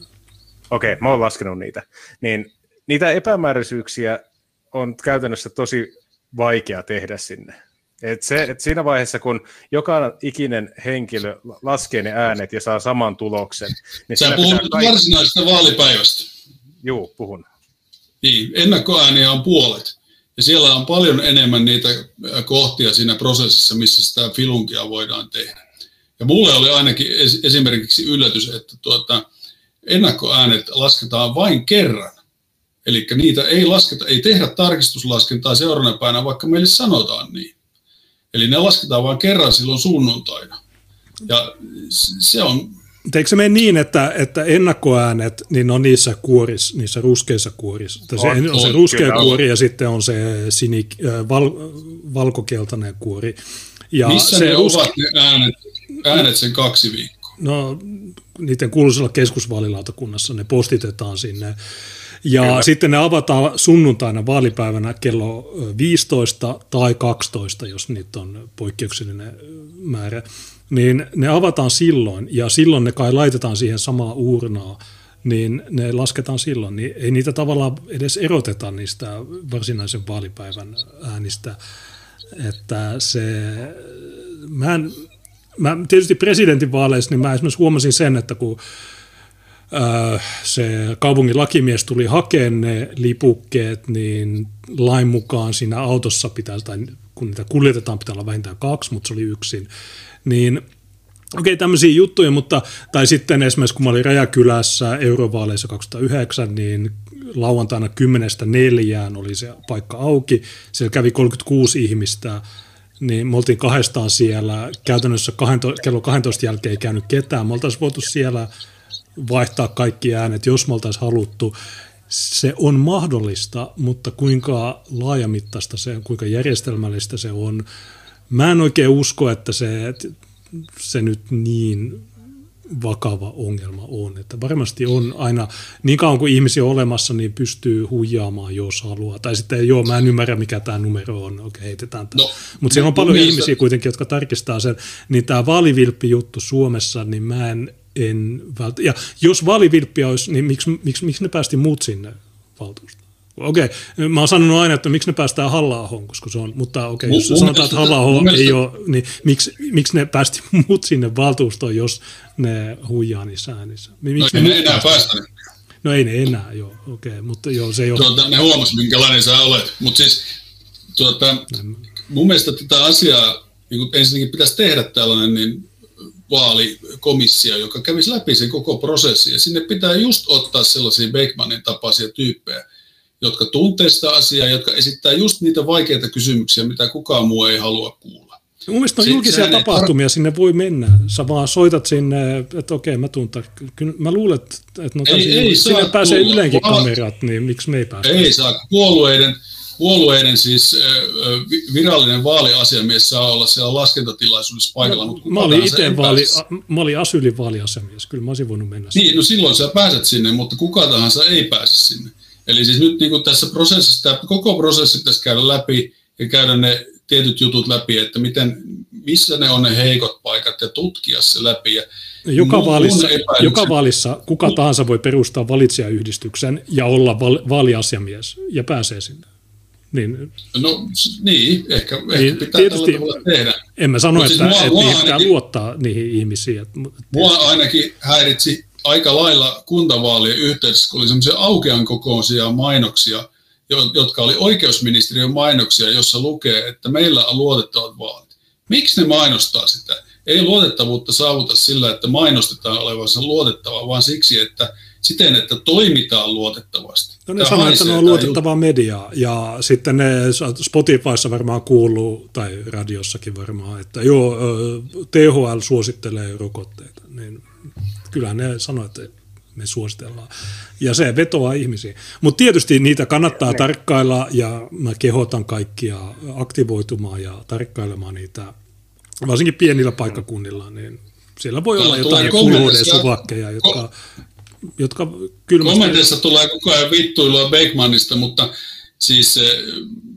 Okei, okay, mä oon laskenut niitä. Niin niitä epämääräisyyksiä on käytännössä tosi vaikea tehdä sinne. Et se, et siinä vaiheessa, kun joka ikinen henkilö laskee ne äänet ja saa saman tuloksen. Niin Sä puhut kaikki... varsinaisesta vaalipäivästä. Joo, puhun. Niin, ennakkoääniä on puolet. Ja siellä on paljon enemmän niitä kohtia siinä prosessissa, missä sitä filunkia voidaan tehdä. Ja mulle oli ainakin esimerkiksi yllätys, että tuota, ennakkoäänet lasketaan vain kerran Eli niitä ei lasketa, ei tehdä tarkistuslaskentaa seuraavana päivänä, vaikka meille sanotaan niin. Eli ne lasketaan vain kerran silloin sunnuntaina. Ja se on... Eikö se mene niin, että, että ennakkoäänet, niin on niissä kuoris, niissä ruskeissa kuorissa? Se, on, on se ruskea kyllä, kuori ja sitten on se sinik, val, valkokeltainen kuori. Ja Missä se ne ruske... ovat ne äänet, äänet sen kaksi viikkoa? No, niiden kuuluisella keskusvaalilautakunnassa ne postitetaan sinne ja Kyllä. sitten ne avataan sunnuntaina vaalipäivänä kello 15 tai 12, jos niitä on poikkeuksellinen määrä. Niin ne avataan silloin ja silloin ne kai laitetaan siihen samaa uurnaa, niin ne lasketaan silloin. Niin ei niitä tavallaan edes eroteta niistä varsinaisen vaalipäivän äänistä. Että se, mä, en, mä tietysti presidentinvaaleissa, niin mä esimerkiksi huomasin sen, että kun se kaupungin lakimies tuli hakemaan ne lipukkeet, niin lain mukaan siinä autossa pitää, tai kun niitä kuljetetaan, pitää olla vähintään kaksi, mutta se oli yksin. Niin Okei, okay, tämmöisiä juttuja, mutta, tai sitten esimerkiksi kun mä olin Räjäkylässä eurovaaleissa 2009, niin lauantaina 10 neljään oli se paikka auki, siellä kävi 36 ihmistä, niin me oltiin kahdestaan siellä, käytännössä 12, kello 12 jälkeen ei käynyt ketään, me oltaisiin voitu siellä vaihtaa kaikki äänet, jos me oltaisiin haluttu. Se on mahdollista, mutta kuinka laajamittaista se on, kuinka järjestelmällistä se on. Mä en oikein usko, että se, se nyt niin vakava ongelma on. Että varmasti on aina, niin kauan kuin ihmisiä on olemassa, niin pystyy huijaamaan, jos haluaa. Tai sitten, joo, mä en ymmärrä, mikä tämä numero on, okei, heitetään tämä. No, Mutta siellä on paljon mielestä... ihmisiä kuitenkin, jotka tarkistaa sen. Niin tämä vaalivilppi-juttu Suomessa, niin mä en, en vält... Ja jos vaalivilppiä olisi, niin miksi, miksi, miksi ne päästi muut sinne valtuustoon? Okei, okay. mä oon sanonut aina, että miksi ne päästään halla koska se on, mutta okei, okay, jos sanotaan, että halla ei ole, niin miksi, miksi ne päästi muut sinne valtuustoon, jos ne huijaa niissä äänissä? Miksi no ei ne enää päästä. No ei ne enää, joo, okei, okay, mutta joo, se ei ole. Tuota, ne huomasi, minkälainen sä olet, mutta siis tuota, mun mielestä tätä asiaa, niin ensinnäkin pitäisi tehdä tällainen niin vaalikomissio, joka kävisi läpi sen koko prosessin, ja sinne pitää just ottaa sellaisia Beckmanin tapaisia tyyppejä, jotka tuntee sitä asiaa, jotka esittää just niitä vaikeita kysymyksiä, mitä kukaan muu ei halua kuulla. Mun mielestä on julkisia tapahtumia, tar- sinne voi mennä. Sä vaan soitat sinne, että okei, mä tuntan. Kyllä mä luulen, että no, ei, ei sinne pääsee tulla. kamerat, niin miksi me ei pääse? Ei saa. Puolueiden, puolueiden siis virallinen vaaliasiamies saa olla siellä laskentatilaisuudessa paikalla. No, mutta mä olin itse vaali, mä olin Asylin vaaliasiamies, kyllä mä olisin voinut mennä. Niin, no silloin sä pääset sinne, mutta kuka tahansa ei pääse sinne. Eli siis nyt niin kuin tässä prosessissa, tämä koko prosessi pitäisi käydä läpi ja käydä ne tietyt jutut läpi, että miten, missä ne on ne heikot paikat ja tutkia se läpi. Ja joka, vaalissa, joka vaalissa kuka tahansa voi perustaa valitsijayhdistyksen ja olla val, vaaliasiamies ja pääsee sinne. Niin. No niin, ehkä, ehkä niin, pitää tietysti, tällä tavalla tehdä. En mä sano, siis että, mua, että mua niihin pitää luottaa niihin ihmisiin. Että, mua ainakin häiritsi aika lailla kuntavaalien yhteydessä, kun oli semmoisia aukean kokoisia mainoksia, jotka oli oikeusministeriön mainoksia, jossa lukee, että meillä on luotettavat vaalit. Miksi ne mainostaa sitä? Ei luotettavuutta saavuta sillä, että mainostetaan olevansa luotettava, vaan siksi, että siten, että toimitaan luotettavasti. No ne sanoo, että ne on luotettavaa juttu. mediaa, ja sitten ne Spotifyssa varmaan kuuluu, tai radiossakin varmaan, että joo, THL suosittelee rokotteita, niin kyllä ne sanoo, että me suositellaan. Ja se vetoaa ihmisiin. Mutta tietysti niitä kannattaa ne. tarkkailla ja mä kehotan kaikkia aktivoitumaan ja tarkkailemaan niitä, varsinkin pienillä paikkakunnilla, niin siellä voi olla jotain kuluuden suvakkeja, jotka, jotka kylmästi... Kommenteissa tulee koko ajan vittuilua Beckmanista, mutta siis eh,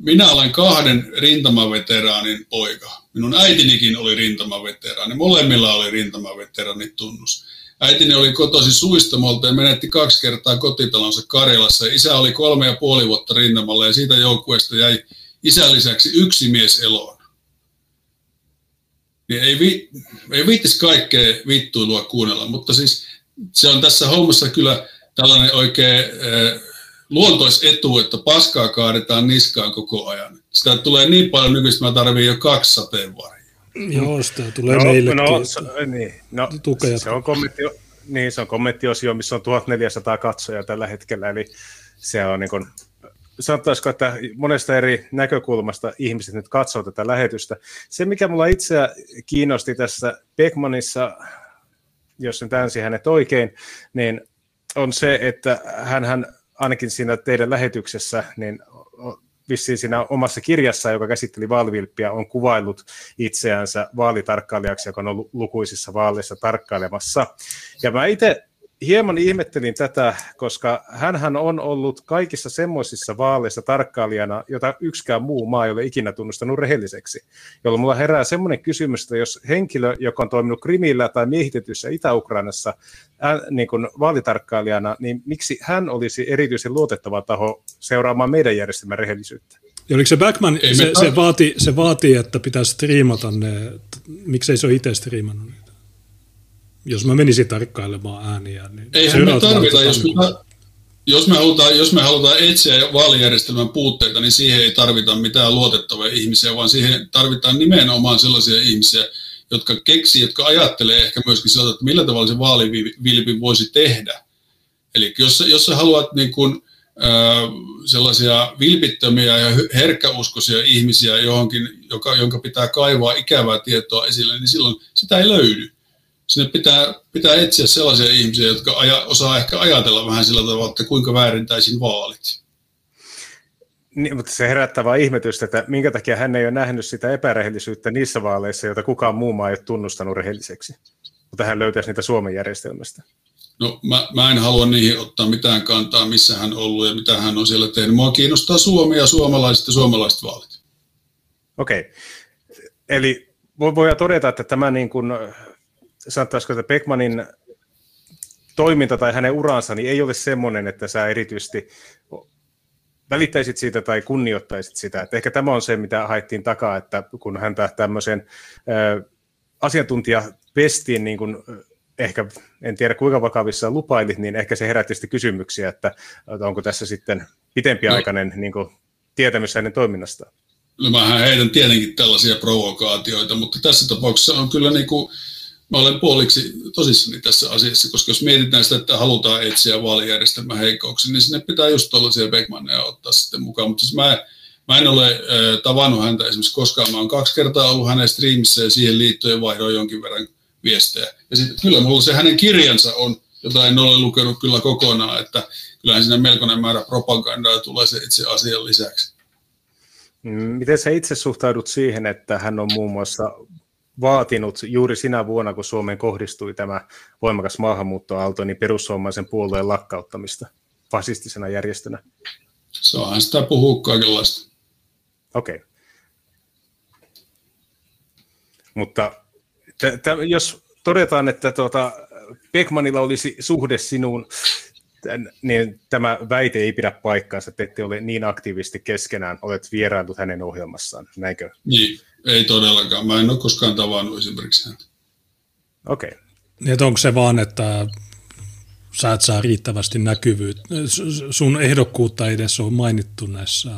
minä olen kahden rintamaveteraanin poika. Minun äitinikin oli rintamaveteraani. Molemmilla oli rintamaveteraanit tunnus Äitini oli kotoisin Suistamolta ja menetti kaksi kertaa kotitalonsa Karjalassa. Isä oli kolme ja puoli vuotta rintamalla ja siitä joukkueesta jäi isän lisäksi yksi mies eloon. Niin ei, vi, ei viittisi kaikkea vittuilua kuunnella, mutta siis se on tässä hommassa kyllä tällainen oikein äh, luontoisetu, että paskaa kaadetaan niskaan koko ajan. Sitä tulee niin paljon nykyistä, mä tarvii jo kaksi sateenvaria. Joo, sitä tulee no, meille. No, se, niin, no, se on kommentti, niin, se on kommenttiosio, missä on 1400 katsojaa tällä hetkellä, eli se on niin kuin, sanottaisiko, että monesta eri näkökulmasta ihmiset nyt katsoo tätä lähetystä. Se, mikä mulla itseä kiinnosti tässä Beckmanissa, jos nyt äänsi hänet oikein, niin on se, että hän ainakin siinä teidän lähetyksessä niin vissiin siinä omassa kirjassa, joka käsitteli vaalivilppiä, on kuvaillut itseänsä vaalitarkkailijaksi, joka on ollut lukuisissa vaaleissa tarkkailemassa. Ja mä itse hieman ihmettelin tätä, koska hän on ollut kaikissa semmoisissa vaaleissa tarkkailijana, jota yksikään muu maa ei ole ikinä tunnustanut rehelliseksi. Jolloin mulla herää semmoinen kysymys, että jos henkilö, joka on toiminut Krimillä tai miehitetyssä Itä-Ukrainassa niin kuin vaalitarkkailijana, niin miksi hän olisi erityisen luotettava taho seuraamaan meidän järjestelmän rehellisyyttä? Ja oliko se Backman, se, se, vaati, se vaatii, että pitää striimata ne, miksei se ole itse striimannut niitä? Jos mä menisin tarkkailemaan ääniä, niin Eihän me tarvita, jos me, jos me, halutaan, jos me halutaan etsiä vaalijärjestelmän puutteita, niin siihen ei tarvita mitään luotettavia ihmisiä, vaan siihen tarvitaan nimenomaan sellaisia ihmisiä, jotka keksii, jotka ajattelee ehkä myöskin sieltä, että millä tavalla se vaalivilpi voisi tehdä. Eli jos, jos sä haluat niin kuin, sellaisia vilpittömiä ja herkkäuskoisia ihmisiä johonkin, joka, jonka pitää kaivaa ikävää tietoa esille, niin silloin sitä ei löydy. Sinne pitää, pitää etsiä sellaisia ihmisiä, jotka aja, osaa ehkä ajatella vähän sillä tavalla, että kuinka väärintäisin vaalit. Niin, mutta se herättää vaan ihmetystä, että minkä takia hän ei ole nähnyt sitä epärehellisyyttä niissä vaaleissa, joita kukaan muu maa ei ole tunnustanut rehelliseksi. Mutta hän löytäisi niitä Suomen järjestelmästä. No mä, mä en halua niihin ottaa mitään kantaa, missä hän on ollut ja mitä hän on siellä tehnyt. Mua kiinnostaa Suomi ja suomalaiset ja suomalaiset vaalit. Okei. Okay. Eli voidaan todeta, että tämä niin kuin, sanottaisiko, että Beckmanin toiminta tai hänen uransa niin ei ole semmoinen, että sä erityisesti välittäisit siitä tai kunnioittaisit sitä. Että ehkä tämä on se, mitä haettiin takaa, että kun häntä tämmöisen asiantuntija pestiin niin kuin ehkä, en tiedä kuinka vakavissa lupailit, niin ehkä se herätti sitten kysymyksiä, että onko tässä sitten pitempiaikainen no. niin kuin, tietämys hänen toiminnastaan. No mähän heidän tietenkin tällaisia provokaatioita, mutta tässä tapauksessa on kyllä niin kuin, mä olen puoliksi tosissani tässä asiassa, koska jos mietitään sitä, että halutaan etsiä vaalijärjestelmän heikkouksia, niin sinne pitää just tällaisia Beckmanneja ottaa sitten mukaan. Mutta siis mä, mä en ole äh, tavannut häntä esimerkiksi koskaan. Mä oon kaksi kertaa ollut hänen striimissä ja siihen liittyen vaihdoin jonkin verran viestejä. Ja sitten kyllä mulla se hänen kirjansa on, jota en ole lukenut kyllä kokonaan, että kyllähän siinä melkoinen määrä propagandaa tulee se itse asian lisäksi. Miten sä itse suhtaudut siihen, että hän on muun muassa vaatinut juuri sinä vuonna, kun Suomeen kohdistui tämä voimakas maahanmuuttoaalto, niin perussuomaisen puolueen lakkauttamista fasistisena järjestönä? Saahan sitä puhua kaikenlaista. Okei. Okay. Mutta t- t- jos todetaan, että tuota, Beckmanilla olisi suhde sinuun, niin tämä väite ei pidä paikkaansa, että ette ole niin aktiivisesti keskenään, olet vieraantut hänen ohjelmassaan, näinkö? Niin, ei todellakaan. Mä en ole koskaan tavannut esimerkiksi häntä. Okei. Okay. Niin, onko se vaan, että sä et saa riittävästi näkyvyyttä, sun ehdokkuutta ei edes ole mainittu näissä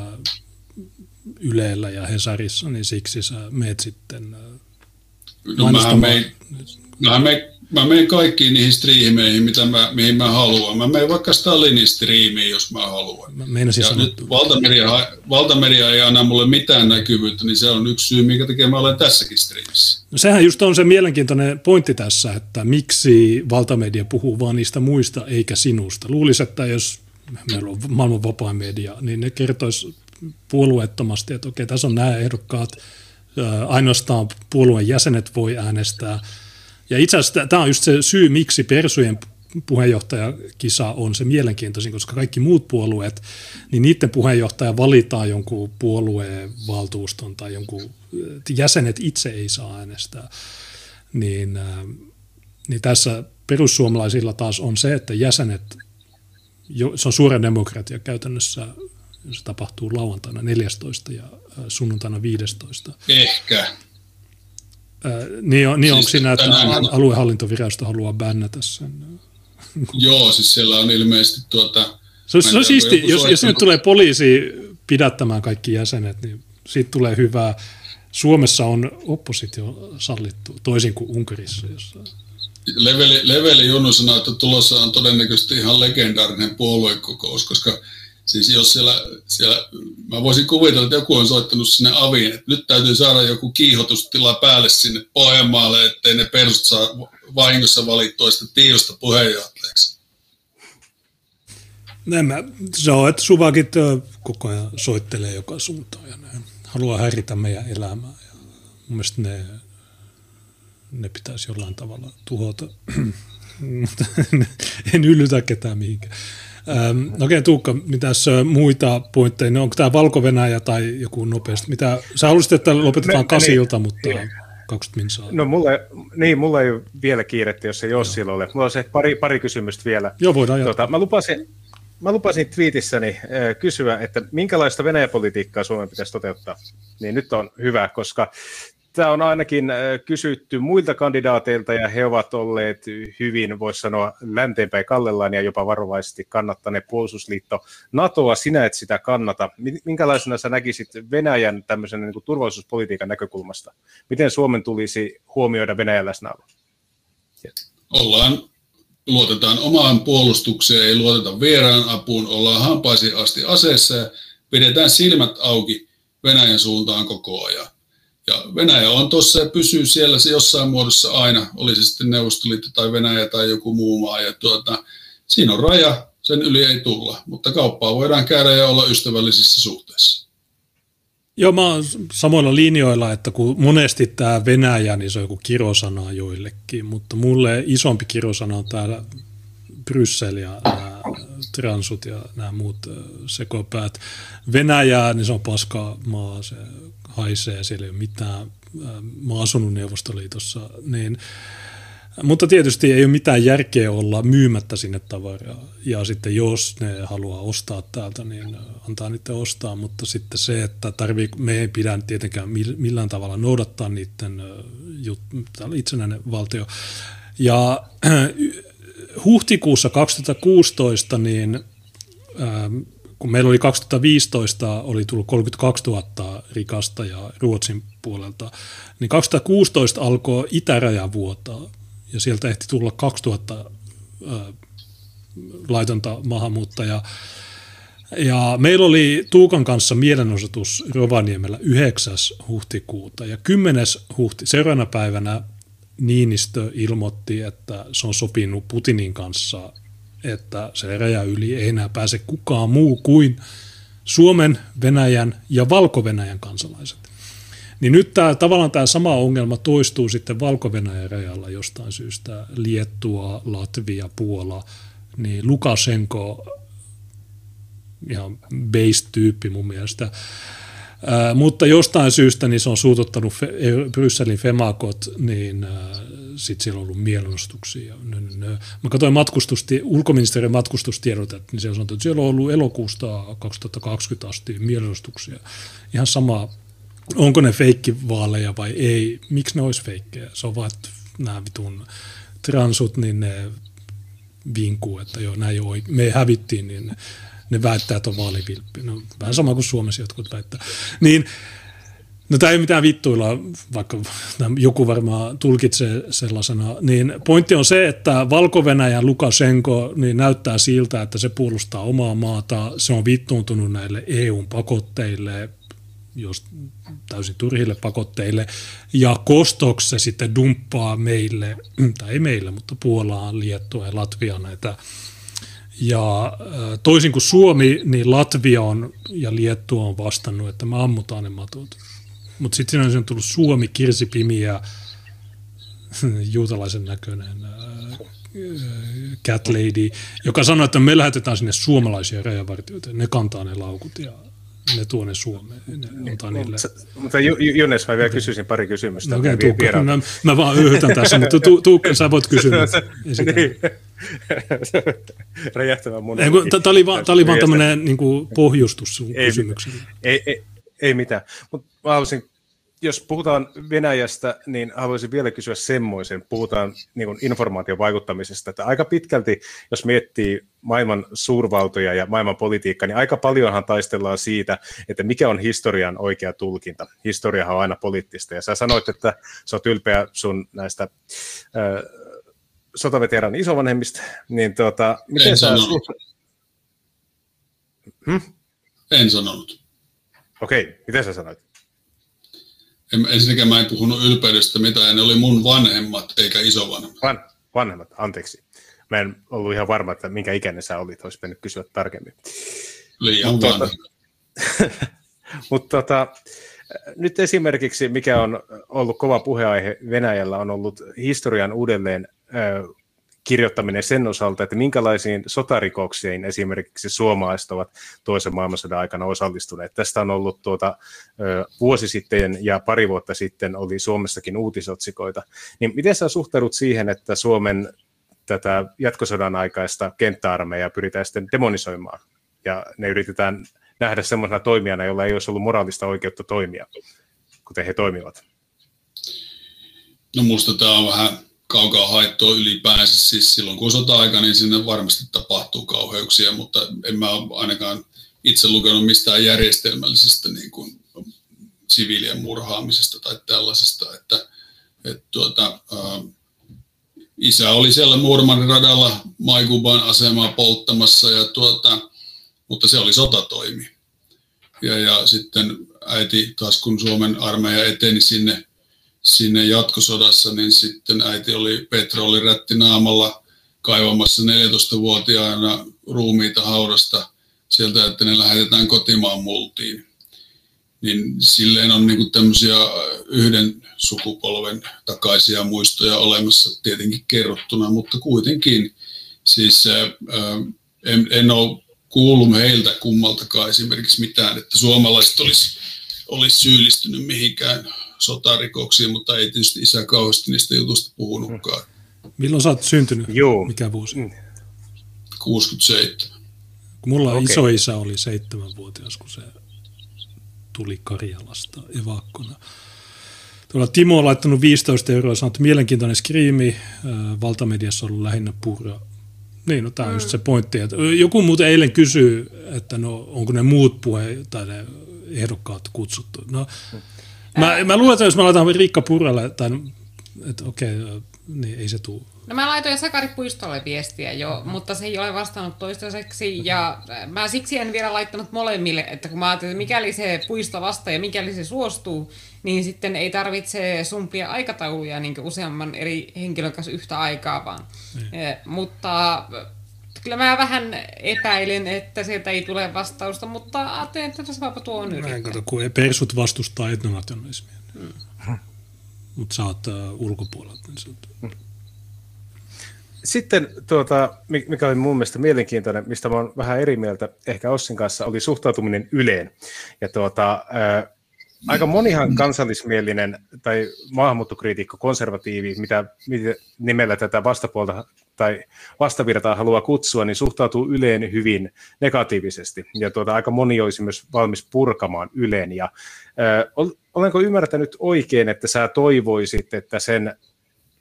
Ylellä ja Hesarissa, niin siksi sä meet sitten No mähän mein, mähän mein, mä menen kaikkiin niihin striimeihin, mitä mä, mihin mä haluan. Mä menen vaikka Stalinin striimiin, jos mä haluan. Mä ja nyt valtamedia, valtamedia ei anna mulle mitään näkyvyyttä, niin se on yksi syy, minkä takia mä olen tässäkin striimissä. No sehän just on se mielenkiintoinen pointti tässä, että miksi valtamedia puhuu vaan niistä muista eikä sinusta. Luulisi, että jos meillä on maailman vapaa media, niin ne kertoisi puolueettomasti, että okei, tässä on nämä ehdokkaat, ainoastaan puolueen jäsenet voi äänestää. Ja itse asiassa tämä on just se syy, miksi Persujen puheenjohtajakisa on se mielenkiintoisin, koska kaikki muut puolueet, niin niiden puheenjohtaja valitaan jonkun puolueen valtuuston tai jonkun jäsenet itse ei saa äänestää. Niin, niin tässä perussuomalaisilla taas on se, että jäsenet, se on suuren demokratia käytännössä se tapahtuu lauantaina 14 ja äh, sunnuntaina 15. Ehkä. Äh, niin, on, niin siis onko siinä, että tänään... aluehallintovirasto haluaa bännätä sen? Joo, siis siellä on ilmeisesti tuota... Se, se on siisti, jos, jos nyt tulee poliisi pidättämään kaikki jäsenet, niin siitä tulee hyvää. Suomessa on oppositio sallittu, toisin kuin Unkarissa. Jossa... Leveli, Leveli Junnu sanoi, että tulossa on todennäköisesti ihan legendaarinen puoluekokous, koska Siis jos siellä, siellä, mä voisin kuvitella, että joku on soittanut sinne aviin, että nyt täytyy saada joku kiihotustila päälle sinne Pohjanmaalle, ettei ne perust saa vahingossa valittua sitä Tiiosta puheenjohtajaksi. Nämä, se on, että suvakit koko ajan soittelee joka suuntaan ja ne haluaa häiritä meidän elämää. Ja mun mielestä ne, ne pitäisi jollain tavalla tuhota. en yllytä ketään mihinkään. Ähm, Okei, okay, Tuukka, mitäs muita pointteja? No, onko tämä valko tai joku nopeasti? Mitä, sä haluaisit, että lopetetaan no, kasilta, niin, mutta 20 minsaa. No mulla, niin, mulla ei ole vielä kiirettä, jos ei ole. Mulla on se pari, pari kysymystä vielä. Joo, voidaan tota, mä lupasin, mä lupasin twiitissäni äh, kysyä, että minkälaista Venäjä-politiikkaa Suomen pitäisi toteuttaa. Niin nyt on hyvä, koska Tämä on ainakin kysytty muilta kandidaateilta ja he ovat olleet hyvin, voisi sanoa, länteenpäin kallellaan ja jopa varovaisesti kannattaneet puolustusliitto NATOa. Sinä et sitä kannata. Minkälaisena sä näkisit Venäjän tämmöisen niin kuin turvallisuuspolitiikan näkökulmasta? Miten Suomen tulisi huomioida Venäjän läsnäolo? Ollaan, luotetaan omaan puolustukseen, ei luoteta vieraan apuun, ollaan hampaisiin asti aseessa ja pidetään silmät auki Venäjän suuntaan koko ajan ja Venäjä on tuossa ja pysyy siellä se jossain muodossa aina, oli se sitten Neuvostoliitto tai Venäjä tai joku muu maa. Ja tuota, siinä on raja, sen yli ei tulla, mutta kauppaa voidaan käydä ja olla ystävällisissä suhteissa. Joo, mä oon samoilla linjoilla, että kun monesti tämä Venäjä, niin se on joku kirosana joillekin, mutta mulle isompi kirosana on täällä Bryssel ja nämä transut ja nämä muut sekopäät. Venäjä, niin se on paska maa, se haisee, siellä ei ole mitään. Mä oon asunut Neuvostoliitossa, niin mutta tietysti ei ole mitään järkeä olla myymättä sinne tavaraa. Ja sitten jos ne haluaa ostaa täältä, niin antaa niiden ostaa. Mutta sitten se, että tarvii, me ei pidä tietenkään millään tavalla noudattaa niiden itsenäinen valtio. Ja huhtikuussa 2016 niin kun meillä oli 2015, oli tullut 32 000 rikasta ja Ruotsin puolelta, niin 2016 alkoi itäraja vuotaa ja sieltä ehti tulla 2000 ää, laitonta maahanmuuttajaa. Ja meillä oli Tuukan kanssa mielenosoitus Rovaniemellä 9. huhtikuuta ja 10. huhti, seuraavana päivänä Niinistö ilmoitti, että se on sopinut Putinin kanssa että se raja yli ei enää pääse kukaan muu kuin Suomen, Venäjän ja Valko-Venäjän kansalaiset. Niin nyt tämä, tavallaan tämä sama ongelma toistuu sitten valko rajalla jostain syystä. Liettua, Latvia, Puola, niin Lukashenko, ihan base-tyyppi mun mielestä, mutta jostain syystä niin se on suututtanut Fe, Brysselin Femakot, niin sitten siellä on ollut mielenosoituksia. Mä katsoin matkustusti, ulkoministeriön matkustustiedotet, niin se on sanottu, että siellä on ollut elokuusta 2020 asti mielenosoituksia. Ihan sama, onko ne feikkivaaleja vai ei, miksi ne olisi feikkejä. Se on vaan, että nämä vitun transut, niin ne vinkuu, että joo, näin jo, me hävittiin, niin ne väittää, että on vaalivilppi. No, vähän sama kuin Suomessa jotkut väittää. Niin, no tämä ei mitään vittuilla, vaikka joku varmaan tulkitsee sellaisena. Niin pointti on se, että valko ja Lukashenko niin näyttää siltä, että se puolustaa omaa maata. Se on vittuuntunut näille EUn pakotteille, jos täysin turhille pakotteille, ja kostoksi se sitten dumppaa meille, tai ei meille, mutta Puolaan, Liettua ja Latvia näitä ja toisin kuin Suomi, niin Latvia on ja Liettua on vastannut, että me ammutaan ne matut. Mutta sitten siinä on tullut Suomi, Kirsi Pimi ja juutalaisen näköinen äh, cat lady, joka sanoi, että me lähetetään sinne suomalaisia rajavartijoita. Ne kantaa ne laukut ja ne tuo ne Suomeen. Ne antaa niille. Mutta Jones, mä vielä kysyisin pari kysymystä. Okei, okay, Tuukka, mä, mä, vaan yhytän tässä, mutta tu, Tuukka, sä voit kysyä. niin. Räjähtävä mun. Tämä oli vaan, oli vaan tämmöinen niin pohjustus sun ei, kysymykselle. Ei, ei, ei mitään, mutta mä haluaisin jos puhutaan Venäjästä, niin haluaisin vielä kysyä semmoisen. Puhutaan niin kuin informaatiovaikuttamisesta, että aika pitkälti, jos miettii maailman suurvaltoja ja maailman politiikkaa, niin aika paljonhan taistellaan siitä, että mikä on historian oikea tulkinta. Historiahan on aina poliittista, ja sä sanoit, että sä oot ylpeä sun näistä äh, sotaveteraan isovanhemmista, niin tuota, miten en sä... Sanonut. Hmm? En sanonut. Okei, okay, miten sä sanoit? En, ensinnäkään mä en puhunut ylpeydestä mitään, ne oli mun vanhemmat eikä isovanhemmat. Van, vanhemmat, anteeksi. Mä en ollut ihan varma, että minkä ikäinen sä olit, olisi mennyt kysyä tarkemmin. Liian Mutta, vanha. Mutta tota, nyt esimerkiksi, mikä on ollut kova puheaihe Venäjällä, on ollut historian uudelleen kirjoittaminen sen osalta, että minkälaisiin sotarikoksiin esimerkiksi suomalaiset ovat toisen maailmansodan aikana osallistuneet. Tästä on ollut tuota, vuosi sitten ja pari vuotta sitten oli Suomessakin uutisotsikoita. Niin miten sä suhtaudut siihen, että Suomen tätä jatkosodan aikaista kenttäarmeijaa pyritään sitten demonisoimaan ja ne yritetään nähdä semmoisena toimijana, jolla ei olisi ollut moraalista oikeutta toimia, kuten he toimivat? No musta tämä on vähän kaukaa haittoa ylipäänsä. Siis silloin kun on sota-aika, niin sinne varmasti tapahtuu kauheuksia, mutta en mä ainakaan itse lukenut mistään järjestelmällisistä niin kuin siviilien murhaamisesta tai tällaisesta, että, että tuota, ää, isä oli siellä Murmanin radalla Maikuban asemaa polttamassa, ja tuota, mutta se oli sotatoimi. Ja, ja sitten äiti taas kun Suomen armeija eteni sinne, sinne jatkosodassa, niin sitten äiti oli petrolirätti naamalla kaivamassa 14-vuotiaana ruumiita haudasta sieltä, että ne lähetetään kotimaan multiin. Niin silleen on niinku tämmöisiä yhden sukupolven takaisia muistoja olemassa tietenkin kerrottuna, mutta kuitenkin siis ää, en, en ole kuullut heiltä kummaltakaan esimerkiksi mitään, että suomalaiset olisi, olisi syyllistynyt mihinkään sotarikoksiin, mutta ei tietysti isä kauheasti niistä jutusta puhunutkaan. Milloin sä oot syntynyt? Joo. Mikä vuosi? 67. Kun mulla okay. iso isä oli seitsemänvuotias, kun se tuli Karjalasta evakkona. Tuolla Timo on laittanut 15 euroa ja sanoo, että mielenkiintoinen skriimi. Valtamediassa on ollut lähinnä purra. Niin, no tämä on just se pointti. Että joku muuten eilen kysyy, että no onko ne muut puhe tai ne ehdokkaat kutsuttu. No, mä, mä luulen, että jos mä laitan Riikka Purralle, no, että okei, niin ei se tule. No mä laitoin Sakari Puistolle viestiä jo, mutta se ei ole vastannut toistaiseksi ja mä siksi en vielä laittanut molemmille, että kun mä ajattelin, että mikäli se Puisto vastaa ja mikäli se suostuu, niin sitten ei tarvitse sumpia aikatauluja niin useamman eri henkilön kanssa yhtä aikaa vaan. Eh, mutta kyllä mä vähän epäilen, että sieltä ei tule vastausta, mutta ajattelin, että tasapapa tuo on Mä en kato, kun persut vastustaa etnonationalismia. Mm. Mutta sä oot uh, ulkopuolelta. Niin sä oot... Sitten, tuota, mi- mikä oli mun mielestä mielenkiintoinen, mistä mä oon vähän eri mieltä ehkä Ossin kanssa, oli suhtautuminen Yleen. Ja tuota, ää, aika monihan kansallismielinen tai maahanmuuttokriitikko, konservatiivi, mitä, mitä nimellä tätä vastapuolta tai vastavirtaa haluaa kutsua, niin suhtautuu Yleen hyvin negatiivisesti. Ja tuota, aika moni olisi myös valmis purkamaan Yleen. Ja, ol- olenko ymmärtänyt oikein, että sä toivoisit, että sen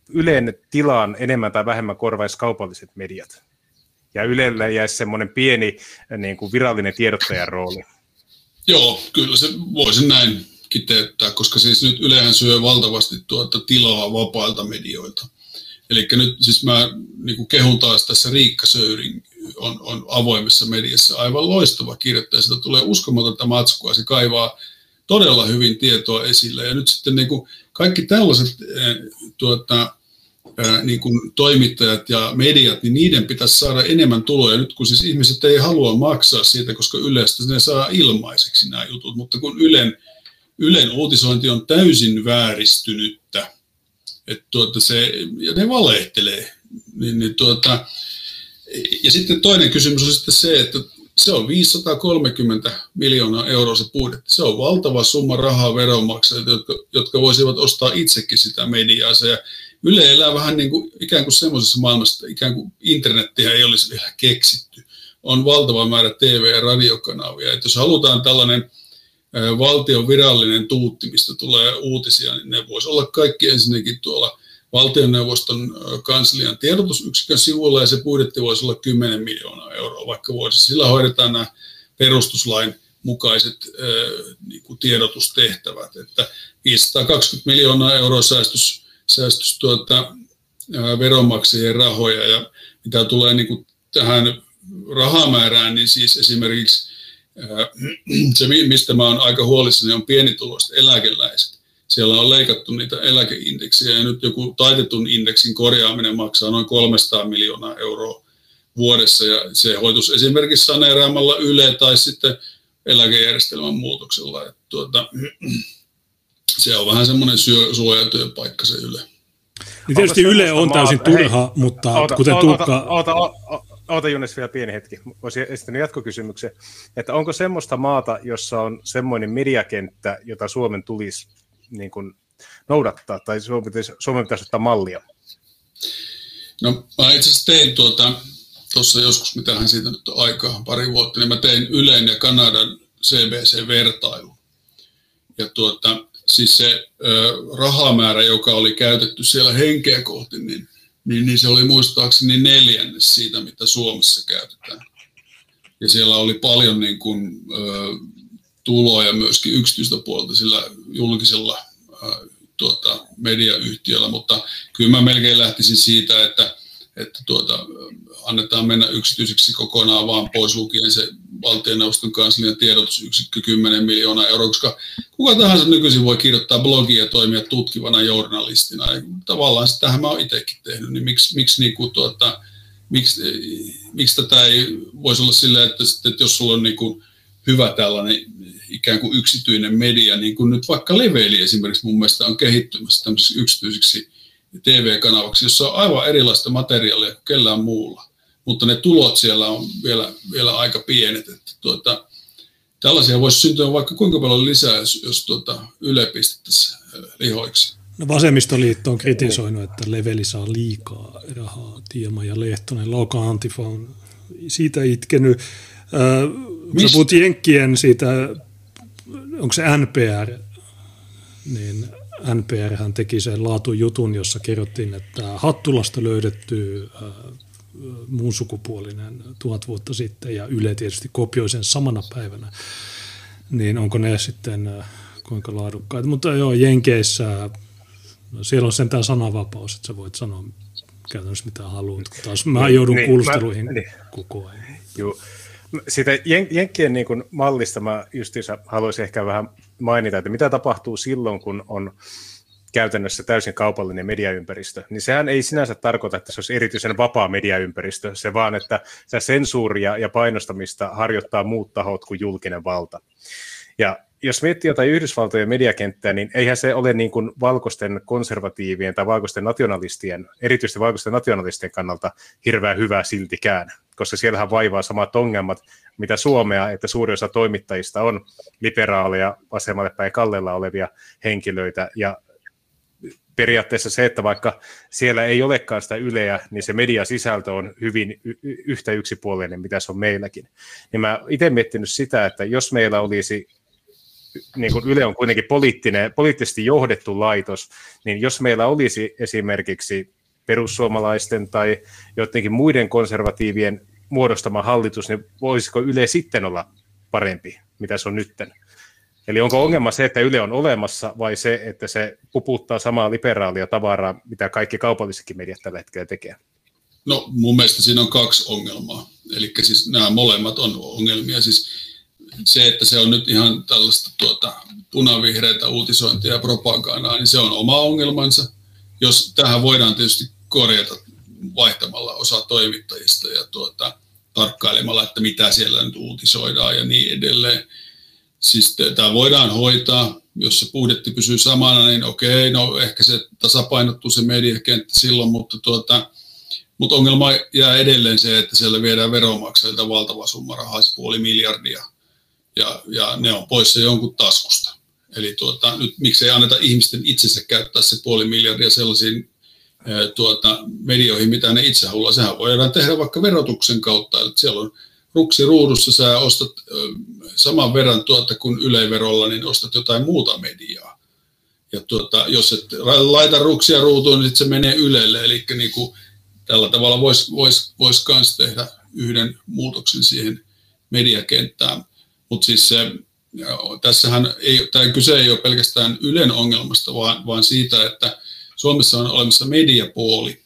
Ylen tilaan enemmän tai vähemmän korvaisi kaupalliset mediat. Ja Ylelle jäisi semmoinen pieni niin kuin virallinen tiedottajan rooli. Joo, kyllä se voisin näin kiteyttää, koska siis nyt Ylehän syö valtavasti tuota tilaa vapailta medioilta. Eli nyt siis mä niin kehun taas tässä Riikka Söyrin on, on avoimessa mediassa aivan loistava kirjoittaja. Sitä tulee uskomatonta matskua, se kaivaa todella hyvin tietoa esille. Ja nyt sitten niin kuin kaikki tällaiset eh, tuota, eh, niin kuin toimittajat ja mediat, niin niiden pitäisi saada enemmän tuloja. Nyt kun siis ihmiset ei halua maksaa siitä, koska Ylestä ne saa ilmaiseksi nämä jutut, mutta kun Ylen, Ylen uutisointi on täysin vääristynyttä, että tuota se, ja ne valehtelee, niin, niin tuota, ja sitten toinen kysymys on sitten se, että se on 530 miljoonaa euroa se budjetti. Se on valtava summa rahaa veronmaksajilta, jotka, jotka voisivat ostaa itsekin sitä mediaa. Ja Yle elää vähän niin kuin, ikään kuin semmoisessa maailmassa, että ikään kuin internettiä ei olisi vielä keksitty. On valtava määrä TV- ja radiokanavia. Että jos halutaan tällainen valtion virallinen tuutti, mistä tulee uutisia, niin ne voisi olla kaikki ensinnäkin tuolla valtioneuvoston kanslian tiedotusyksikön sivulla, ja se budjetti voisi olla 10 miljoonaa euroa vaikka vuodessa. Sillä hoidetaan nämä perustuslain mukaiset niin kuin tiedotustehtävät, että 520 miljoonaa euroa säästys, säästys tuota, veronmaksajien rahoja, ja mitä tulee niin kuin tähän rahamäärään, niin siis esimerkiksi se, mistä mä oon aika huolissani, on pienituloiset eläkeläiset. Siellä on leikattu niitä eläkeindeksiä ja nyt joku taitetun indeksin korjaaminen maksaa noin 300 miljoonaa euroa vuodessa ja se hoitus esimerkiksi saneeraamalla Yle tai sitten eläkejärjestelmän muutoksella. Että tuota, se on vähän semmoinen syö, suojatyöpaikka se Yle. Niin tietysti Yle on täysin maata- hei, turha, mutta Oota, kuten oota, Tuukka... Oota, oota, oota, Junes vielä pieni hetki. Olisin esittänyt jatkokysymyksen, että onko semmoista maata, jossa on semmoinen mediakenttä, jota Suomen tulisi niin kuin, noudattaa, tai Suomen pitäisi, Suomen pitäisi ottaa mallia? No mä itse asiassa tein tuota, tuossa joskus, mitähän siitä nyt on aikaa, pari vuotta, niin mä tein Ylen ja Kanadan CBC-vertailun. Ja tuota, siis se ö, rahamäärä, joka oli käytetty siellä henkeä kohti, niin, niin, niin se oli muistaakseni neljännes siitä, mitä Suomessa käytetään. Ja siellä oli paljon niin kuin, ö, tuloja myöskin yksityistä puolta sillä julkisella ö, tuota, mediayhtiöllä, mutta kyllä mä melkein lähtisin siitä, että, että tuota, annetaan mennä yksityiseksi kokonaan vaan pois lukien se valtioneuvoston kanslian tiedotusyksikkö 10 miljoonaa euroa, koska kuka tahansa nykyisin voi kirjoittaa blogia ja toimia tutkivana journalistina. Ja tavallaan sitähän mä oon itsekin tehnyt, niin miksi, miksi, niin kuin, tuota, miksi, miksi tätä ei voisi olla silleen, että, että jos sulla on niin kuin hyvä tällainen ikään kuin yksityinen media, niin kuin nyt vaikka Leveli esimerkiksi mun mielestä on kehittymässä tämmöiseksi yksityisiksi TV-kanavaksi, jossa on aivan erilaista materiaalia kuin kellään muulla mutta ne tulot siellä on vielä, vielä aika pienet. Että tuota, tällaisia voisi syntyä vaikka kuinka paljon lisää, jos, jos tuota, Yle pistettäisiin lihoiksi. No vasemmistoliitto on kritisoinut, että leveli saa liikaa rahaa. Tiema ja Lehtonen, Loka Antifa on siitä itkenyt. Äh, sä puhut Jenkkien siitä, onko se NPR, niin NPR hän teki sen laatujutun, jossa kerrottiin, että Hattulasta löydetty äh, muun sukupuolinen tuhat vuotta sitten ja Yle tietysti kopioi sen samana päivänä, niin onko ne sitten kuinka laadukkaita. Mutta joo, Jenkeissä no siellä on sentään sananvapaus, että sä voit sanoa käytännössä mitä haluat, kun taas mä joudun niin, kuulusteluihin mä, niin. koko ajan. Joo. Sitä Jenkkien niin mallista mä justiinsa haluaisin ehkä vähän mainita, että mitä tapahtuu silloin, kun on käytännössä täysin kaupallinen mediaympäristö, niin sehän ei sinänsä tarkoita, että se olisi erityisen vapaa mediaympäristö, se vaan, että se sensuuria ja painostamista harjoittaa muut tahot kuin julkinen valta. Ja jos miettii jotain Yhdysvaltojen mediakenttää, niin eihän se ole niin kuin valkoisten konservatiivien tai valkoisten nationalistien, erityisesti valkoisten nationalistien kannalta hirveän hyvää siltikään, koska siellähän vaivaa samat ongelmat, mitä Suomea, että suuri osa toimittajista on liberaaleja, vasemmalle päin kallella olevia henkilöitä, ja periaatteessa se, että vaikka siellä ei olekaan sitä yleä, niin se mediasisältö on hyvin y- yhtä yksipuolinen, mitä se on meilläkin. Niin mä itse miettinyt sitä, että jos meillä olisi, niin kuin Yle on kuitenkin poliittinen, poliittisesti johdettu laitos, niin jos meillä olisi esimerkiksi perussuomalaisten tai jotenkin muiden konservatiivien muodostama hallitus, niin voisiko Yle sitten olla parempi, mitä se on nytten? Eli onko ongelma se, että Yle on olemassa vai se, että se puputtaa samaa liberaalia tavaraa, mitä kaikki kaupallisetkin mediat tällä hetkellä tekee? No mun mielestä siinä on kaksi ongelmaa. Eli siis nämä molemmat on ongelmia. Siis se, että se on nyt ihan tällaista tuota, punavihreitä uutisointia ja propagandaa, niin se on oma ongelmansa. Jos tähän voidaan tietysti korjata vaihtamalla osa toimittajista ja tuota, tarkkailemalla, että mitä siellä nyt uutisoidaan ja niin edelleen Siis tämä voidaan hoitaa, jos se budjetti pysyy samana, niin okei, no ehkä se tasapainottuu se mediakenttä silloin, mutta, tuota, mutta ongelma jää edelleen se, että siellä viedään veronmaksajilta valtava summa rahaa, siis puoli miljardia, ja, ja ne on poissa jonkun taskusta. Eli tuota, nyt miksei anneta ihmisten itsensä käyttää se puoli miljardia sellaisiin tuota, medioihin, mitä ne itse haluaa. Sehän voidaan tehdä vaikka verotuksen kautta, että siellä on ruksi ruudussa sä ostat saman verran tuota kuin yleiverolla, niin ostat jotain muuta mediaa. Ja tuota, jos et laita ruksia ruutuun, niin se menee ylelle. Eli niin kuin, tällä tavalla voisi vois, vois myös tehdä yhden muutoksen siihen mediakenttään. Mutta siis se, tässähän ei, tämä kyse ei ole pelkästään Ylen ongelmasta, vaan, vaan siitä, että Suomessa on olemassa mediapuoli,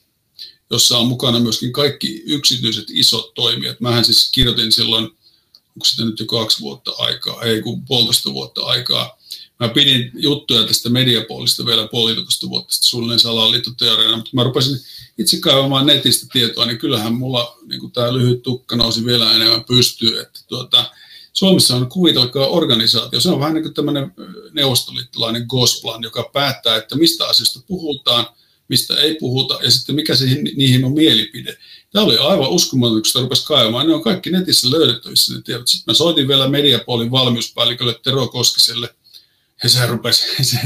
jossa on mukana myöskin kaikki yksityiset isot toimijat. Mähän siis kirjoitin silloin, onko sitä nyt jo kaksi vuotta aikaa, ei kun puolitoista vuotta aikaa. Mä pidin juttuja tästä mediapuolista vielä puolitoista vuotta sitten suunnilleen salaliittoteoriana, mutta mä rupesin itse kaivamaan netistä tietoa, niin kyllähän mulla niin tämä lyhyt tukka nousi vielä enemmän pystyy, että tuota, Suomessa on kuvitelkaa organisaatio. Se on vähän niin kuin tämmöinen neuvostoliittolainen gosplan, joka päättää, että mistä asioista puhutaan – mistä ei puhuta, ja sitten mikä se, niihin on mielipide. Tämä oli aivan uskomaton, kun sitä rupesi kaivamaan. Ne on kaikki netissä löydettävissä ne tiedot. Sitten mä soitin vielä Mediapolin valmiuspäällikölle Tero Koskiselle, ja se rupesi, se,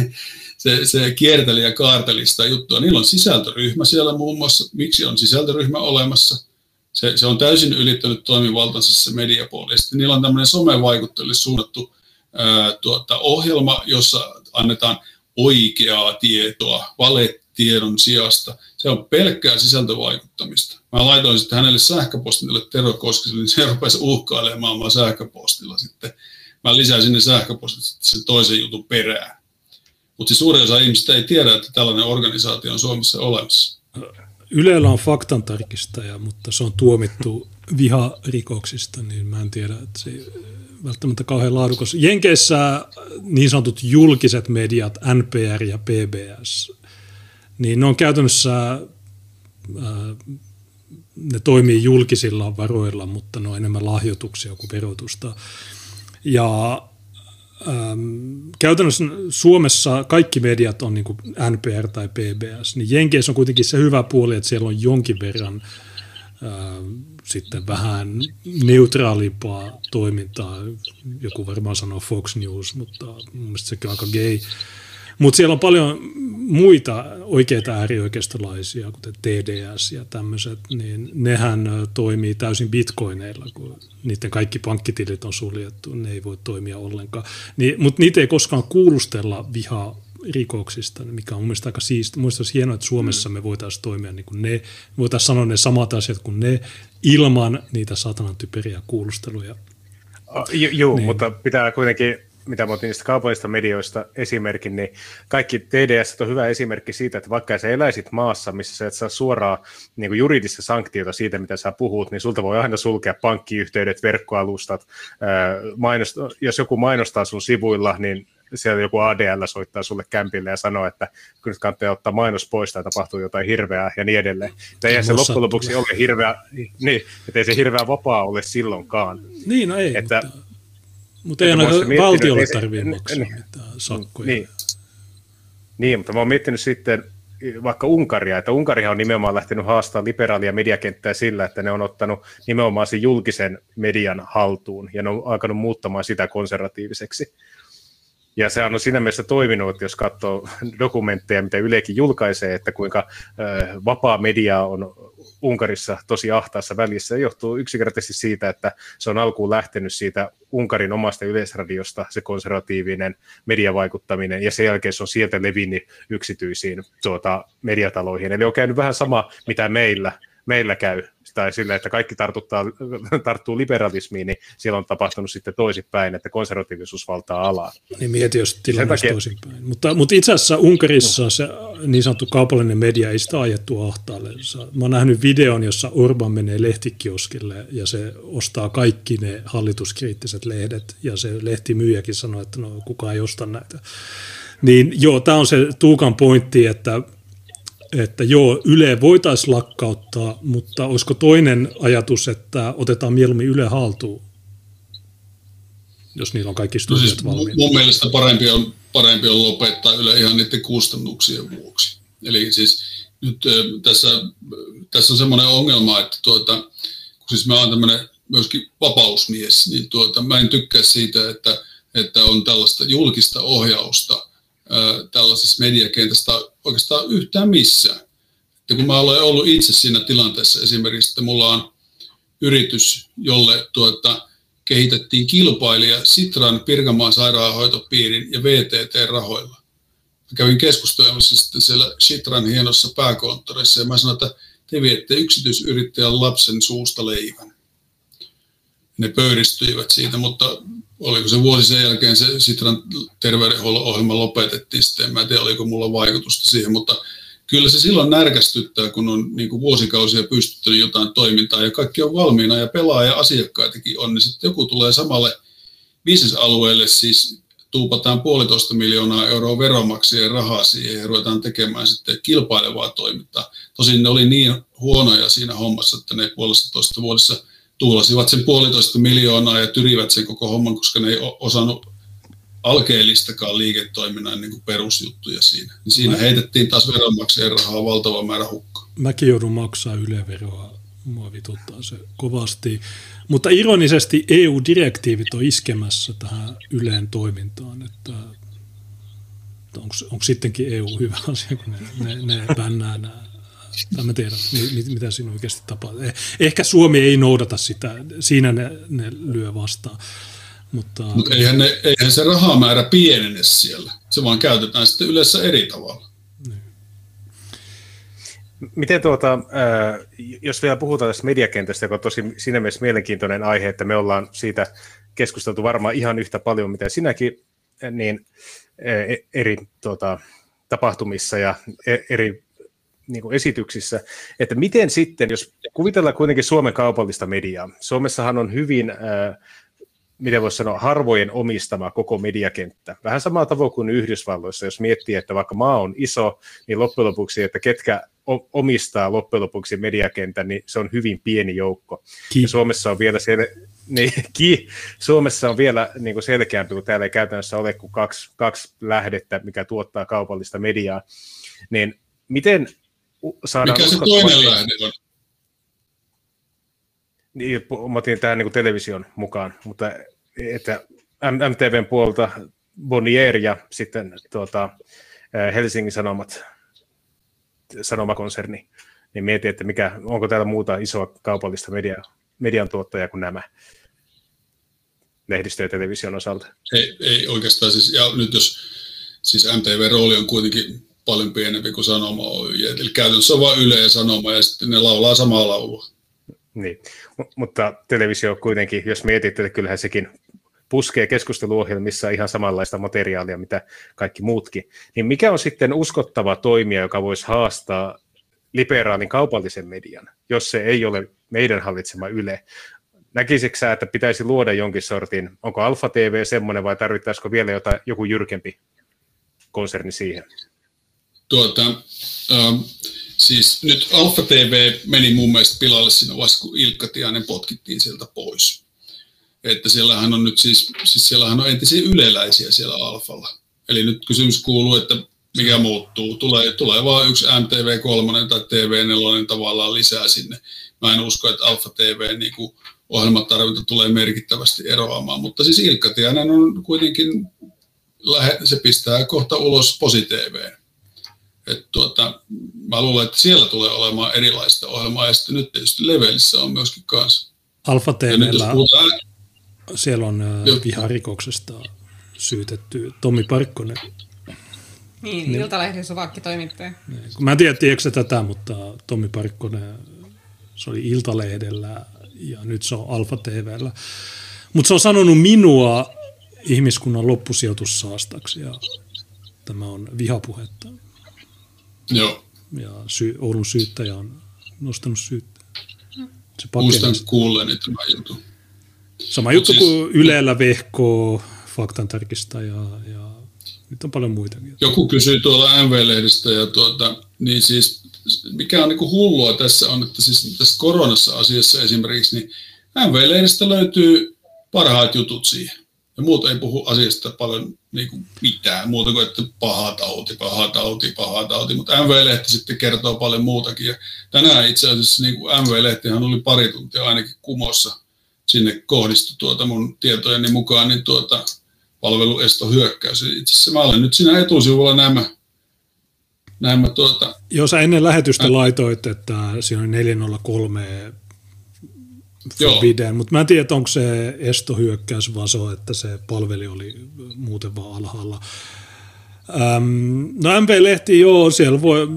se, se kierteli ja kaarteli sitä juttua. Niillä on sisältöryhmä siellä muun muassa. Miksi on sisältöryhmä olemassa? Se, se on täysin ylittänyt toimivaltansa se mediapuoli. Sitten niillä on tämmöinen somevaikutteelle suunnattu ää, tuota, ohjelma, jossa annetaan oikeaa tietoa, valetiedon sijasta. Se on pelkkää sisältövaikuttamista. Mä laitoin sitten hänelle sähköpostille Tero Koskiselle, niin se rupesi uhkailemaan mua sähköpostilla sitten. Mä lisäsin sinne sähköpostit sen toisen jutun perään. Mutta siis suurin osa ihmistä ei tiedä, että tällainen organisaatio on Suomessa olemassa. Ylellä on faktantarkistaja, mutta se on tuomittu viharikoksista, niin mä en tiedä, että se välttämättä kauhean laadukas. Jenkeissä niin sanotut julkiset mediat, NPR ja PBS, niin ne on käytännössä, ne toimii julkisilla varoilla, mutta ne on enemmän lahjoituksia kuin verotusta. Ja Ähm, käytännössä Suomessa kaikki mediat on niin kuin NPR tai PBS, niin Jenkeissä on kuitenkin se hyvä puoli, että siellä on jonkin verran äh, sitten vähän neutraalimpaa toimintaa. Joku varmaan sanoo Fox News, mutta mun mielestä sekin on aika gay. Mutta siellä on paljon muita oikeita äärioikeistolaisia, kuten TDS ja tämmöiset, niin nehän toimii täysin bitcoineilla, kun niiden kaikki pankkitilit on suljettu, ne ei voi toimia ollenkaan. Niin, mutta niitä ei koskaan kuulustella vihaa rikoksista, mikä on mun mielestä aika siisti. Mielestäni olisi hienoa, että Suomessa me voitaisiin toimia niin kuin ne, voitaisiin sanoa ne samat asiat kuin ne, ilman niitä satanan typeriä kuulusteluja. Joo, niin. mutta pitää kuitenkin mitä mä otin niistä kaupallisista medioista esimerkin, niin kaikki TDS on hyvä esimerkki siitä, että vaikka sä eläisit maassa, missä sä et saa suoraa niin kuin juridista sanktiota siitä, mitä sä puhut, niin sulta voi aina sulkea pankkiyhteydet, verkkoalustat. Mainost, jos joku mainostaa sun sivuilla, niin siellä joku ADL soittaa sulle kämpille ja sanoo, että kyllä nyt kannattaa ottaa mainos pois tai tapahtuu jotain hirveää ja niin edelleen. Eihän se loppujen lopuksi ole hirveä, niin, että ei se hirveä vapaa ole silloinkaan. Niin, no ei, että, mutta mutta ei ainakaan valtiolle tarvitse maksaa niin, mitään sakkoja. Niin. niin, mutta mä oon miettinyt sitten vaikka Unkaria, että Unkarihan on nimenomaan lähtenyt haastamaan liberaalia mediakenttää sillä, että ne on ottanut nimenomaan sen julkisen median haltuun ja ne on alkanut muuttamaan sitä konservatiiviseksi. Ja se on siinä mielessä toiminut, että jos katsoo dokumentteja, mitä Ylekin julkaisee, että kuinka vapaa media on Unkarissa tosi ahtaassa välissä, se johtuu yksinkertaisesti siitä, että se on alkuun lähtenyt siitä Unkarin omasta yleisradiosta, se konservatiivinen mediavaikuttaminen, ja sen jälkeen se on sieltä levinnyt yksityisiin tuota, mediataloihin. Eli on käynyt vähän sama, mitä meillä, meillä käy tai sillä, että kaikki tartuttaa, tarttuu liberalismiin, niin siellä on tapahtunut sitten toisinpäin, että konservatiivisuus valtaa alaa. Niin mieti, jos tilanne olisi toisinpäin. Mutta, mutta itse asiassa Unkarissa se niin sanottu kaupallinen media ei sitä ajettu ahtaalle. Mä oon nähnyt videon, jossa Orban menee lehtikioskille ja se ostaa kaikki ne hallituskriittiset lehdet ja se lehtimyyjäkin sanoo, että no kukaan ei osta näitä. Niin joo, tämä on se Tuukan pointti, että että joo, Yle voitaisiin lakkauttaa, mutta olisiko toinen ajatus, että otetaan mieluummin Yle haltuun, jos niillä on kaikki studiot no siis valmiina? Mun mielestä parempi on, parempi on lopettaa Yle ihan niiden kustannuksien vuoksi. Eli siis nyt tässä, tässä on semmoinen ongelma, että tuota, kun siis mä oon tämmöinen myöskin vapausmies, niin tuota, mä en tykkää siitä, että, että on tällaista julkista ohjausta tällaisissa mediakentässä oikeastaan yhtään missään. Ja kun mä olen ollut itse siinä tilanteessa esimerkiksi, että mulla on yritys, jolle tuota, kehitettiin kilpailija Sitran Pirkanmaan sairaanhoitopiirin ja VTT-rahoilla. Mä kävin keskustelemassa sitten siellä Sitran hienossa pääkonttorissa ja mä sanoin, että te viette yksityisyrittäjän lapsen suusta leivän. Ne pöyristyivät siitä, mutta oliko se vuosi sen jälkeen se Sitran terveydenhuollon ohjelma lopetettiin sitten, mä en tiedä oliko mulla vaikutusta siihen, mutta kyllä se silloin närkästyttää, kun on niin kuin vuosikausia pystyttänyt jotain toimintaa ja kaikki on valmiina ja pelaa ja asiakkaitakin on, niin sitten joku tulee samalle bisnesalueelle, siis tuupataan puolitoista miljoonaa euroa veronmaksajien rahaa siihen ja ruvetaan tekemään sitten kilpailevaa toimintaa. Tosin ne oli niin huonoja siinä hommassa, että ne puolesta vuodessa tuulasivat sen puolitoista miljoonaa ja tyrivät sen koko homman, koska ne ei osannut alkeellistakaan liiketoiminnan niin kuin perusjuttuja siinä. Niin siinä Mä... heitettiin taas veronmaksajien rahaa valtava määrä hukkaa. Mäkin joudun maksaa yleveroa. Mua vituttaa se kovasti. Mutta ironisesti EU-direktiivit on iskemässä tähän Yleen toimintaan, että onko, onko sittenkin EU hyvä asia, kun ne, ne, ne bännää nämä tai mä tiedän, mitä siinä oikeasti tapahtuu. Eh, ehkä Suomi ei noudata sitä, siinä ne, ne lyö vastaan. Mutta... Mut eihän, ne, eihän se rahamäärä pienene siellä. Se vaan käytetään sitten yleensä eri tavalla. Miten tuota, jos vielä puhutaan tästä mediakentästä, joka on tosi siinä mielessä mielenkiintoinen aihe, että me ollaan siitä keskusteltu varmaan ihan yhtä paljon, mitä sinäkin, niin e, eri tuota, tapahtumissa ja e, eri niin kuin esityksissä, että miten sitten, jos kuvitellaan kuitenkin Suomen kaupallista mediaa, Suomessahan on hyvin, äh, miten voisi sanoa, harvojen omistama koko mediakenttä. Vähän samalla tavoin kuin Yhdysvalloissa, jos miettii, että vaikka maa on iso, niin loppujen lopuksi, että ketkä omistaa loppujen lopuksi mediakentän, niin se on hyvin pieni joukko. Ja Suomessa on vielä siellä, niin, ki, Suomessa on vielä niin kuin selkeämpi, kun täällä ei käytännössä ole kuin kaksi, kaksi lähdettä, mikä tuottaa kaupallista mediaa. Niin miten saadaan Mikä se toinen lähde on? Niin, mä otin tähän niin television mukaan, mutta että MTVn puolta Bonnier ja sitten tuota, Helsingin Sanomat, sanomakonserni, niin mietin, että mikä, onko täällä muuta isoa kaupallista media, median tuottajaa kuin nämä lehdistö- ja television osalta? Ei, ei oikeastaan siis, ja nyt jos siis MTV-rooli on kuitenkin paljon pienempi kuin Sanoma Oy. Eli käytännössä on vain Yle ja Sanoma ja sitten ne laulaa samaa laulua. Niin, M- mutta televisio kuitenkin, jos mietit, että kyllähän sekin puskee keskusteluohjelmissa ihan samanlaista materiaalia, mitä kaikki muutkin. Niin mikä on sitten uskottava toimija, joka voisi haastaa liberaalin kaupallisen median, jos se ei ole meidän hallitsema Yle? Näkisikö että pitäisi luoda jonkin sortin, onko Alfa TV semmoinen vai tarvittaisiko vielä jotain, joku jyrkempi konserni siihen? Tuota, ähm, siis nyt Alfa TV meni mun mielestä pilalle siinä vaiheessa, kun Ilkka Tiainen potkittiin sieltä pois. Että siellähän on nyt siis, siis siellähän on entisiä yleläisiä siellä Alfalla. Eli nyt kysymys kuuluu, että mikä muuttuu. Tulee, tulee vaan yksi MTV3 tai TV4 tavallaan lisää sinne. Mä en usko, että Alfa TV niin kuin ohjelmatarvinta tulee merkittävästi eroamaan, mutta siis Ilkka Tiainen on kuitenkin, se pistää kohta ulos PosiTVn. Et tuota, mä luulen, että siellä tulee olemaan erilaista ohjelmaa, ja sitten nyt tietysti Levelissä on myöskin kanssa. Alfa TVllä, puhutaan... siellä on jo. viharikoksesta syytetty Tommi Parkkonen. Niin, niin. Iltalehden toimittaja. Niin. Mä en tiedä, tiedätkö tätä, mutta Tommi Parkkonen, se oli Iltalehdellä ja nyt se on Alfa TVllä. Mutta se on sanonut minua ihmiskunnan loppusijoitussaastaksi ja tämä on vihapuhetta. Joo. Ja sy- Oulun syyttäjä on nostanut syyttä. Se Muistan kuulleeni tämä juttu. Sama juttu siis, kuin Ylellä vehkoo, faktan tarkista ja, ja nyt on paljon muitakin. Joku kysyi tuolla MV-lehdistä ja tuota, niin siis mikä on niin kuin hullua tässä on, että siis tässä koronassa asiassa esimerkiksi, niin MV-lehdestä löytyy parhaat jutut siihen. Ja muut ei puhu asiasta paljon niin kuin mitään, muuta kuin että paha tauti, paha tauti, paha tauti. Mutta MV-lehti sitten kertoo paljon muutakin. Ja tänään itse asiassa niin kuin MV-lehtihan oli pari tuntia ainakin kumossa. Sinne kohdistui tuota mun tietojeni mukaan niin tuota palveluestohyökkäys. Itse asiassa mä olen nyt siinä etusivulla nämä nämä tuota... Jos ennen lähetystä laitoit, että siinä on 403 forbidden, mutta mä en tiedä, onko se estohyökkäys vaan se, että se palveli oli muuten vaan alhaalla. Ähm, no MV-lehti, joo, siellä voi,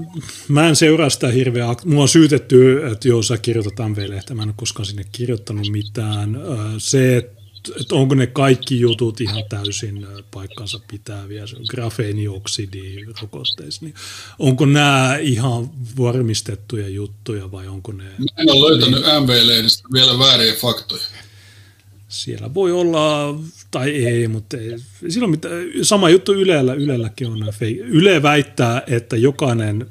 mä en seuraa sitä hirveä, mua on syytetty, että joo, sä kirjoitat MV-lehtä, mä en ole koskaan sinne kirjoittanut mitään. Se, että että onko ne kaikki jutut ihan täysin paikkansa pitäviä, se on grafeenioksidi rokotteissa, niin onko nämä ihan varmistettuja juttuja vai onko ne... Mä en ole löytänyt MV-lehdestä vielä vääriä faktoja. Siellä voi olla, tai ei, mutta ei. Silloin mitä, sama juttu Ylellä, Ylelläkin on. Yle väittää, että jokainen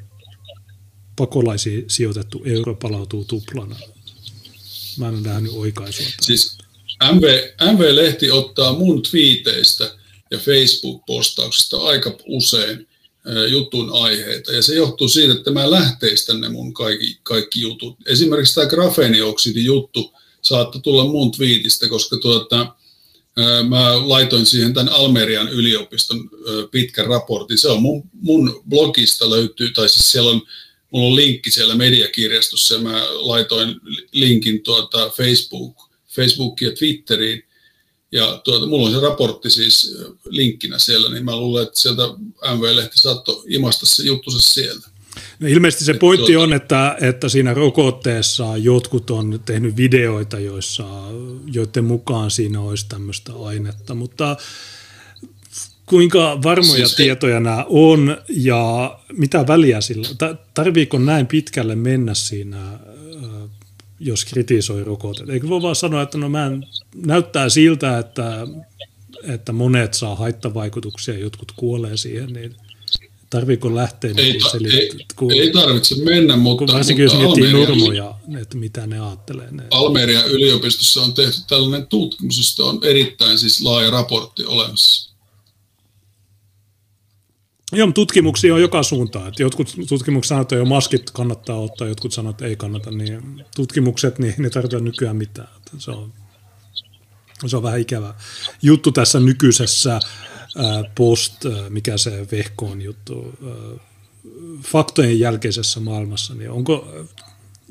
pakolaisiin sijoitettu euro palautuu tuplana. Mä en ole nähnyt oikaisua. Siis MV, MV-lehti ottaa mun twiiteistä ja Facebook-postauksista aika usein jutun aiheita. Ja se johtuu siitä, että mä lähteistän ne mun kaikki, kaikki jutut. Esimerkiksi tämä grafeenioksidi-juttu saattoi tulla mun twiitistä, koska tuota, mä laitoin siihen tämän Almerian yliopiston pitkän raportin. Se on mun, mun blogista löytyy, tai siis siellä on, mulla on linkki siellä mediakirjastossa ja mä laitoin linkin tuota Facebook Facebookiin ja Twitteriin. Ja tuota, mulla on se raportti siis linkkinä siellä, niin mä luulen, että sieltä MV-lehti saattoi imasta se juttusa sieltä. No ilmeisesti se pointti tuota... on, että, että siinä rokotteessa jotkut on tehnyt videoita, joissa, joiden mukaan siinä olisi tämmöistä ainetta, mutta kuinka varmoja siis tietoja nämä on ja mitä väliä sillä, tarviiko näin pitkälle mennä siinä, jos kritisoi rokotet? Eikö voi vaan sanoa, että no mä en, näyttää siltä, että, että monet saa haittavaikutuksia, jotkut kuolee siihen, niin tarviiko lähteä ei, niin ei, ei tarvitse mennä, mutta... Kun varsinkin mutta jos miettii nurmoja, että mitä ne ajattelee. Ne. Almerian yliopistossa on tehty tällainen tutkimus, josta on erittäin siis laaja raportti olemassa. Joo, tutkimuksia on joka suuntaan. Että jotkut tutkimukset sanoo, että jo maskit kannattaa ottaa, jotkut sanoo, että ei kannata. Niin tutkimukset, niin ne tarvitse nykyään mitään. Se on, se on vähän ikävä juttu tässä nykyisessä post, mikä se vehkoon juttu, faktojen jälkeisessä maailmassa. Niin onko,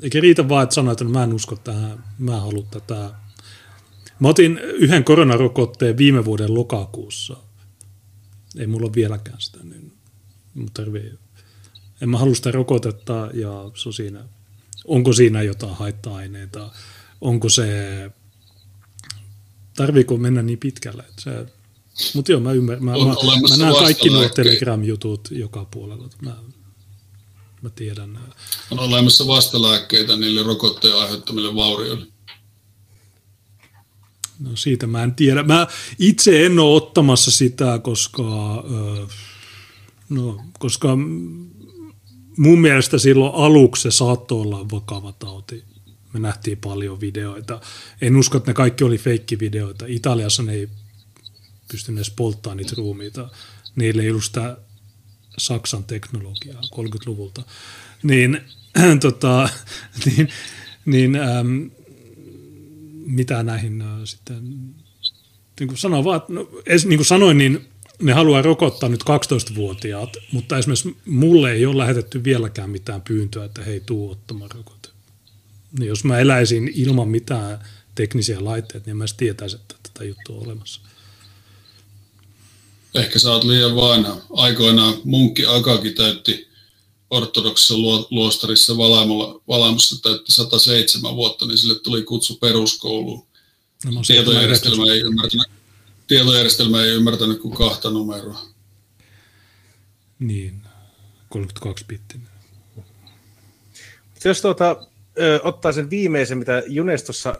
eikä riitä vaan, että sanoa, että no mä en usko tähän, mä haluan tätä. Mä otin yhden koronarokotteen viime vuoden lokakuussa. Ei mulla ole vieläkään sitä, niin mutta tarvii, en mä halua sitä rokotetta ja se on siinä, onko siinä jotain haitta-aineita, onko se, tarviiko mennä niin pitkälle, että se, mutta joo, mä ymmärrän. Mä, mä, mä näen kaikki nuo Telegram-jutut joka puolella. Mä, mä tiedän. On olemassa vastalääkkeitä niille rokotteen aiheuttamille vaurioille. No siitä mä en tiedä. Mä itse en ole ottamassa sitä, koska No, koska mun mielestä silloin aluksi se saattoi olla vakava tauti. Me nähtiin paljon videoita. En usko, että ne kaikki oli feikkivideoita. Italiassa ne ei pystynyt edes polttamaan niitä ruumiita. Niillä ei ollut sitä Saksan teknologiaa 30-luvulta. Niin, tota, niin, niin ähm, mitä näihin äh, sitten, niin kuin sanoin vaan, no, niin kuin sanoin, niin ne haluaa rokottaa nyt 12-vuotiaat, mutta esimerkiksi mulle ei ole lähetetty vieläkään mitään pyyntöä, että hei, tuu ottamaan rokote. Niin jos mä eläisin ilman mitään teknisiä laitteita, niin mä en tietäisi, että tätä juttua on olemassa. Ehkä sä oot liian vanha. Aikoinaan munkki Akaki täytti ortodoksissa luostarissa Valaamossa täytti 107 vuotta, niin sille tuli kutsu peruskouluun. No, Tietojärjestelmä ei ymmärtänyt tietojärjestelmä ei ymmärtänyt kuin kahta numeroa. Niin, 32 bittinen. Jos tuota, ö, ottaa sen viimeisen, mitä Junestossa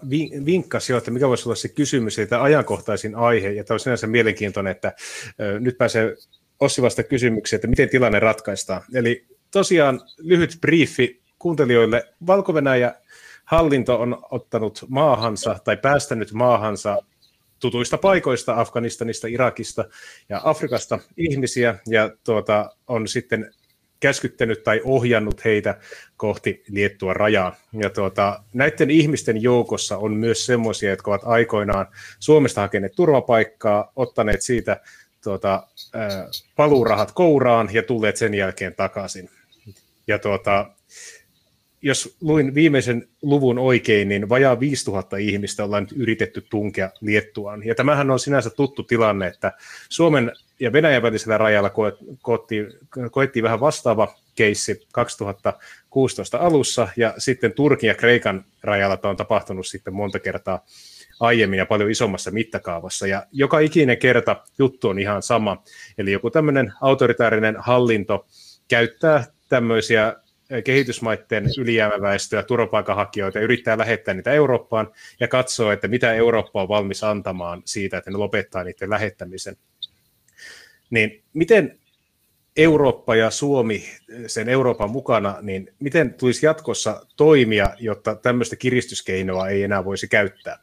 vinkkasi jo, että mikä voisi olla se kysymys, että ajankohtaisin aihe, ja tämä on sinänsä mielenkiintoinen, että ö, nyt pääsee Ossi vasta kysymykseen, että miten tilanne ratkaistaan. Eli tosiaan lyhyt briefi kuuntelijoille. valko hallinto on ottanut maahansa tai päästänyt maahansa tutuista paikoista, Afganistanista, Irakista ja Afrikasta ihmisiä, ja tuota, on sitten käskyttänyt tai ohjannut heitä kohti Liettua rajaa. Ja tuota, näiden ihmisten joukossa on myös semmoisia, jotka ovat aikoinaan Suomesta hakeneet turvapaikkaa, ottaneet siitä tuota, paluurahat kouraan ja tulleet sen jälkeen takaisin. Ja tuota, jos luin viimeisen luvun oikein, niin vajaa 5000 ihmistä ollaan nyt yritetty tunkea Liettuaan. Ja tämähän on sinänsä tuttu tilanne, että Suomen ja Venäjän välisellä rajalla koettiin, koettiin vähän vastaava keissi 2016 alussa, ja sitten Turkin ja Kreikan rajalla tämä on tapahtunut sitten monta kertaa aiemmin ja paljon isommassa mittakaavassa. Ja joka ikinen kerta juttu on ihan sama. Eli joku tämmöinen autoritaarinen hallinto käyttää tämmöisiä kehitysmaiden ylijäämäväestöä, turvapaikanhakijoita ja yrittää lähettää niitä Eurooppaan ja katsoo, että mitä Eurooppa on valmis antamaan siitä, että ne lopettaa niiden lähettämisen. Niin miten Eurooppa ja Suomi sen Euroopan mukana, niin miten tulisi jatkossa toimia, jotta tämmöistä kiristyskeinoa ei enää voisi käyttää?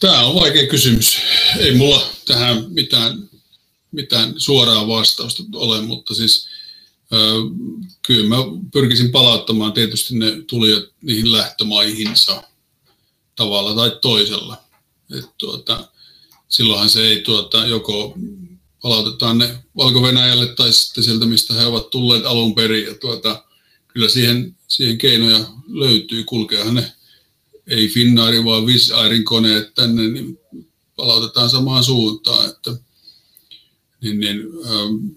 Tämä on vaikea kysymys. Ei mulla tähän mitään, mitään suoraa vastausta ole, mutta siis kyllä mä pyrkisin palauttamaan tietysti ne tulijat niihin lähtömaihinsa tavalla tai toisella. Et tuota, silloinhan se ei tuota, joko palautetaan ne valko tai sitten sieltä, mistä he ovat tulleet alun perin. Ja tuota, kyllä siihen, siihen keinoja löytyy. Kulkeahan ne ei Finnairi, vaan Wizz koneet tänne, niin palautetaan samaan suuntaan. Että, niin, niin,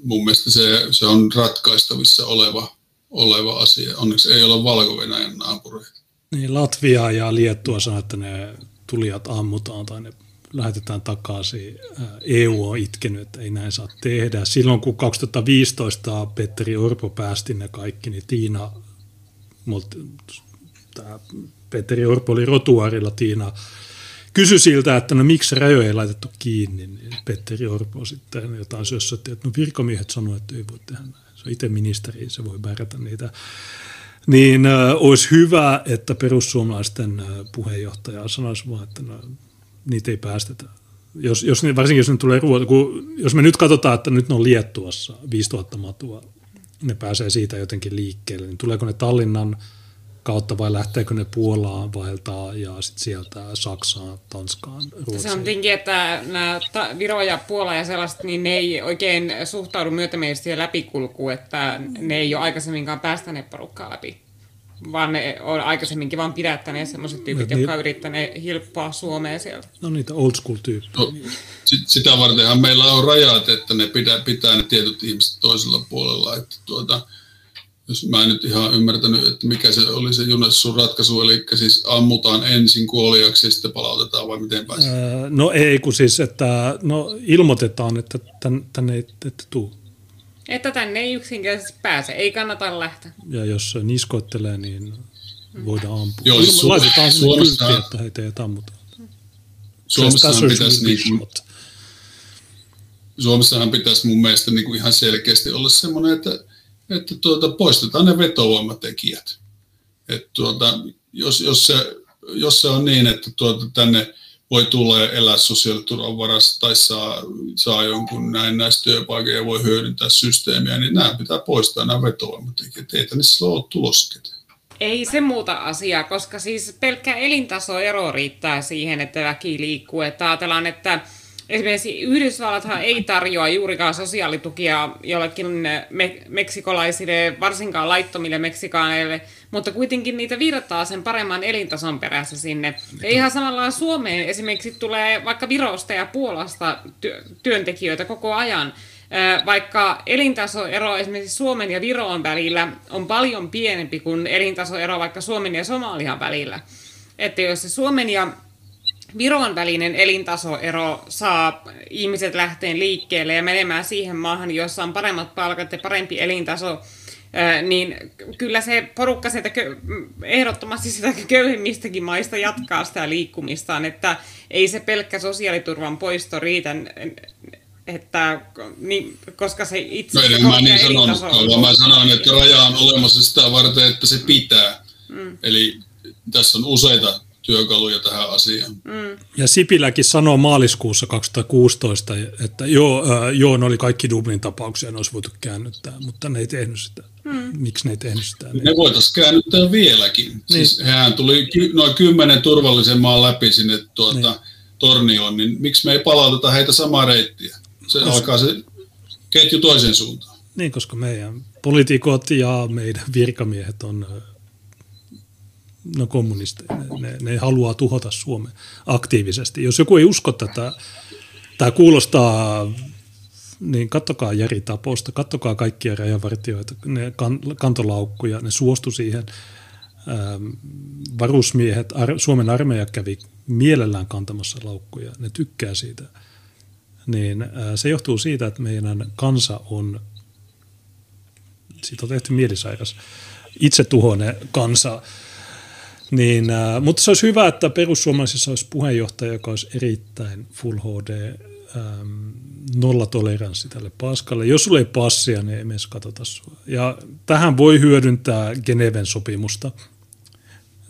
mun mielestä se, se on ratkaistavissa oleva, oleva asia. Onneksi ei ole Valko-Venäjän naapureita. Niin, Latvia ja Liettua sanoo, että ne tulijat ammutaan tai ne lähetetään takaisin. EU on itkenyt, että ei näin saa tehdä. Silloin kun 2015 Petteri Orpo päästi ne kaikki, niin Tiina, Petteri Orpo oli rotuarilla, Tiina kysyi siltä, että no miksi rajoja ei laitettu kiinni, niin Petteri Orpo sitten jotain sössötti, että no virkamiehet sanoivat, että ei voi tehdä näin. Se on itse ministeri, se voi määrätä niitä. Niin äh, olisi hyvä, että perussuomalaisten äh, puheenjohtaja sanoisi vaan, että no, niitä ei päästetä. Jos, jos, varsinkin jos ne tulee ruoat, kun, jos me nyt katsotaan, että nyt ne on Liettuassa 5000 matua, ne pääsee siitä jotenkin liikkeelle, niin tuleeko ne Tallinnan kautta vai lähteekö ne Puolaan vaeltaa ja sitten sieltä Saksaan, Tanskaan, Ruotsiin? Se on tietenkin, että nämä Viro ja Puola ja sellaiset, niin ne ei oikein suhtaudu myötämielisesti läpikulkuun, että ne ei ole aikaisemminkaan päästäneet porukkaa läpi vaan ne on aikaisemminkin vaan pidättäneet sellaiset tyypit, no, jotka yrittäneet hilppaa Suomeen sieltä. No niitä old school tyyppejä. No, sit, sitä vartenhan meillä on rajat, että ne pitää, pitää ne tietyt ihmiset toisella puolella. Että tuota, jos mä en nyt ihan ymmärtänyt, että mikä se oli se Junessun ratkaisu, eli siis ammutaan ensin kuoliaksi ja sitten palautetaan vai miten päin? Öö, no ei, kun siis, että no ilmoitetaan, että tän, tänne ei ette tuu. Että tänne ei yksinkertaisesti pääse, ei kannata lähteä. Ja jos niskoittelee, niin voidaan ampua. Joo, Ilma, su- laitetaan sinne kyltti, että heitä ei ammuta. Suomessahan pitäisi, niin kuin, Suomessahan pitäisi mun mielestä niin kuin ihan selkeästi olla semmoinen, että, että tuota, poistetaan ne vetovoimatekijät. Että tuota, jos, jos, se, jos se on niin, että tuota, tänne voi tulla ja elää sosiaaliturvan varassa tai saa, saa jonkun näin näistä työpaikoja ja voi hyödyntää systeemiä, niin nämä pitää poistaa nämä vetovoimatekijät. Ei tänne silloin ole tulossa Ei se muuta asiaa, koska siis pelkkä elintasoero riittää siihen, että väki liikkuu. Että ajatellaan, että esimerkiksi Yhdysvallathan ei tarjoa juurikaan sosiaalitukia jollekin me- meksikolaisille, varsinkaan laittomille meksikaaneille, mutta kuitenkin niitä virtaa sen paremman elintason perässä sinne. Ja ihan samalla Suomeen esimerkiksi tulee vaikka Virosta ja Puolasta ty- työntekijöitä koko ajan, vaikka elintasoero esimerkiksi Suomen ja Viroon välillä on paljon pienempi kuin elintasoero vaikka Suomen ja Somalian välillä. Että jos se Suomen ja Viron välinen elintasoero saa ihmiset lähteen liikkeelle ja menemään siihen maahan, jossa on paremmat palkat ja parempi elintaso, niin kyllä se porukka sieltä ehdottomasti sitä köyhimmistäkin maista jatkaa sitä liikkumistaan, että ei se pelkkä sosiaaliturvan poisto riitä, että, niin, koska se itse no, mä niin sanonut, vaan mä sanon, että raja on olemassa sitä varten, että se pitää. Mm. Eli tässä on useita työkaluja tähän asiaan. Mm. Ja Sipiläkin sanoi maaliskuussa 2016, että joo, äh, joo ne oli kaikki Dublin tapauksia, ne olisi voitu käännyttää, mutta ne ei tehnyt sitä. Mm. Miksi ne ei tehnyt sitä? Ne, ne voitaisiin käännyttää vieläkin. Niin. Siis hän tuli ky- noin kymmenen turvallisen maan läpi sinne tuota, niin. Tornioon, niin miksi me ei palauteta heitä samaa reittiä? Se koska... alkaa se ketju toisen suuntaan. Niin, koska meidän poliitikot ja meidän virkamiehet on no kommunisteja, ne, ne, ne haluaa tuhota Suomen aktiivisesti. Jos joku ei usko tätä, tämä kuulostaa, niin kattokaa Jari Taposta, kattokaa kaikkia rajavartioita, ne kan, kantolaukkuja, ne suostu siihen. Ähm, varusmiehet, ar, Suomen armeija kävi mielellään kantamassa laukkuja, ne tykkää siitä. Niin äh, se johtuu siitä, että meidän kansa on, siitä on tehty mielisairas, itsetuhoinen kansa, niin, äh, mutta se olisi hyvä, että perussuomalaisissa olisi puheenjohtaja, joka olisi erittäin full HD, ähm, nolla toleranssi tälle paskalle. Jos sulla ei passia, niin ei edes katsota sua. Ja tähän voi hyödyntää Geneven sopimusta.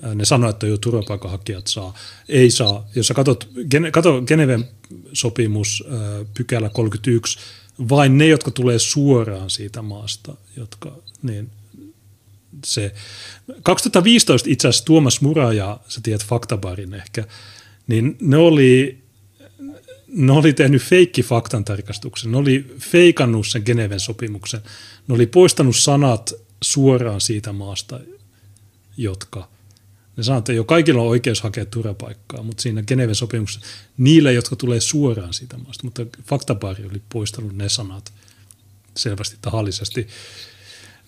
Äh, ne sanoo, että jo turvapaikanhakijat saa. Ei saa. Jos sä katsot, kato Geneven sopimus, äh, pykälä 31, vain ne, jotka tulee suoraan siitä maasta, jotka, niin se. 2015 itse asiassa Tuomas Mura ja sä tiedät Faktabarin ehkä, niin ne oli, ne oli tehnyt feikki faktantarkastuksen. Ne oli feikannut sen Geneven sopimuksen. Ne oli poistanut sanat suoraan siitä maasta, jotka Ne sanoo, että jo kaikilla on oikeus hakea turvapaikkaa, mutta siinä Geneven sopimuksessa niillä, jotka tulee suoraan siitä maasta, mutta faktapaari oli poistanut ne sanat selvästi tahallisesti,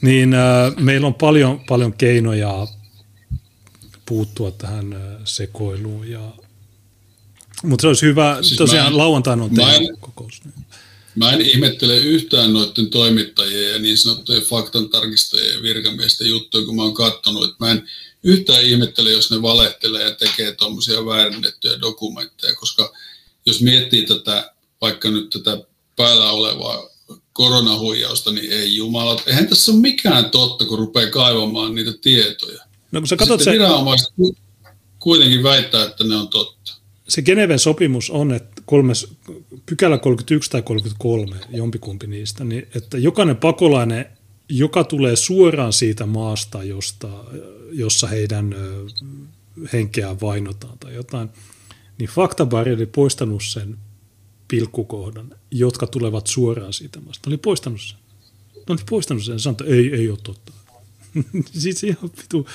niin äh, meillä on paljon, paljon keinoja puuttua tähän äh, sekoiluun. Ja, mutta se olisi hyvä, siis tosiaan en, lauantaina on teidän kokous. Niin. Mä en ihmettele yhtään noiden toimittajien ja niin sanottujen faktantarkistajien ja virkamiesten juttuja, kun mä oon katsonut, että mä en yhtään ihmettele, jos ne valehtelee ja tekee tuommoisia väärennettyjä dokumentteja, koska jos miettii tätä, vaikka nyt tätä päällä olevaa koronahuijausta, niin ei jumala. Eihän tässä ole mikään totta, kun rupeaa kaivamaan niitä tietoja. No kun sä katsot se... viranomaiset kuitenkin väittää, että ne on totta. Se Geneven sopimus on, että kolmes, pykälä 31 tai 33, jompikumpi niistä, niin että jokainen pakolainen, joka tulee suoraan siitä maasta, josta, jossa heidän henkeään vainotaan tai jotain, niin faktabari oli poistanut sen pilkkukohdan, jotka tulevat suoraan siitä maasta. Ne oli poistanut sen. Ne oli poistanut sen ja sanoi, että ei, ei ole totta. siis ihan vitu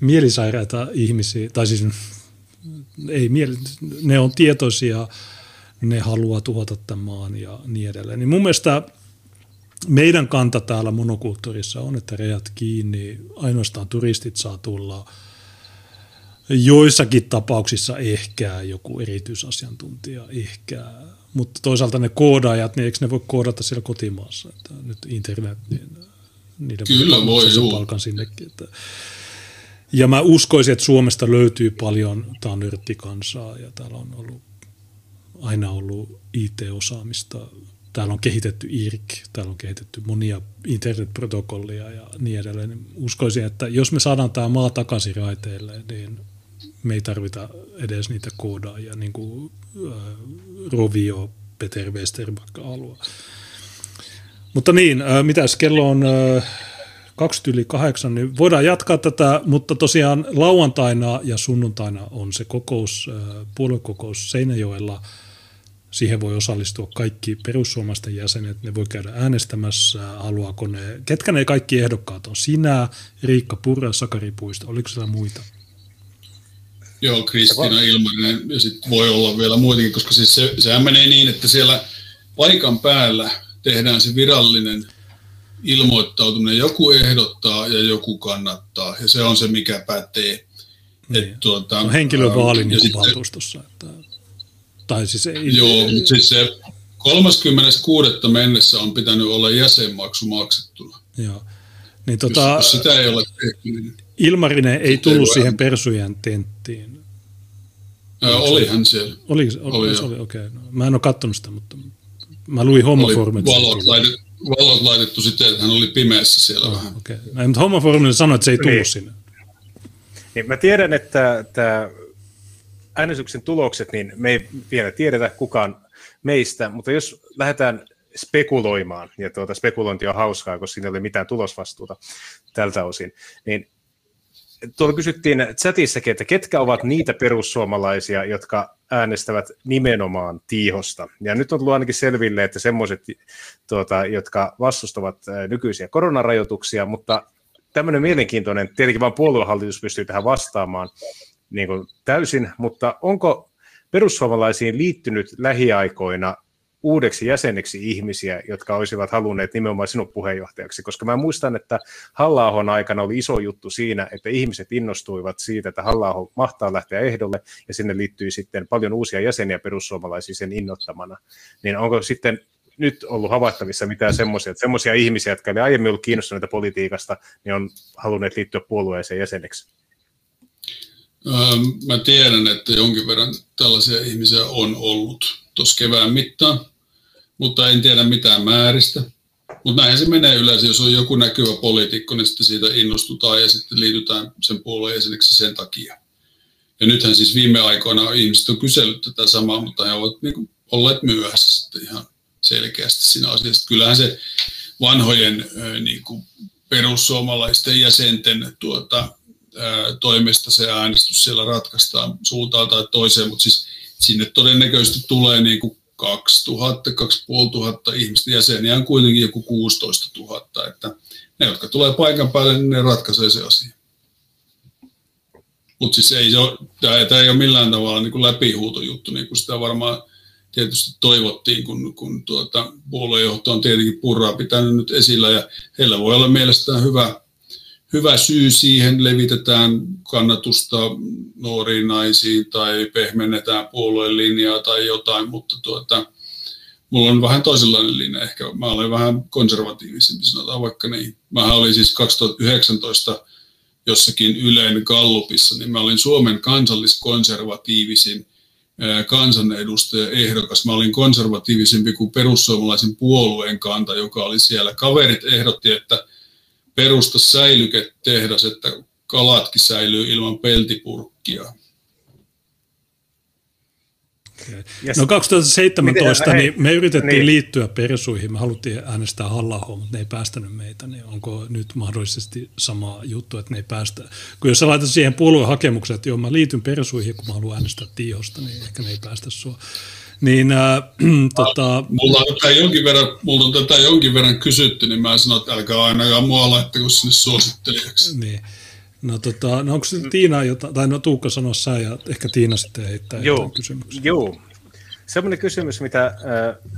mielisairaita ihmisiä, tai siis ei mieli, ne on tietoisia, ne haluaa tuhota tämän maan ja niin edelleen. Niin mun mielestä meidän kanta täällä monokulttuurissa on, että rejat kiinni, ainoastaan turistit saa tulla. Joissakin tapauksissa ehkä joku erityisasiantuntija, ehkä. Mutta toisaalta ne koodaajat, niin eikö ne voi koodata siellä kotimaassa? Että nyt internet, niin niiden Kyllä voi, sen palkan sinnekin. Että. Ja mä uskoisin, että Suomesta löytyy paljon tanyrttikansaa ja täällä on ollut aina ollut IT-osaamista. Täällä on kehitetty IRC, täällä on kehitetty monia internetprotokollia ja niin edelleen. Uskoisin, että jos me saadaan tämä maa takaisin raiteille, niin me ei tarvita edes niitä koodaajia, niin kuin äh, Rovio, Peter Westerback haluaa. Mutta niin, äh, mitäs kello on äh, 20 yli 8, niin voidaan jatkaa tätä, mutta tosiaan lauantaina ja sunnuntaina on se kokous, äh, puoluekokous Seinäjoella. Siihen voi osallistua kaikki perussuomalaisten jäsenet, ne voi käydä äänestämässä, haluaako ne, ketkä ne kaikki ehdokkaat on, sinä, Riikka Purra, Sakari Puisto, oliko siellä muita? Joo, Kristiina Ilmarinen ja sitten voi olla vielä muitakin, koska siis se, sehän menee niin, että siellä paikan päällä tehdään se virallinen ilmoittautuminen. Joku ehdottaa ja joku kannattaa, ja se on se, mikä pätee. Niin. Et, tuota, no, henkilövaali niin kuin valtuustossa. Että, tai siis ei, joo, mutta siis se 36. mennessä on pitänyt olla jäsenmaksu maksettuna. Joo. Niin, tota, jos, jos sitä ei ole tehty, niin Ilmarinen ei tullut siihen persujen tenttiin. Ää, olihan siellä. Oli, oli, oli, oli okei. Okay. No, mä en ole katsonut sitä, mutta Mä luin hommaformit. Valot, laitettu, valot laitettu sitten, että hän oli pimeässä siellä oh, vähän. Okay. No, mutta hommaformit sanoi, että se ei tullut niin. sinne. Niin, mä tiedän, että tämä äänestyksen tulokset, niin me ei vielä tiedetä kukaan meistä, mutta jos lähdetään spekuloimaan, ja tuota spekulointi on hauskaa, koska siinä ei ole mitään tulosvastuuta tältä osin, niin tuolla kysyttiin chatissakin, että ketkä ovat niitä perussuomalaisia, jotka äänestävät nimenomaan tiihosta. Ja nyt on tullut ainakin selville, että semmoiset, tuota, jotka vastustavat nykyisiä koronarajoituksia, mutta tämmöinen mielenkiintoinen, tietenkin vain puoluehallitus pystyy tähän vastaamaan niin kuin täysin, mutta onko perussuomalaisiin liittynyt lähiaikoina uudeksi jäseneksi ihmisiä, jotka olisivat halunneet nimenomaan sinun puheenjohtajaksi, koska mä muistan, että halla aikana oli iso juttu siinä, että ihmiset innostuivat siitä, että halla mahtaa lähteä ehdolle, ja sinne liittyi sitten paljon uusia jäseniä perussuomalaisia sen innottamana. Niin onko sitten nyt ollut havaittavissa mitään semmoisia, että semmoisia ihmisiä, jotka oli aiemmin ollut kiinnostuneita politiikasta, niin on halunneet liittyä puolueeseen jäseneksi? Mä tiedän, että jonkin verran tällaisia ihmisiä on ollut tuossa kevään mittaan, mutta en tiedä mitään määristä. Mutta näin se menee yleensä, jos on joku näkyvä poliitikko, niin sitten siitä innostutaan ja sitten liitytään sen puolueen jäseneksi sen takia. Ja nythän siis viime aikoina ihmiset on kysellyt tätä samaa, mutta he ovat niin olleet myöhässä sitten ihan selkeästi siinä asiassa. Kyllähän se vanhojen niin kuin perussuomalaisten jäsenten tuota, toimesta se äänestys siellä ratkaistaan suuntaan tai toiseen, mutta siis sinne todennäköisesti tulee niin kuin 2000, 2500 ihmistä jäseniä on kuitenkin joku 16 000, että ne, jotka tulee paikan päälle, niin ne ratkaisee se asia. Mutta siis ei se ole, tämä, tämä ei ole millään tavalla niin kuin läpihuutojuttu, niin kuin sitä varmaan tietysti toivottiin, kun, kun tuota, puoluejohto on tietenkin purraa pitänyt nyt esillä ja heillä voi olla mielestään hyvä, hyvä syy siihen, levitetään kannatusta nuoriin naisiin tai pehmennetään puolueen linjaa tai jotain, mutta tuota, mulla on vähän toisenlainen linja. Ehkä mä olen vähän konservatiivisempi, sanotaan vaikka niin. Mä olin siis 2019 jossakin Ylen Gallupissa, niin mä olin Suomen kansalliskonservatiivisin kansanedustaja ehdokas. Mä olin konservatiivisempi kuin perussuomalaisen puolueen kanta, joka oli siellä. Kaverit ehdotti, että perusta säilyketehdas, että kalatkin säilyy ilman peltipurkkia. Okay. No 2017 Miten, niin me yritettiin niin. liittyä persuihin, me haluttiin äänestää halla mutta ne ei päästänyt meitä, niin onko nyt mahdollisesti sama juttu, että ne ei päästä? Kun jos sä laitat siihen puoluehakemuksen, että joo mä liityn persuihin, kun mä haluan äänestää Tiihosta, niin ehkä ne ei päästä sua. Niin, äh, tota... mulla, on tätä jonkin verran, mulla on tätä jonkin verran kysytty, niin mä sanon, että älkää ainakaan mua laittako sinne suosittelijaksi. Niin. No, tota, no onko se Tiina jotain, tai no Tuukka sanoa sä ja ehkä Tiina sitten heittää joo, kysymyksiä. Joo, Sellainen kysymys, mitä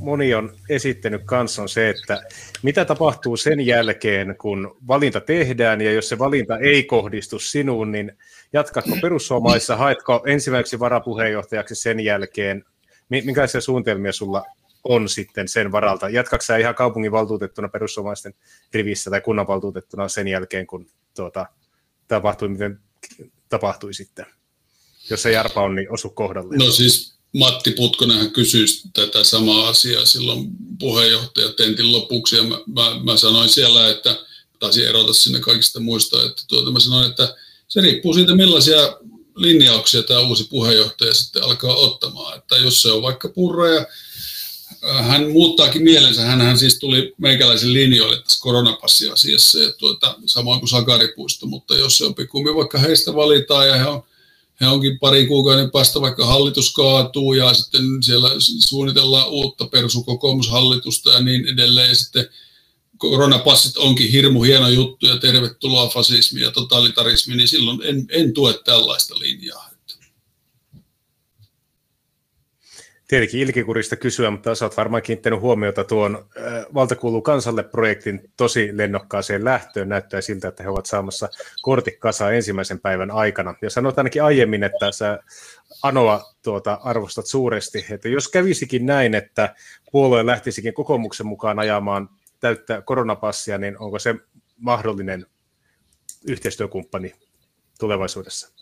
moni on esittänyt kanssa on se, että mitä tapahtuu sen jälkeen, kun valinta tehdään, ja jos se valinta ei kohdistu sinuun, niin jatkatko perussuomaissa, haetko ensimmäiseksi varapuheenjohtajaksi sen jälkeen, minkälaisia suunnitelmia sulla on sitten sen varalta? Jatkatko sä ihan kaupunginvaltuutettuna perussuomaisten rivissä tai kunnanvaltuutettuna sen jälkeen, kun tuota, tapahtui, miten tapahtui sitten? Jos se Jarpa on, niin osu kohdalle. No siis Matti Putkonenhan kysyi tätä samaa asiaa silloin puheenjohtajatentin lopuksi, ja mä, mä, mä sanoin siellä, että taisin erota sinne kaikista muista, että tuota, mä sanoin, että se riippuu siitä, millaisia linjauksia tämä uusi puheenjohtaja sitten alkaa ottamaan. Että jos se on vaikka purra ja äh, hän muuttaakin mielensä, hän siis tuli meikäläisen linjoille tässä koronapassiasiassa ja tuota, samoin kuin Sakaripuisto, mutta jos se on pikkummin vaikka heistä valitaan ja he on he onkin pari kuukauden päästä vaikka hallitus kaatuu ja sitten siellä suunnitellaan uutta persukokoomushallitusta ja niin edelleen. Ja sitten koronapassit onkin hirmu hieno juttu ja tervetuloa fasismi ja totalitarismi, niin silloin en, en tue tällaista linjaa. tietenkin ilkikurista kysyä, mutta oot varmaan kiinnittänyt huomiota tuon Valta kuuluu kansalle projektin tosi lennokkaaseen lähtöön. Näyttää siltä, että he ovat saamassa kortit kasaan ensimmäisen päivän aikana. Ja sanoit ainakin aiemmin, että sä Anoa tuota, arvostat suuresti, että jos kävisikin näin, että puolue lähtisikin kokoomuksen mukaan ajamaan täyttä koronapassia, niin onko se mahdollinen yhteistyökumppani tulevaisuudessa?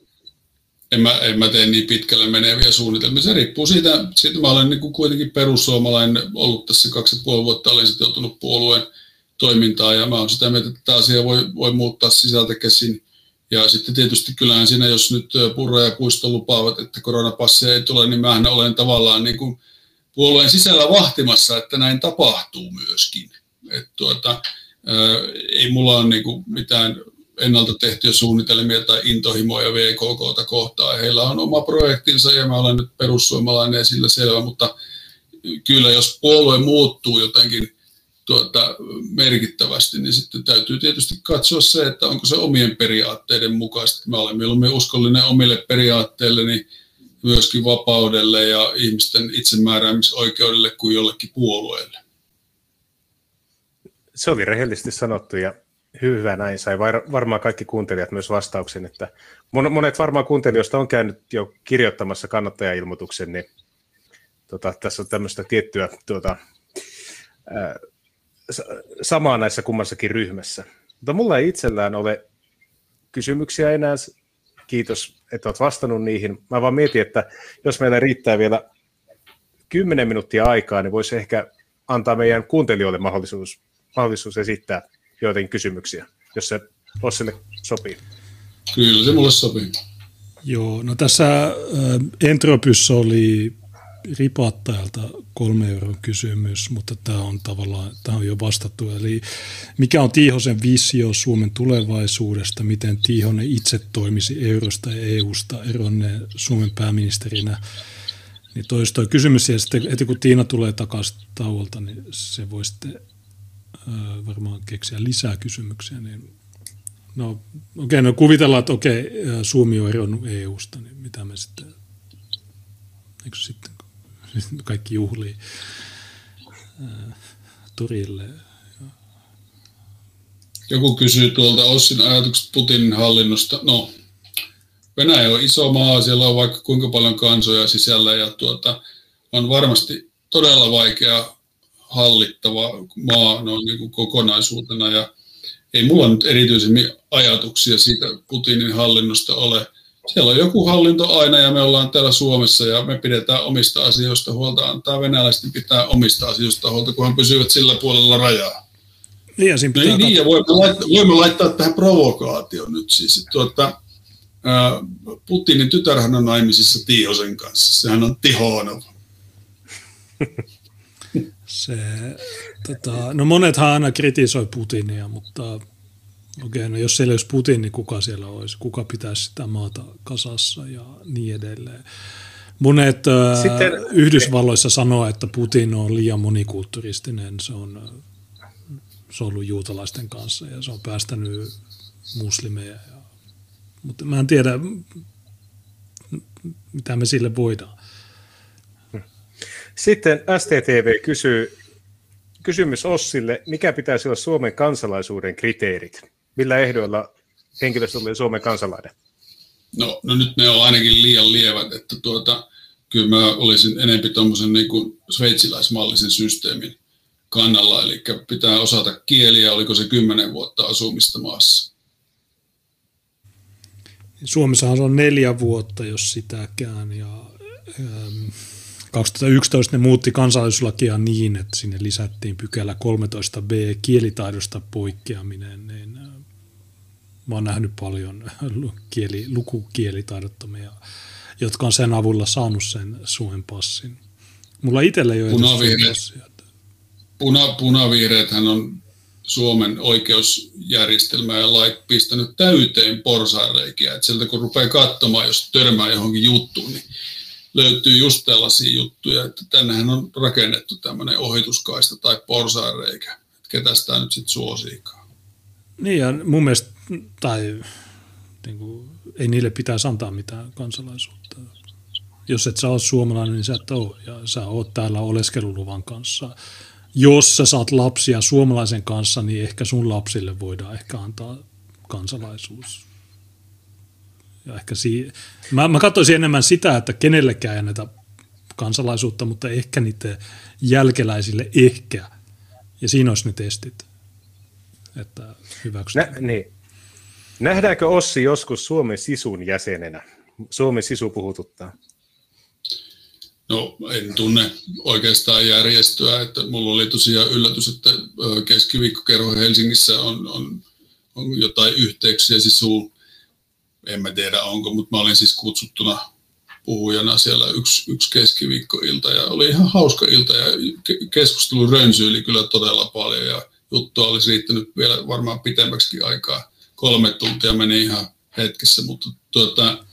en mä, en mä tee niin pitkälle meneviä suunnitelmia. Se riippuu siitä, siitä mä olen niin kuitenkin perussuomalainen ollut tässä kaksi ja puoli vuotta, olen sitoutunut puolueen toimintaa ja mä olen sitä mieltä, että tämä asia voi, voi muuttaa sisältä käsin. Ja sitten tietysti kyllähän siinä, jos nyt Purra ja Puisto lupaavat, että koronapassia ei tule, niin mähän olen tavallaan niin kuin puolueen sisällä vahtimassa, että näin tapahtuu myöskin. Että tuota, ei mulla ole niin kuin mitään ennalta tehtyjä suunnitelmia tai intohimoja VKKta kohtaan. Heillä on oma projektinsa ja mä olen nyt perussuomalainen sillä selvä, mutta kyllä jos puolue muuttuu jotenkin tuota, merkittävästi, niin sitten täytyy tietysti katsoa se, että onko se omien periaatteiden mukaista. Mä olen mieluummin uskollinen omille periaatteille, niin myöskin vapaudelle ja ihmisten itsemääräämisoikeudelle kuin jollekin puolueelle. Se oli rehellisesti sanottu ja Hyvä, näin sai varmaan kaikki kuuntelijat myös vastauksen, että monet varmaan kuuntelijoista on käynyt jo kirjoittamassa kannattajailmoituksen, niin tota, tässä on tämmöistä tiettyä tuota, ää, samaa näissä kummassakin ryhmässä. Mutta mulla ei itsellään ole kysymyksiä enää. Kiitos, että olet vastannut niihin. Mä vaan mietin, että jos meillä riittää vielä 10 minuuttia aikaa, niin voisi ehkä antaa meidän kuuntelijoille mahdollisuus, mahdollisuus esittää joitakin kysymyksiä, jos se Ossille sopii. Kyllä se mulle sopii. Joo, no tässä äh, Entropyssä oli ripattajalta kolme euron kysymys, mutta tämä on tavallaan tämä on jo vastattu. Eli mikä on Tiihosen visio Suomen tulevaisuudesta, miten Tiihonen itse toimisi eurosta ja EUsta eronne Suomen pääministerinä? Niin toisi toi kysymys ja sitten heti kun Tiina tulee takaisin tauolta, niin se voi sitten varmaan keksiä lisää kysymyksiä, niin No okei, okay, no kuvitellaan, että okei, okay, Suomi on eronnut EU-sta, niin mitä me sitten, eikö sitten kaikki juhlii ää, torille? Joku kysyy tuolta Ossin ajatukset Putinin hallinnosta. No, Venäjä on iso maa, siellä on vaikka kuinka paljon kansoja sisällä ja tuota, on varmasti todella vaikea hallittava maa noin niin kuin kokonaisuutena ja ei mulla nyt erityisemmin ajatuksia siitä Putinin hallinnosta ole. Siellä on joku hallinto aina ja me ollaan täällä Suomessa ja me pidetään omista asioista huolta, antaa venäläisten pitää omista asioista huolta, kunhan pysyvät sillä puolella rajaa. Niin, ja, no, niin, ja voimme, laittaa, voimme laittaa tähän provokaation nyt siis. Tuota, Putinin tytärhän on naimisissa Tiihosen kanssa. Sehän on Tihonov. Se, tota, no monethan aina kritisoi Putinia, mutta okei, okay, no jos siellä olisi Putin, niin kuka siellä olisi? Kuka pitäisi sitä maata kasassa ja niin edelleen. Monet Sitten, Yhdysvalloissa sanoo, että Putin on liian monikulturistinen, se on, se on ollut juutalaisten kanssa ja se on päästänyt muslimeja. Ja, mutta mä en tiedä, mitä me sille voidaan. Sitten STTV kysyy, kysymys Ossille, mikä pitäisi olla Suomen kansalaisuuden kriteerit? Millä ehdoilla henkilöstö oli Suomen kansalainen? No, no nyt ne on ainakin liian lievät, että tuota, kyllä mä olisin enempi tuommoisen niin kuin sveitsiläismallisen systeemin kannalla, eli pitää osata kieliä, oliko se kymmenen vuotta asumista maassa. Suomessahan on neljä vuotta, jos sitäkään, ja ähm, 2011 ne muutti kansalaisuuslakia niin, että sinne lisättiin pykälä 13b kielitaidosta poikkeaminen, niin äh, mä oon nähnyt paljon kieli, lukukielitaidottomia, jotka on sen avulla saanut sen Suomen passin. Mulla itsellä ei ole Punavihreät, passia. Puna, punavihreäthän on Suomen oikeusjärjestelmää ja lait pistänyt täyteen porsaanreikiä. Sieltä kun rupeaa katsomaan, jos törmää johonkin juttuun, niin löytyy just tällaisia juttuja, että tännehän on rakennettu tämmöinen ohituskaista tai porsaanreikä. Ketä sitä nyt sitten suosiikaan. Niin ja mun mielestä, tai niin kuin, ei niille pitäisi antaa mitään kansalaisuutta. Jos et sä ole suomalainen, niin sä et ole. Ja sä oot täällä oleskeluluvan kanssa. Jos sä saat lapsia suomalaisen kanssa, niin ehkä sun lapsille voidaan ehkä antaa kansalaisuus ja ehkä si- mä, mä katsoisin enemmän sitä, että kenellekään ei anneta kansalaisuutta, mutta ehkä niiden jälkeläisille ehkä. Ja siinä olisi ne testit, että hyväksytään. Nä, niin. Nähdäänkö Ossi joskus Suomen sisun jäsenenä? Suomen sisu puhututtaa. No en tunne oikeastaan järjestöä, että mulla oli tosiaan yllätys, että keskiviikkokerho Helsingissä on, on, on jotain yhteyksiä sisuun en mä tiedä onko, mutta mä olin siis kutsuttuna puhujana siellä yksi, yksi keskiviikkoilta ja oli ihan hauska ilta ja keskustelu rönsyili kyllä todella paljon ja juttua olisi riittänyt vielä varmaan pitemmäksi aikaa. Kolme tuntia meni ihan hetkessä, mutta tuota,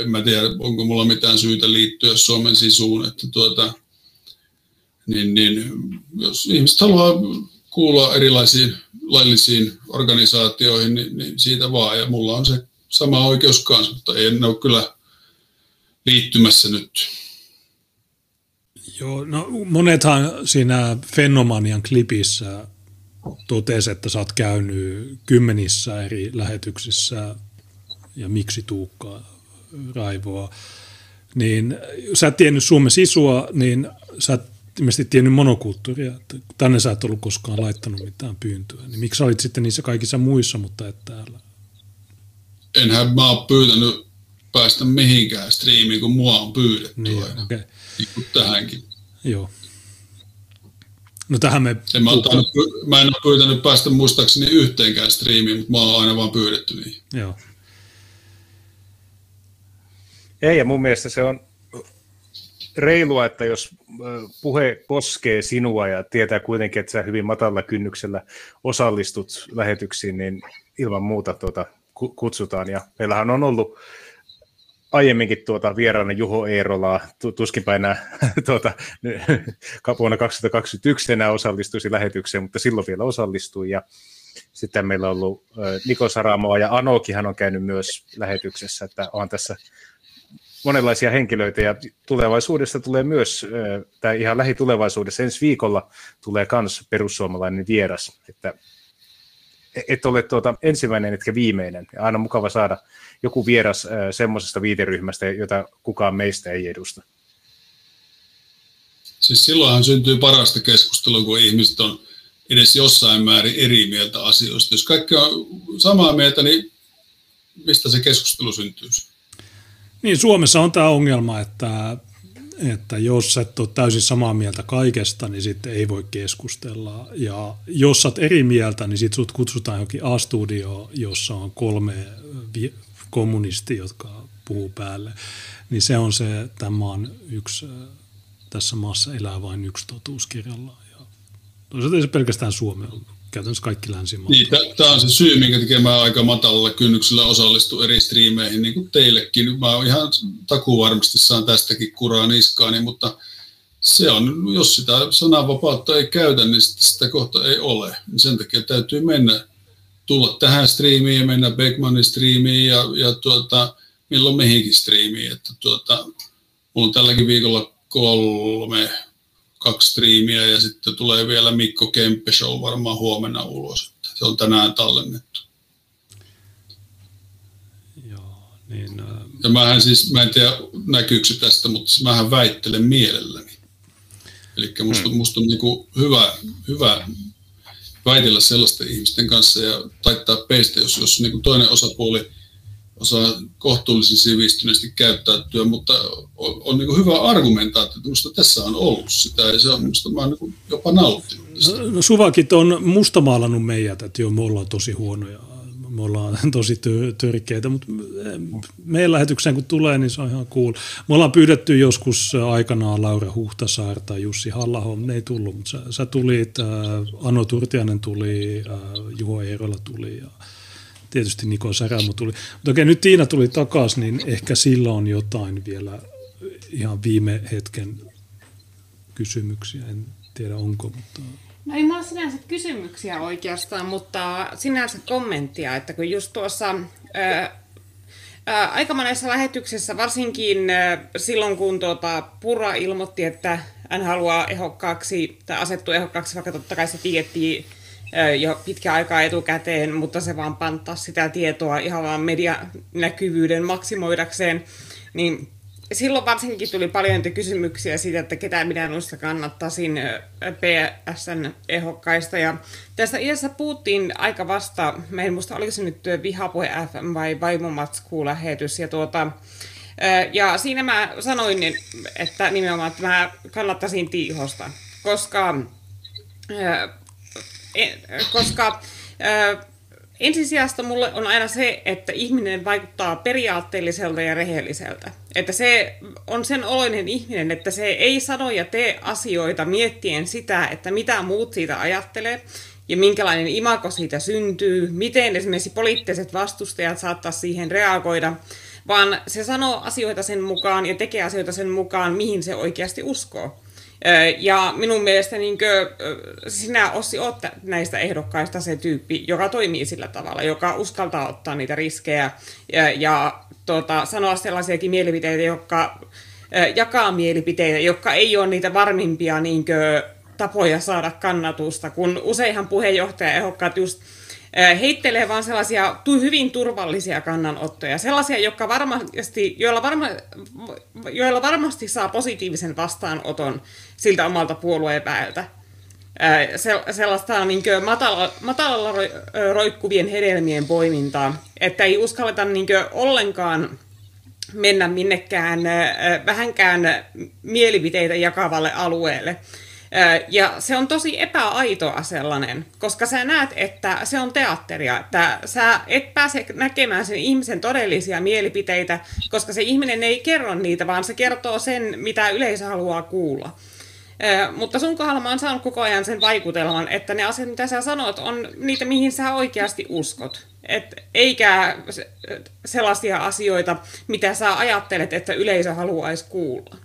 en mä tiedä, onko mulla mitään syytä liittyä Suomen sisuun, että tuota, niin, niin, jos ihmiset haluaa kuulua erilaisiin laillisiin organisaatioihin, niin, niin siitä vaan. Ja mulla on se sama oikeus kanssa, mutta en ole kyllä liittymässä nyt. Joo, no monethan siinä Fenomanian klipissä totesi, että sä oot käynyt kymmenissä eri lähetyksissä ja miksi tuukkaa raivoa. Niin sä et tiennyt Suomen sisua, niin sä ilmeisesti tiennyt monokulttuuria, että tänne sä et ollut koskaan laittanut mitään pyyntöä, niin miksi olit sitten niissä kaikissa muissa, mutta et täällä? Enhän mä ole pyytänyt päästä mihinkään striimiin, kun mua on pyydetty niin, aina. Okay. Niin tähänkin. Joo. No tähän me... En mä, ottanut, mä en ole pyytänyt päästä muistaakseni yhteenkään striimiin, mutta mä oon aina vaan pyydetty niin. Joo. Ei, ja mun mielestä se on reilua, että jos puhe koskee sinua ja tietää kuitenkin, että sä hyvin matalla kynnyksellä osallistut lähetyksiin, niin ilman muuta tuota, kutsutaan. Ja meillähän on ollut aiemminkin tuota vieraana Juho Eerolaa, tuskinpä enää tuota, vuonna 2021 enää osallistuisi lähetykseen, mutta silloin vielä osallistui. Ja sitten meillä on ollut Niko Saramoa ja Anokihan on käynyt myös lähetyksessä, että on tässä monenlaisia henkilöitä ja tulevaisuudessa tulee myös, tai ihan lähitulevaisuudessa ensi viikolla tulee myös perussuomalainen vieras, että et ole tuota ensimmäinen etkä viimeinen. Ja aina mukava saada joku vieras semmoisesta viiteryhmästä, jota kukaan meistä ei edusta. Siis silloinhan syntyy parasta keskustelua, kun ihmiset on edes jossain määrin eri mieltä asioista. Jos kaikki on samaa mieltä, niin mistä se keskustelu syntyy? Niin, Suomessa on tämä ongelma, että, että jos et ole täysin samaa mieltä kaikesta, niin sitten ei voi keskustella. Ja jos olet eri mieltä, niin sitten sut kutsutaan johonkin A-studioon, jossa on kolme kommunisti, jotka puhuu päälle. Niin se on se, tämä on yksi, tässä maassa elää vain yksi totuus kirjallaan. Ja toisaalta ei se pelkästään Suomella käytännössä kaikki länsimaat. Niin, tämä on se syy, minkä tekemään aika matalalla kynnyksellä osallistua eri striimeihin, niin kuin teillekin. Mä ihan takuu varmasti saan tästäkin kuraa niskaani, mutta se on, jos sitä sananvapautta ei käytä, niin sitä kohta ei ole. Sen takia täytyy mennä, tulla tähän striimiin mennä Beckmanin striimiin ja, ja tuota, milloin mihinkin striimiin. Että tuota, mulla on tälläkin viikolla kolme kaksi striimiä ja sitten tulee vielä Mikko Kempe Show varmaan huomenna ulos. Se on tänään tallennettu. Joo, niin, äh... Ja mähän siis, mä en tiedä näkyykö se tästä, mutta mähän väittelen mielelläni. Eli musta, hmm. musta on niin hyvä, hyvä väitellä sellaisten ihmisten kanssa ja taittaa peistä, jos, jos niin toinen osapuoli – osaa kohtuullisen sivistyneesti käyttäytyä, mutta on, on niin hyvä argumentaatio, että minusta tässä on ollut sitä, ja se on minusta, mä niin jopa nauttinut No, no Suvakit on mustamaalannut meidät, että joo, me ollaan tosi huonoja, me ollaan tosi törkeitä, mutta meidän lähetykseen kun tulee, niin se on ihan cool. Me ollaan pyydetty joskus aikanaan Laura Huhtasaar tai Jussi halla ne ei tullut, mutta sä, sä tulit, äh, Ano Turtianen tuli, äh, Juho Eerola tuli ja tietysti Niko Säramo tuli. Mutta okei, nyt Tiina tuli takaisin, niin ehkä sillä on jotain vielä ihan viime hetken kysymyksiä. En tiedä onko, mutta... No ei mulla sinänsä kysymyksiä oikeastaan, mutta sinänsä kommenttia, että kun just tuossa ää, aika monessa lähetyksessä, varsinkin silloin kun tuota, Pura ilmoitti, että hän haluaa ehokkaaksi tai asettua ehokkaaksi, vaikka totta kai se tiedettiin jo pitkä aikaa etukäteen, mutta se vaan panttaa sitä tietoa ihan vaan medianäkyvyyden maksimoidakseen, niin silloin varsinkin tuli paljon kysymyksiä siitä, että ketä minä noista kannattaisin PSN ehokkaista. Ja tästä iässä puhuttiin aika vasta, mä en muista oliko se nyt Vihapuhe FM vai Vaimomatskuu lähetys. Ja, tuota, ja siinä mä sanoin, että nimenomaan että mä kannattaisin Tiihosta, koska koska ensisijasta mulle on aina se, että ihminen vaikuttaa periaatteelliselta ja rehelliseltä. Että se on sen oloinen ihminen, että se ei sano ja tee asioita miettien sitä, että mitä muut siitä ajattelee ja minkälainen imako siitä syntyy, miten esimerkiksi poliittiset vastustajat saattaa siihen reagoida, vaan se sanoo asioita sen mukaan ja tekee asioita sen mukaan, mihin se oikeasti uskoo. Ja minun mielestä niin kuin, sinä Ossi olet näistä ehdokkaista se tyyppi, joka toimii sillä tavalla, joka uskaltaa ottaa niitä riskejä ja, ja tuota, sanoa sellaisiakin mielipiteitä, jotka jakaa mielipiteitä, jotka ei ole niitä varmimpia niin kuin, tapoja saada kannatusta, kun useinhan puheenjohtajaehdokkaat just heittelee vaan sellaisia hyvin turvallisia kannanottoja, sellaisia, jotka varmasti, joilla, varma, joilla varmasti saa positiivisen vastaanoton siltä omalta puolueen väeltä. Sellaista niin matala, matalalla roikkuvien hedelmien poimintaa, että ei uskalleta niin ollenkaan mennä minnekään vähänkään mielipiteitä jakavalle alueelle. Ja se on tosi epäaitoa sellainen, koska sä näet, että se on teatteria, että sä et pääse näkemään sen ihmisen todellisia mielipiteitä, koska se ihminen ei kerro niitä, vaan se kertoo sen, mitä yleisö haluaa kuulla. Mutta sun kohdalla mä oon saanut koko ajan sen vaikutelman, että ne asiat, mitä sä sanot, on niitä, mihin sä oikeasti uskot. Et, eikä sellaisia asioita, mitä sä ajattelet, että yleisö haluaisi kuulla.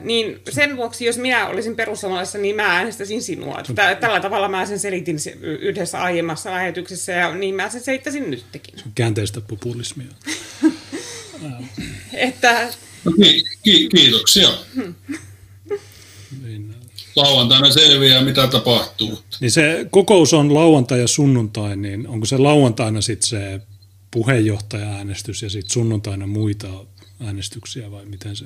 niin sen vuoksi, jos minä olisin perussuomalaisessa, niin mä äänestäisin sinua. Tällä tavalla mä sen selitin yhdessä aiemmassa lähetyksessä ja niin mä sen selittäisin nytkin. Se on käänteistä populismia. että... No, ki- ki- kiitoksia. Lauantaina selviää, mitä tapahtuu. Niin se kokous on lauantai ja sunnuntai, niin onko se lauantaina sitten se puheenjohtaja-äänestys ja sitten sunnuntaina muita äänestyksiä vai miten se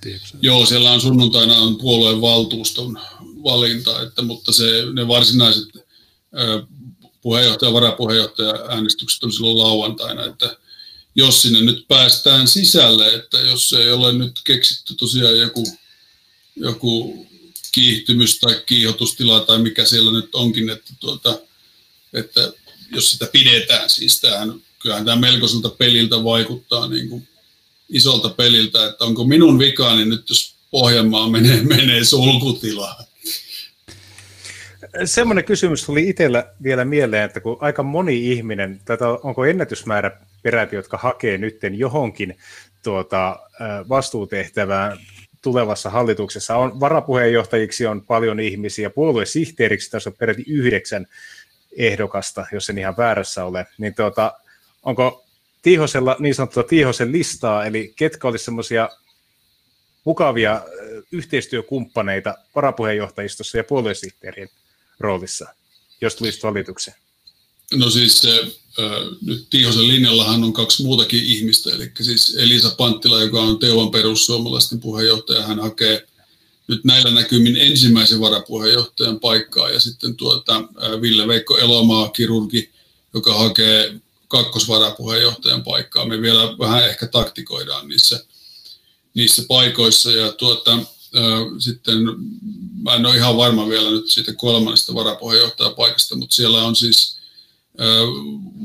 Tiedätkö? Joo, siellä on sunnuntaina on puolueen valtuuston valinta, että, mutta se, ne varsinaiset puheenjohtaja- ja varapuheenjohtaja äänestykset on silloin lauantaina, että jos sinne nyt päästään sisälle, että jos ei ole nyt keksitty tosiaan joku, joku kiihtymys tai kiihotustila tai mikä siellä nyt onkin, että, tuota, että jos sitä pidetään, siis tämähän, kyllähän tämä melkoiselta peliltä vaikuttaa niin kuin isolta peliltä, että onko minun vikaani nyt, jos Pohjanmaa menee, menee sulkutilaan. Semmoinen kysymys tuli itsellä vielä mieleen, että kun aika moni ihminen, tätä, onko ennätysmäärä peräti, jotka hakee nyt johonkin tuota, vastuutehtävään tulevassa hallituksessa, on varapuheenjohtajiksi on paljon ihmisiä, puoluesihteeriksi tässä on peräti yhdeksän ehdokasta, jos en ihan väärässä ole, niin tuota, onko Tiihosella niin sanottua Tiihosen listaa, eli ketkä olisivat semmoisia mukavia yhteistyökumppaneita varapuheenjohtajistossa ja puoluesihteerien roolissa, jos tulisi valitukseen? No siis se, nyt Tiihosen linjallahan on kaksi muutakin ihmistä, eli siis Elisa Panttila, joka on Teuvan perussuomalaisten puheenjohtaja, hän hakee nyt näillä näkymin ensimmäisen varapuheenjohtajan paikkaa, ja sitten tuota, Ville Veikko Elomaa, kirurgi, joka hakee kakkosvarapuheenjohtajan paikkaa. Me vielä vähän ehkä taktikoidaan niissä, niissä paikoissa. Ja tuota, sitten mä en ole ihan varma vielä nyt siitä kolmannesta varapuheenjohtajapaikasta, mutta siellä on siis,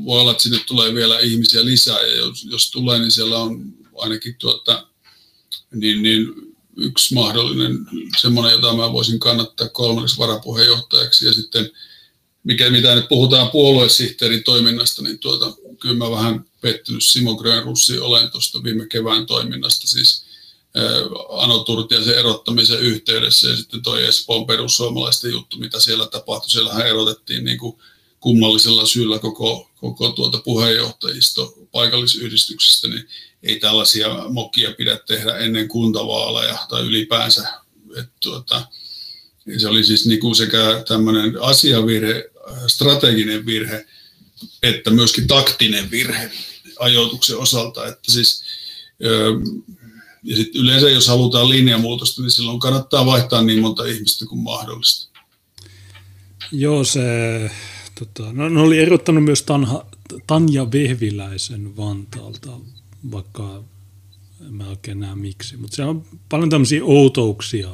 voi olla, että sinne tulee vielä ihmisiä lisää ja jos, jos tulee, niin siellä on ainakin tuota, niin, niin yksi mahdollinen semmoinen, jota mä voisin kannattaa kolmanneksi varapuheenjohtajaksi ja sitten mikä, mitä nyt puhutaan puoluesihteerin toiminnasta, niin tuota, kyllä mä vähän pettynyt Simo Grönrussi olen tuosta viime kevään toiminnasta, siis Ano Turtiasen erottamisen yhteydessä ja sitten toi Espoon perussuomalaisten juttu, mitä siellä tapahtui. Siellähän erotettiin niin kuin kummallisella syyllä koko, koko tuota puheenjohtajisto paikallisyhdistyksestä, niin ei tällaisia mokia pidä tehdä ennen kuntavaaleja tai ylipäänsä. että tuota, se oli siis niin kuin sekä tämmöinen asiavirhe, strateginen virhe, että myöskin taktinen virhe ajoituksen osalta. Että siis, ja sit yleensä jos halutaan linjamuutosta, niin silloin kannattaa vaihtaa niin monta ihmistä kuin mahdollista. Joo, se, tota, no, ne oli erottanut myös Tanha, Tanja Vehviläisen Vantaalta, vaikka en mä oikein näe miksi, mutta se on paljon tämmöisiä outouksia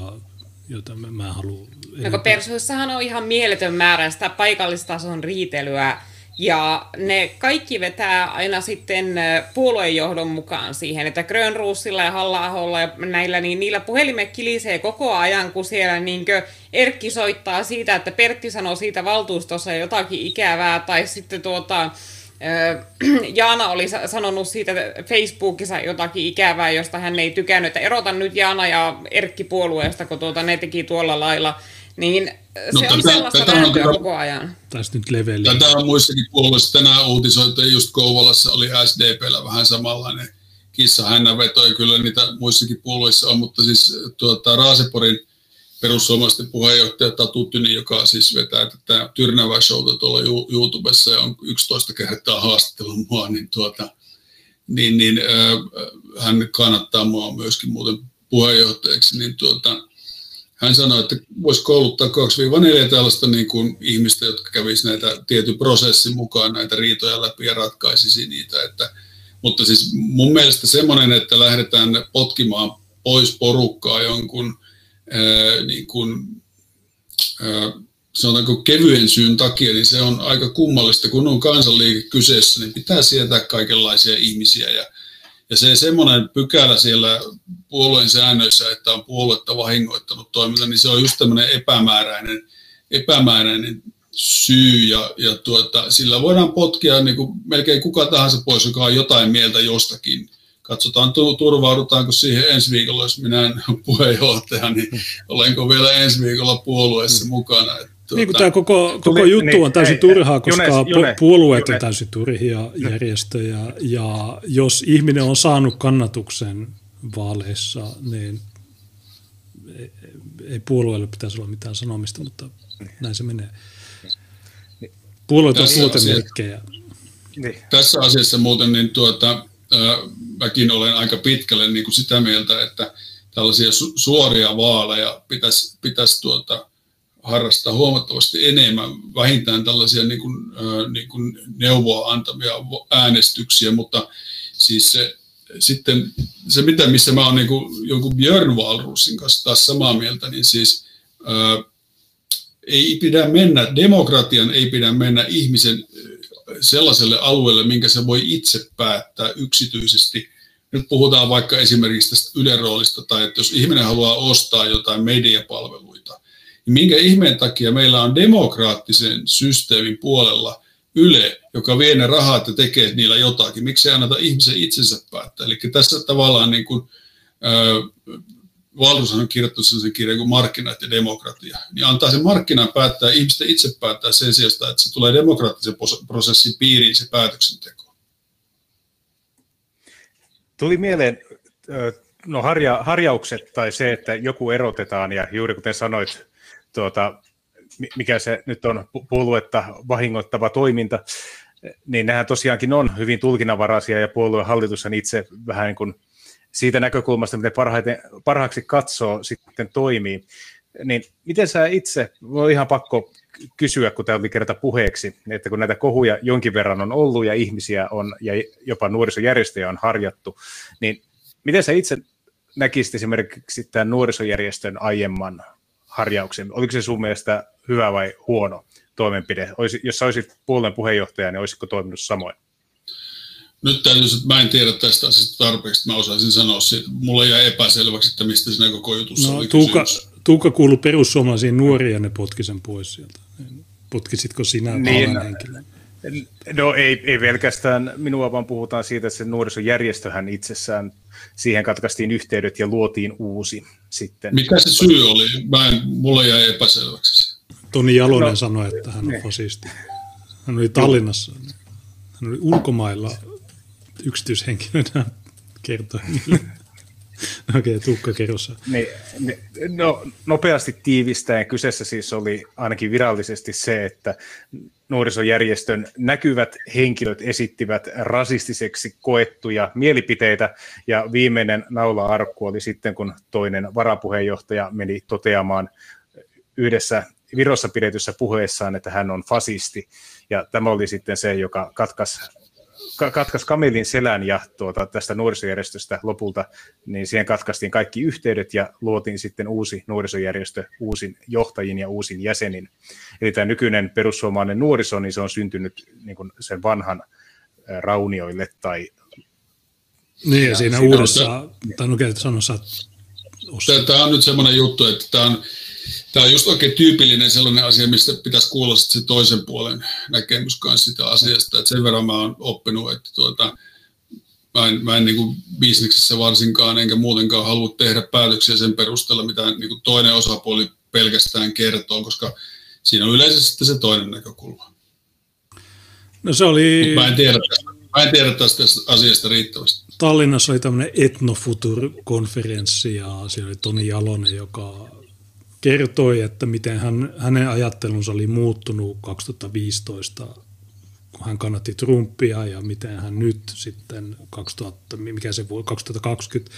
jota mä, mä haluan... No Persuissahan on ihan mieletön määrä sitä paikallistason riitelyä, ja ne kaikki vetää aina sitten puoluejohdon mukaan siihen, että Grönruusilla ja halla ja näillä, niin niillä puhelimet kilisee koko ajan, kun siellä niinkö Erkki soittaa siitä, että Pertti sanoo siitä valtuustossa jotakin ikävää, tai sitten tuota, Jaana oli sanonut siitä Facebookissa jotakin ikävää, josta hän ei tykännyt, että erota nyt Jaana ja Erkki puolueesta, kun tuota, ne teki tuolla lailla. Niin no, se tätä, on sellaista tätä on, koko ajan. Tästä nyt leveli. Tätä on muissakin puolueissa tänään uutisoitu, just Kouvolassa oli SDPllä vähän samanlainen kissa veto, ja kyllä niitä muissakin puolueissa on, mutta siis tuota, Raaseporin perussuomalaisten puheenjohtaja Tatu Tyni, joka siis vetää tätä Tyrnävää showta tuolla YouTubessa ja on 11 kertaa haastattelun mua, niin, tuota, niin, niin äh, hän kannattaa mua myöskin muuten puheenjohtajaksi, niin tuota, hän sanoi, että voisi kouluttaa 2-4 tällaista niin kuin ihmistä, jotka kävisi näitä tietyn prosessin mukaan näitä riitoja läpi ja ratkaisisi niitä. Että, mutta siis mun mielestä semmoinen, että lähdetään potkimaan pois porukkaa jonkun niin kuin, sanotaanko kevyen syyn takia, niin se on aika kummallista, kun on kansanliike kyseessä, niin pitää sietää kaikenlaisia ihmisiä. Ja ja se semmoinen pykälä siellä puolueen säännöissä, että on puoluetta vahingoittanut toiminta, niin se on just tämmöinen epämääräinen, epämääräinen syy. Ja, ja tuota, sillä voidaan potkia niin kuin melkein kuka tahansa pois, joka on jotain mieltä jostakin katsotaan turvaudutaanko siihen ensi viikolla, jos minä en ole puheenjohtaja, niin olenko vielä ensi viikolla puolueessa mm. mukana. Että Tuota, niin kuin tämä koko, koko tuli, juttu niin, on täysin ei, turhaa, koska Junes, Junes, puolueet Junes. on täysin turhia järjestöjä, ja jos ihminen on saanut kannatuksen vaaleissa, niin ei, ei puolueelle pitäisi olla mitään sanomista, mutta näin se menee. Puolueet on muuten merkkejä. Niin. Tässä asiassa muuten niin tuota, mäkin olen aika pitkälle niin kuin sitä mieltä, että tällaisia su- suoria vaaleja pitäisi, pitäisi tuota, harrastaa huomattavasti enemmän, vähintään tällaisia niin kuin, äh, niin kuin neuvoa antamia äänestyksiä, mutta siis se, sitten se, mitä, missä mä olen niin kuin, jonkun Björn Walrusin kanssa taas samaa mieltä, niin siis ää, ei pidä mennä, demokratian ei pidä mennä ihmisen sellaiselle alueelle, minkä se voi itse päättää yksityisesti. Nyt puhutaan vaikka esimerkiksi tästä yleroolista, tai että jos ihminen haluaa ostaa jotain mediapalveluita, niin minkä ihmeen takia meillä on demokraattisen systeemin puolella Yle, joka vie ne rahat ja tekee niillä jotakin. Miksi ei anneta ihmisen itsensä päättää? Eli tässä tavallaan niin kuin, Valrushan on kirjoittanut sellaisen kirjan kuin Markkinat ja demokratia. Niin antaa sen markkinan päättää, ihmisten itse päättää sen sijasta, että se tulee demokraattisen prosessin piiriin se päätöksenteko. Tuli mieleen no harja, harjaukset tai se, että joku erotetaan ja juuri kuten sanoit, tuota, mikä se nyt on puoluetta vahingoittava toiminta, niin nehän tosiaankin on hyvin tulkinnanvaraisia ja puolueen hallitus on itse vähän niin kuin siitä näkökulmasta, miten parhaiten, parhaaksi katsoo, sitten toimii. Niin miten sä itse, on ihan pakko kysyä, kun tämä oli kerta puheeksi, että kun näitä kohuja jonkin verran on ollut ja ihmisiä on, ja jopa nuorisojärjestöjä on harjattu, niin miten sä itse näkisit esimerkiksi tämän nuorisojärjestön aiemman harjauksen? Oliko se sun mielestä hyvä vai huono toimenpide? Olisi, jos sä olisit puolueen puheenjohtaja, niin olisiko toiminut samoin? Nyt täytyy, että mä en tiedä tästä asiasta tarpeeksi, mä osaisin sanoa siitä. Mulle jäi epäselväksi, että mistä siinä koko jutussa no, oli Tuukka, Tuukka kuului perussuomalaisiin nuoria ja ne potki sen pois sieltä. Potkisitko sinä niin, henkilön? No ei, ei pelkästään minua, vaan puhutaan siitä, että se nuorisojärjestöhän itsessään, siihen katkaistiin yhteydet ja luotiin uusi sitten. Mikä se syy oli? Mä en, mulle jäi epäselväksi. Toni Jalonen no, sanoi, että hän on ne. fasisti. Hän oli Tallinnassa. Hän oli ulkomailla yksityishenkilönä kertoi Okei, okay, Tuukka kerrossa. Niin, no, nopeasti tiivistäen kyseessä siis oli ainakin virallisesti se, että nuorisojärjestön näkyvät henkilöt esittivät rasistiseksi koettuja mielipiteitä, ja viimeinen naula-arkku oli sitten, kun toinen varapuheenjohtaja meni toteamaan yhdessä Virossa pidetyssä puheessaan, että hän on fasisti, ja tämä oli sitten se, joka katkaisi katkas Kamelin selän ja tuota, tästä nuorisojärjestöstä lopulta, niin siihen katkaistiin kaikki yhteydet ja luotiin sitten uusi nuorisojärjestö uusin johtajin ja uusin jäsenin. Eli tämä nykyinen perussuomalainen nuoriso, niin se on syntynyt niin kuin sen vanhan raunioille tai niin, ja siinä uudessa, tai no sanossa, Tämä on nyt semmoinen juttu, että tämä on, Tämä on just oikein tyypillinen sellainen asia, mistä pitäisi kuulla se toisen puolen näkemys kanssa sitä asiasta. Että sen verran mä oon oppinut, että tuota, mä en, mä en niin kuin bisneksessä varsinkaan enkä muutenkaan halua tehdä päätöksiä sen perusteella, mitä niin kuin toinen osapuoli pelkästään kertoo, koska siinä on yleisesti se toinen näkökulma. No se oli... mä en, tiedä, mä en tiedä tästä asiasta riittävästi. Tallinnassa oli tämmöinen Etnofutur-konferenssi ja siellä oli Toni Jalonen, joka kertoi, että miten hän, hänen ajattelunsa oli muuttunut 2015, kun hän kannatti Trumpia ja miten hän nyt sitten 2000, mikä se vuosi, 2020,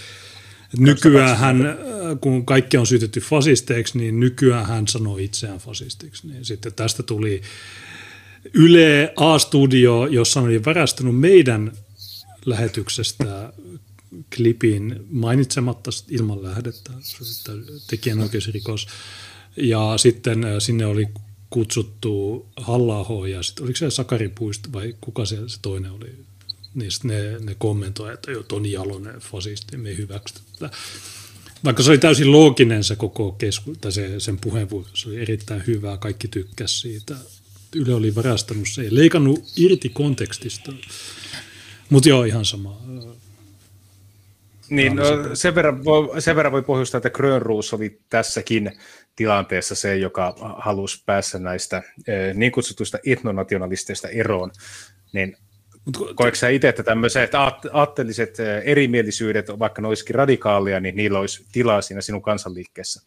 nykyään hän, kun kaikki on syytetty fasisteiksi, niin nykyään hän sanoi itseään fasistiksi. Niin sitten tästä tuli Yle A-studio, jossa oli värästänyt meidän lähetyksestä klipin mainitsematta ilman lähdettä, tekijänoikeusrikos. Ja sitten äh, sinne oli kutsuttu halla ja sitten oliko se Sakari Puist vai kuka se, se toinen oli? Niin ne, ne kommentoivat, että jo Toni Jalonen fasisti, me ei Vaikka se oli täysin looginen se koko kesku, tai se, sen puheenvuoro, se oli erittäin hyvää, kaikki tykkäsivät siitä. Yle oli varastanut se ja leikannut irti kontekstista. Mutta joo, ihan sama Niin, no, sen, verran voi, sen verran voi pohjustaa, että Grönruus oli tässäkin tilanteessa se, joka halusi päässä näistä eh, niin kutsutuista etnonationalisteista eroon. Niin Koetko sä itse, että tämmöiset aatteelliset eh, erimielisyydet, vaikka ne olisikin radikaalia, niin niillä olisi tilaa siinä sinun kansanliikkeessä?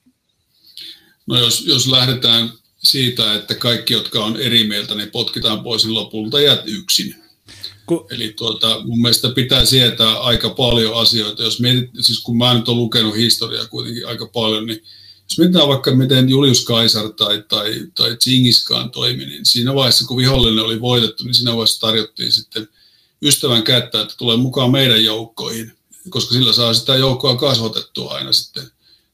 No jos, jos lähdetään siitä, että kaikki, jotka on eri mieltä, niin potkitaan pois, niin lopulta jäät yksin. Ku... Eli tuota, mun mielestä pitää sietää aika paljon asioita. Jos mietit, siis kun mä nyt olen lukenut historiaa kuitenkin aika paljon, niin jos mietitään vaikka miten Julius Caesar tai, tai, tai Genghis Khan toimi, niin siinä vaiheessa kun vihollinen oli voitettu, niin siinä vaiheessa tarjottiin sitten ystävän kättä, että tulee mukaan meidän joukkoihin, koska sillä saa sitä joukkoa kasvatettua aina sitten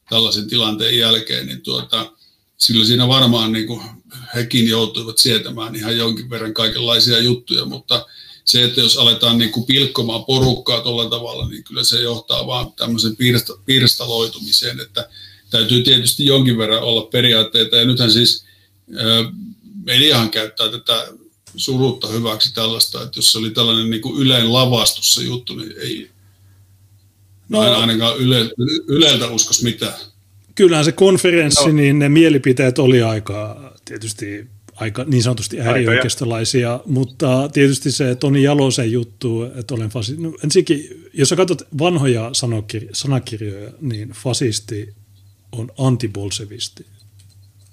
tällaisen tilanteen jälkeen, niin tuota, sillä siinä varmaan niin kuin hekin joutuivat sietämään ihan jonkin verran kaikenlaisia juttuja, mutta se, että jos aletaan niin kuin pilkkomaan porukkaa tuolla tavalla, niin kyllä se johtaa vaan tämmöisen pirsta, pirstaloitumiseen, että täytyy tietysti jonkin verran olla periaatteita, ja nythän siis mediahan käyttää tätä surutta hyväksi tällaista, että jos se oli tällainen niin kuin yleen lavastus se juttu, niin ei no, en ainakaan yle, Yleltä uskos mitään. Kyllähän se konferenssi, no. niin ne mielipiteet oli aika tietysti aika niin sanotusti äärioikeistolaisia, mutta tietysti se Toni Jalosen juttu, että olen fasisti. No, ensinnäkin, jos sä katsot vanhoja sanakir- sanakirjoja, niin fasisti on antibolsevisti.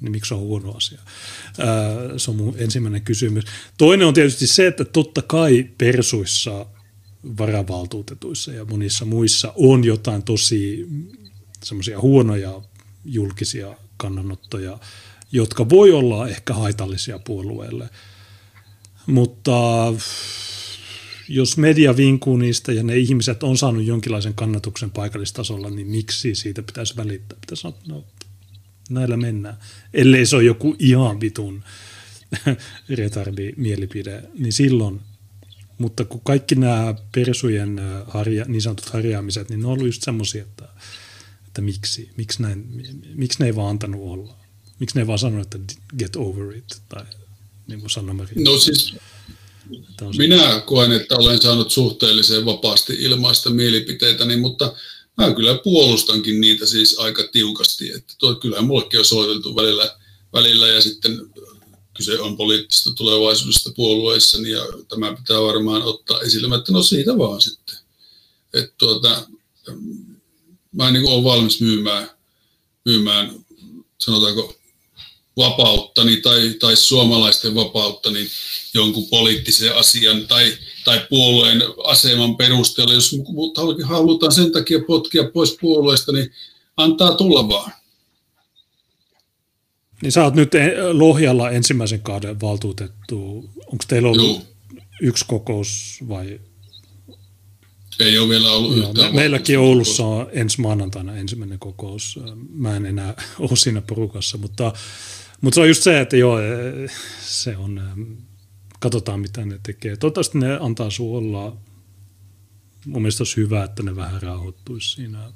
Niin miksi se on huono asia? Ää, se on mun ensimmäinen kysymys. Toinen on tietysti se, että totta kai persuissa, varavaltuutetuissa ja monissa muissa on jotain tosi semmoisia huonoja julkisia kannanottoja, jotka voi olla ehkä haitallisia puolueelle. Mutta jos media vinkuu niistä ja ne ihmiset on saanut jonkinlaisen kannatuksen paikallistasolla, niin miksi siitä pitäisi välittää? Pitäisi sanoa, no näillä mennään. Ellei se ole joku ihan vitun retardi mielipide, niin silloin mutta kun kaikki nämä persujen harja, niin sanotut harjaamiset, niin ne on ollut just semmoisia, että, että miksi, miksi, näin, miksi ne ei vaan antanut olla. Miksi ne ei vaan sanonut, että get over it, tai niin kuin Sanna Maria. No siis minä koen, että olen saanut suhteellisen vapaasti ilmaista mielipiteitäni, mutta mä kyllä puolustankin niitä siis aika tiukasti. Että tuo, kyllähän mullekin on soiteltu välillä, välillä ja sitten kyse on poliittisesta tulevaisuudesta puolueissa, ja tämä pitää varmaan ottaa esille, että no siitä vaan sitten. Että tuota, mä en niin ole valmis myymään, myymään, sanotaanko, vapauttani tai, tai suomalaisten vapauttani jonkun poliittisen asian tai, tai puolueen aseman perusteella. Jos halutaan sen takia potkia pois puolueesta, niin antaa tulla vaan. Niin sä oot nyt Lohjalla ensimmäisen kauden valtuutettu. Onko teillä ollut Joo. yksi kokous vai? Ei ole vielä ollut Joo, yhtään. Me, meilläkin Oulussa on ensi maanantaina ensimmäinen kokous. Mä en enää ole siinä porukassa, mutta, mutta se on just se, että joo, se on, katsotaan mitä ne tekee. Toivottavasti ne antaa sun olla. Mun mielestä olisi hyvä, että ne vähän rauhoittuisi siinä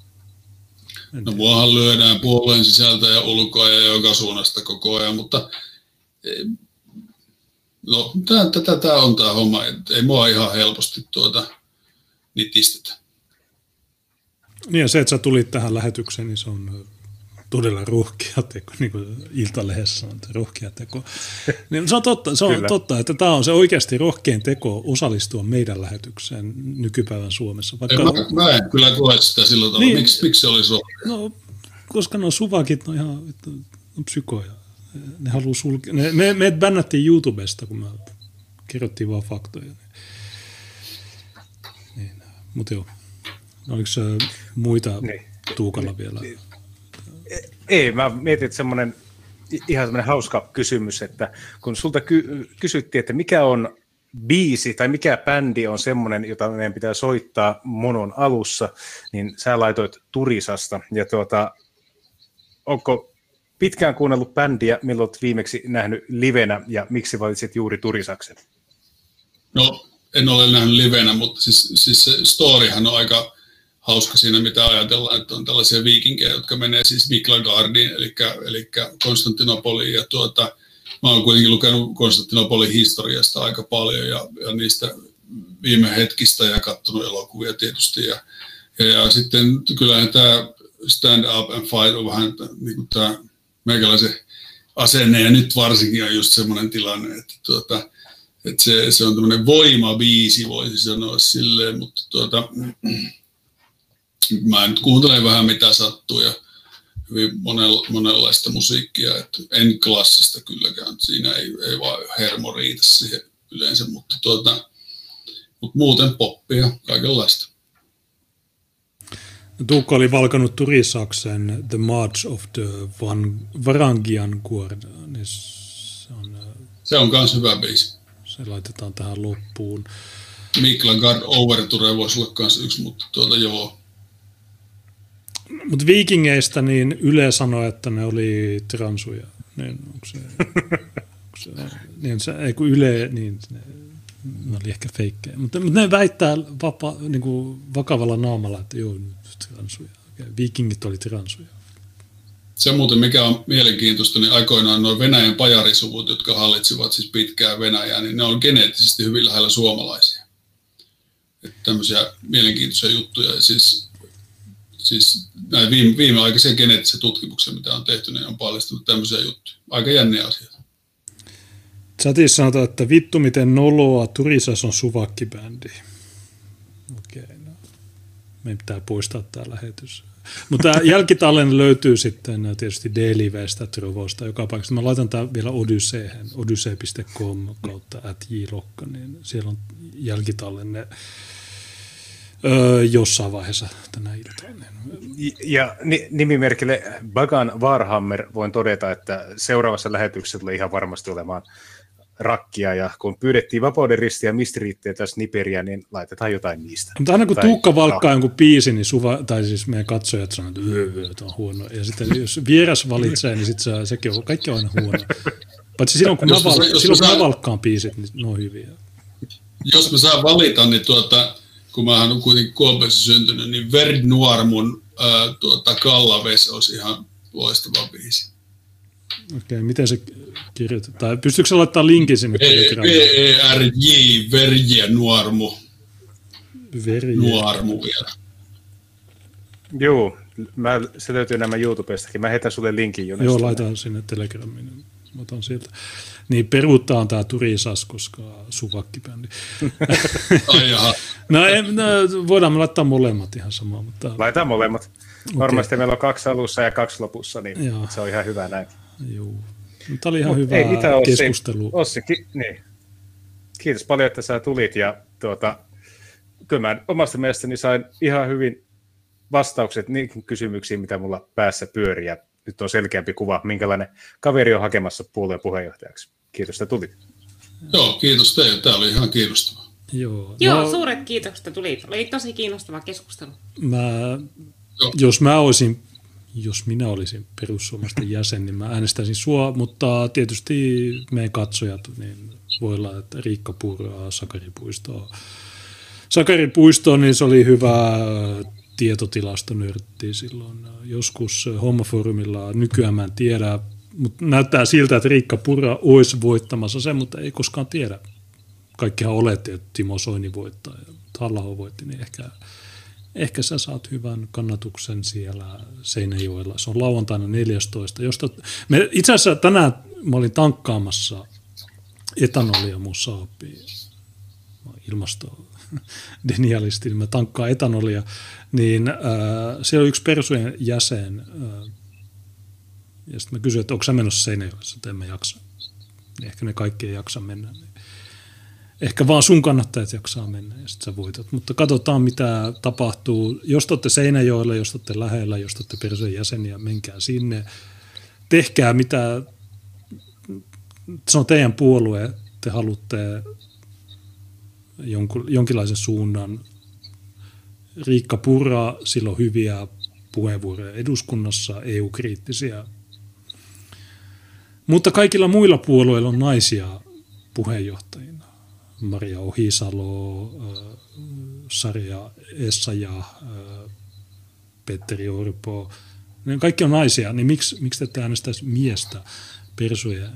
No muahan lyödään puolueen sisältä ja ulkoa ja joka suunnasta koko ajan, mutta no, tätä tämä on tämä homma. Ei mua ihan helposti tuota nitistetä. Niin ja se, että sä tulit tähän lähetykseen, niin se on todella rohkea teko, niin kuin Iltalehdessä on rohkea teko. Niin se on totta, se on totta, että tämä on se oikeasti rohkein teko osallistua meidän lähetykseen nykypäivän Suomessa. Vaikka... Ei, mä, mä en kyllä koe sitä sillä tavalla. Niin, miksi, miksi se olisi rohkea? No, koska no suvakit on ihan on psykoja. Ne haluaa sulkea. Ne, me, me bännättiin YouTubesta, kun me kerrottiin vaan faktoja. Niin, mutta joo. Oliko muita niin. Tuukalla vielä? Niin ei, mä mietin, että semmoinen ihan semmoinen hauska kysymys, että kun sulta ky- kysyttiin, että mikä on biisi tai mikä bändi on semmoinen, jota meidän pitää soittaa monon alussa, niin sä laitoit Turisasta. Ja tuota, onko pitkään kuunnellut bändiä, milloin olet viimeksi nähnyt livenä ja miksi valitsit juuri Turisaksen? No, en ole nähnyt livenä, mutta siis, siis se storyhan on aika hauska siinä, mitä ajatellaan, että on tällaisia viikinkejä, jotka menee siis Miklagardiin, eli, eli Konstantinopoliin, ja tuota, mä oon kuitenkin lukenut Konstantinopolin historiasta aika paljon, ja, ja niistä viime hetkistä, ja katsonut elokuvia tietysti, ja, Ja sitten kyllähän tämä stand up and fight on vähän niin kuin tämä meikäläisen asenne, ja nyt varsinkin on just semmoinen tilanne, että, tuota, että se, se on tämmöinen voimabiisi, voisi sanoa silleen, mutta tuota, mä nyt kuuntelen vähän mitä sattuu ja hyvin monella, monenlaista musiikkia, että en klassista kylläkään, siinä ei, ei vaan hermo riitä siihen yleensä, mutta, tuota, mutta muuten poppia, kaikenlaista. Tuukka oli valkannut Turisaksen The March of the Van, Varangian Guarda. Niin se on, se on myös hyvä biisi. Se laitetaan tähän loppuun. Mikla Guard Overture voisi olla myös yksi, mutta tuota joo. Mutta viikingeistä niin Yle sanoi, että ne oli transuja. Niin onko se, onko se, niin se, ei kun Yle, niin ne, ne oli ehkä feikkejä. Mutta, mutta ne väittää vapa, niin kuin vakavalla naamalla, että joo, transuja. Viikingit oli transuja. Se muuten, mikä on mielenkiintoista, niin aikoinaan nuo Venäjän pajarisuvut, jotka hallitsivat siis pitkään Venäjää, niin ne on geneettisesti hyvin lähellä suomalaisia. Että tämmöisiä mielenkiintoisia juttuja. Siis, siis näin viime, viimeaikaisia geneettisiä tutkimuksia, mitä on tehty, niin on paljastunut tämmöisiä juttuja. Aika jänniä asioita. Chatissa sanotaan, että vittu miten noloa, Turisas on suvakkibändi. Okei, no. Meidän pitää poistaa tämä lähetys. Mutta jälkitallenne löytyy sitten tietysti D-liveistä, Trovosta, joka paikasta. Mä laitan tämän vielä Odysseen, odyssee.com kautta at niin siellä on jälkitallenne öö, jossain vaiheessa tänä iltana. Ja nimimerkille Bagan Warhammer voin todeta, että seuraavassa lähetyksessä tulee ihan varmasti olemaan rakkia, ja kun pyydettiin vapauden ristiä mistiriittejä tässä Niperiä, niin laitetaan jotain niistä. Mutta aina kun tai, Tuukka valkkaa jonkun biisin, niin suva, tai siis meidän katsojat sanoo, että öö, on huono. Ja sitten jos vieras valitsee, niin sitten se, sekin on, kaikki on aina huono. Paitsi silloin, kun, jos mä, val, silloin, kun mä valkkaan biisit, niin ne on hyviä. Jos mä saan valita, niin tuota, kun mä oon kuitenkin Kuopiossa syntynyt, niin Verd Noir mun ää, tuota, Kallaves olisi ihan loistava biisi. Okei, okay, miten se kirjoitetaan? Pystyykö se laittamaan linkin sinne? V-E-R-J, Verje Nuormu. Verje. Nuormu vielä. Joo, mä, se löytyy nämä YouTubestakin. Mä heitän sulle linkin jo. Joo, laitan sinne Telegramiin. Mä otan sieltä. Niin peruuttaa tämä Turisas, koska suvakkibändi. No, en, no, voidaan me laittaa molemmat ihan samaa. Mutta... Laitetaan molemmat. Varmasti okay. meillä on kaksi alussa ja kaksi lopussa, niin Joo. se on ihan hyvä näin. Joo. Tämä oli ihan Mut hyvä ei Ossi. keskustelu. Ossi, ki- niin. Kiitos paljon, että sä tulit ja tuota, kyllä mä omasta mielestäni sain ihan hyvin vastaukset niihin kysymyksiin, mitä mulla päässä pyörii nyt on selkeämpi kuva, minkälainen kaveri on hakemassa puolueen puheenjohtajaksi. Kiitos, että tulit. Joo, kiitos teille. Tämä oli ihan kiinnostavaa. Joo, Joo no, suuret kiitokset, että tulit. Oli tosi kiinnostava keskustelu. Mä, jos mä olisin jos minä olisin perussuomalaisten jäsen, niin mä äänestäisin sua, mutta tietysti meidän katsojat, niin voi olla, että Riikka Puuroa, Sakari Puistoa. Sakari Puisto, niin se oli hyvä tietotilastonörtti silloin joskus hommafoorumilla. Nykyään mä en tiedä, mutta näyttää siltä, että Riikka Pura olisi voittamassa sen, mutta ei koskaan tiedä. Kaikkihan oletti, että Timo Soini voittaa ja halla voitti, niin ehkä ehkä sä saat hyvän kannatuksen siellä Seinäjoella. Se on lauantaina 14. Josta, me, itse asiassa tänään mä olin tankkaamassa etanolia mun saapiin. Ilmasto denialisti, niin mä tankkaan etanolia, niin äh, siellä on yksi persujen jäsen, äh, ja sitten mä kysyin, että onko sä menossa Seinäjoella, että en mä jaksa. Niin ehkä ne kaikki ei jaksa mennä. Niin ehkä vaan sun kannattajat jaksaa mennä ja sitten sä voitat. Mutta katsotaan, mitä tapahtuu. Jos te olette Seinäjoella, jos te olette lähellä, jos te olette persojen jäseniä, menkää sinne. Tehkää mitä, se on teidän puolue, te haluatte jonkun, jonkinlaisen suunnan. Riikka Purra, sillä on hyviä puheenvuoroja eduskunnassa, EU-kriittisiä. Mutta kaikilla muilla puolueilla on naisia puheenjohtajina Maria Ohisalo, äh, Sarja Essaja, äh, Petteri Orpo, ne kaikki on naisia, niin miksi, miksi te äänestäisi miestä persuja?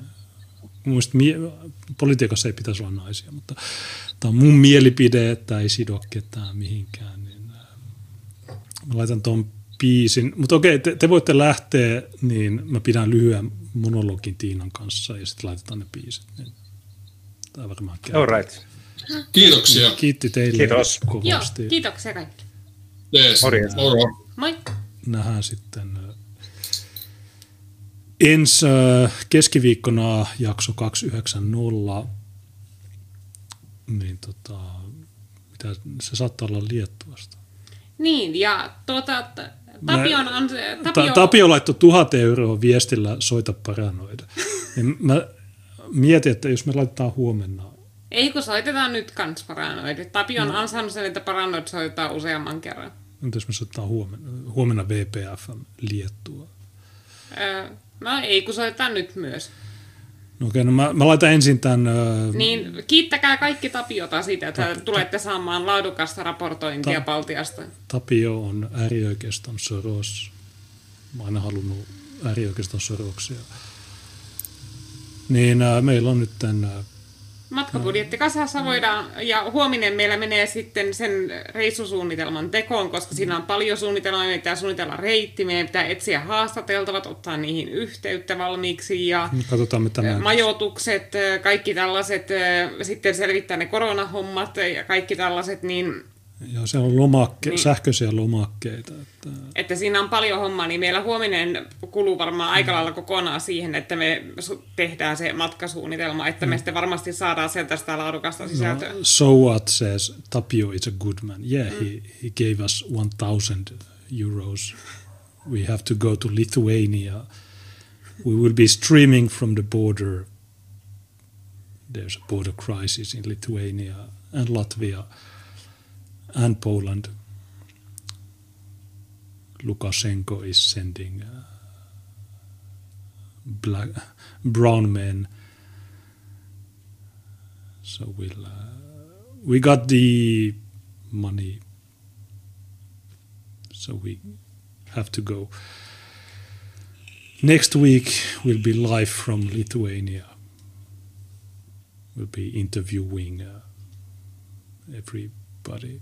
Mielestäni mie- politiikassa ei pitäisi olla naisia, mutta tämä on mun mielipide, että ei sido ketään mihinkään. Niin, äh, Mä laitan tuon biisin. Mutta okei, te, te, voitte lähteä, niin mä pidän lyhyen monologin Tiinan kanssa ja sitten laitetaan ne biisit. Niin tämä varmaan käy. All right. Kiitoksia. Kiitti teille Kiitos. kovasti. Joo, kiitoksia kaikki. Morjens. Moro. Moi! Nähdään sitten ö, ensi keskiviikkona jakso 290. Niin tota, mitä, se saattaa olla Liettuasta. Niin, ja tuota, t- Tapion on... Ta- Tapio, Tapio laittoi tuhat euroa viestillä soita paranoida. Niin mä mietin, että jos me laitetaan huomenna, Ei kun soitetaan nyt kans paranoid. Tapio on ansainnut sen, että paranoid soitetaan useamman kerran. entä jos me soitetaan huomenna, huomenna VPF Liettua? Öö, no ei kun soitetaan nyt myös. No okei, no mä, mä laitan ensin tämän... Ö, Niin kiittäkää kaikki Tapiota siitä, että tulette saamaan laadukasta raportointia Ta- Baltiasta. Tapio on äärioikeiston soros. Mä oon aina halunnut äärioikeiston soroksia. Niin äh, meillä on nyt tämän, äh, Matkabudjetti kasassa voidaan, ja huominen meillä menee sitten sen reissusuunnitelman tekoon, koska siinä on paljon suunnitelmaa, meidän pitää suunnitella reitti, meidän pitää etsiä haastateltavat, ottaa niihin yhteyttä valmiiksi, ja katsotaan mitä majoitukset, kaikki tällaiset, sitten selvittää ne koronahommat ja kaikki tällaiset, niin Joo, siellä on lomakke, Niin. sähköisiä lomakkeita. Että, että siinä on paljon hommaa, niin meillä huominen kuluu varmaan aika lailla kokonaan siihen, että me tehdään se matkasuunnitelma, että me sitten varmasti saadaan sieltä sitä laadukasta sisältöä. no, so what says Tapio is a good man. Yeah, he, he gave us 1000 euros. We have to go to Lithuania. We will be streaming from the border. There's a border crisis in Lithuania and Latvia and Poland. Lukashenko is sending uh, black, brown men. So we'll uh, we got the money, so we have to go. Next week we'll be live from Lithuania. We'll be interviewing uh, everybody.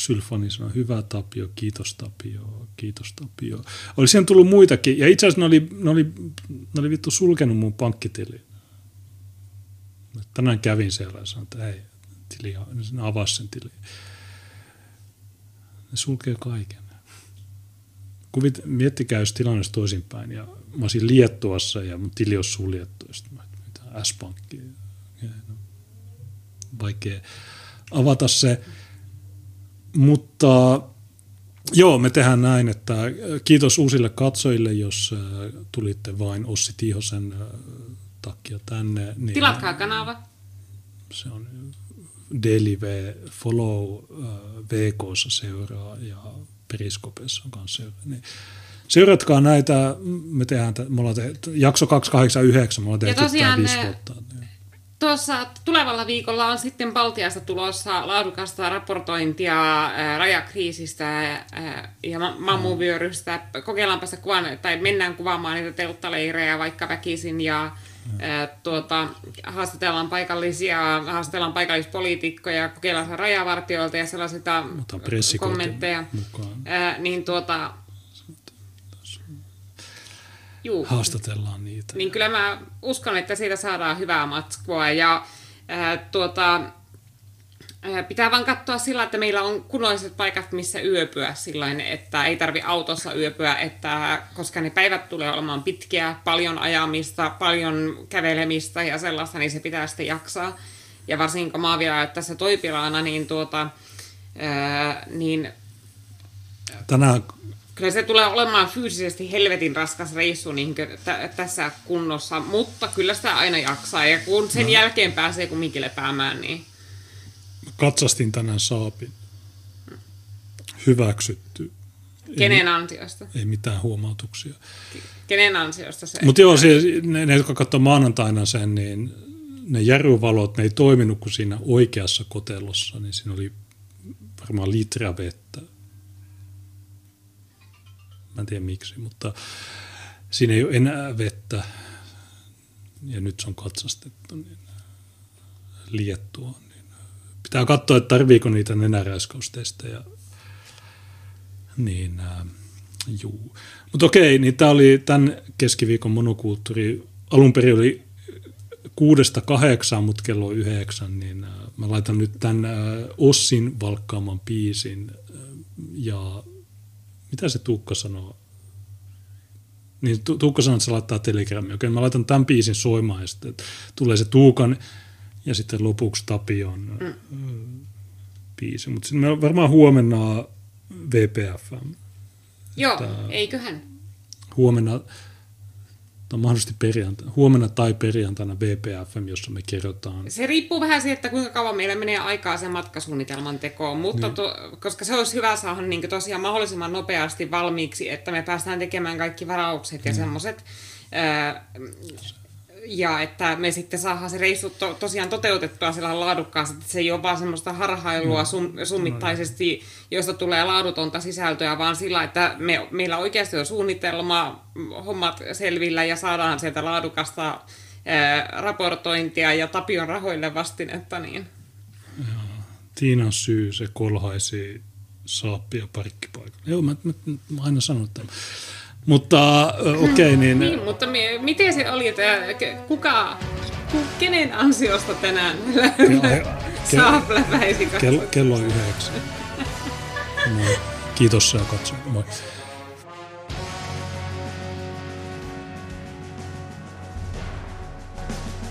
Sylfani sanoi, hyvä Tapio, kiitos Tapio, kiitos Tapio. Oli siihen tullut muitakin, ja itse asiassa ne oli, ne oli, ne oli vittu sulkenut mun pankkitilin. Tänään kävin siellä ja sanoin, että ei, tili, ne avasi sen tilin. Ne sulkee kaiken. Kuvit, miettikää, jos tilanne olisi toisinpäin, ja mä olisin Liettuassa ja mun tili olisi suljettu, ja sitten mä, mitä, S-pankki, no, vaikea avata se. Mutta joo, me tehdään näin, että kiitos uusille katsojille, jos äh, tulitte vain Ossi Tiihosen äh, takia tänne. Niin Tilatkaa kanava. Se on DLV Follow äh, VKssa seuraa ja Periskopessa on kanssa seuraa. Niin seuratkaa näitä, me tehdään, me ollaan tehty, jakso 289, me ollaan tehty tosiaan tää viisi ne- vuotta. Niin. Tuossa tulevalla viikolla on sitten Baltiasta tulossa laadukasta raportointia ää, rajakriisistä ää, ja ma- mammuvyörystä. Kokeillaanpa sitä kuvan, tai mennään kuvaamaan niitä telttaleirejä vaikka väkisin ja ää, tuota, haastatellaan paikallisia, haastatellaan paikallispoliitikkoja, kokeillaan rajavartioilta ja pressikortin kommentteja. mukaan. Ää, niin tuota, juu. Haastatellaan niitä. Niin kyllä mä uskon, että siitä saadaan hyvää matskua ja ää, tuota, ää, pitää vaan katsoa sillä, että meillä on kunnolliset paikat, missä yöpyä sillä että ei tarvi autossa yöpyä, että, koska ne päivät tulee olemaan pitkiä, paljon ajamista, paljon kävelemistä ja sellaista, niin se pitää sitten jaksaa. Ja varsinkin kun mä oon vielä tässä toipilaana, niin, tuota, ää, niin Tänään Kyllä se tulee olemaan fyysisesti helvetin raskas reissu niin t- tässä kunnossa, mutta kyllä sitä aina jaksaa. Ja kun sen no. jälkeen pääsee kumminkin lepäämään, niin katsastin tänään Saapin. Hyväksytty. kenen ansiosta? Ei mitään huomautuksia. Kenen ansiosta se? Mutta joo, siis ne, ne, jotka katsoi maanantaina sen, niin ne jarruvalot, ne ei toiminut kuin siinä oikeassa kotelossa, niin siinä oli varmaan litra vettä. Mä en tiedä miksi, mutta siinä ei ole enää vettä. Ja nyt se on katsastettu niin liettua. Niin pitää katsoa, että tarviiko niitä nenäräyskaustestejä. Niin, äh, juu. Mutta okei, niin tämä oli tämän keskiviikon monokulttuuri. Alun perin oli kuudesta kahdeksaan, mutta kello on yhdeksän, niin mä laitan nyt tämän Ossin valkkaaman biisin. Äh, ja mitä se Tuukka sanoo? Niin Tuukka sanoo, että se laittaa telegramia. Okei, mä laitan tämän biisin soimaan ja sitten tulee se Tuukan ja sitten lopuksi Tapion mm. biisi. Mutta me varmaan huomenna VPF. Joo, Tää eiköhän. Huomenna tai mahdollisesti perjantaina, huomenna tai perjantaina BPFM, jossa me kerrotaan. Se riippuu vähän siitä, että kuinka kauan meillä menee aikaa sen matkasuunnitelman tekoon, mutta niin. to, koska se olisi hyvä saada niin tosiaan mahdollisimman nopeasti valmiiksi, että me päästään tekemään kaikki varaukset ja mm. semmoiset ja että me sitten saadaan se reissu to, tosiaan toteutettua sillä laadukkaasti, että se ei ole vaan semmoista harhailua sum, summittaisesti, josta tulee laadutonta sisältöä, vaan sillä, että me, meillä oikeasti on suunnitelma, hommat selvillä ja saadaan sieltä laadukasta ää, raportointia ja Tapion rahoille vastinetta. Niin. Tiinan syy, se kolhaisi saappia parkkipaikalla. Joo, mä, mä, mä aina sanon tämän. Mutta okei, okay, niin... niin... mutta mi- miten se oli, että kuka, kenen ansiosta tänään Saapla kello, kello on yhdeksän. Moi. Kiitos sä katsoit. Moi.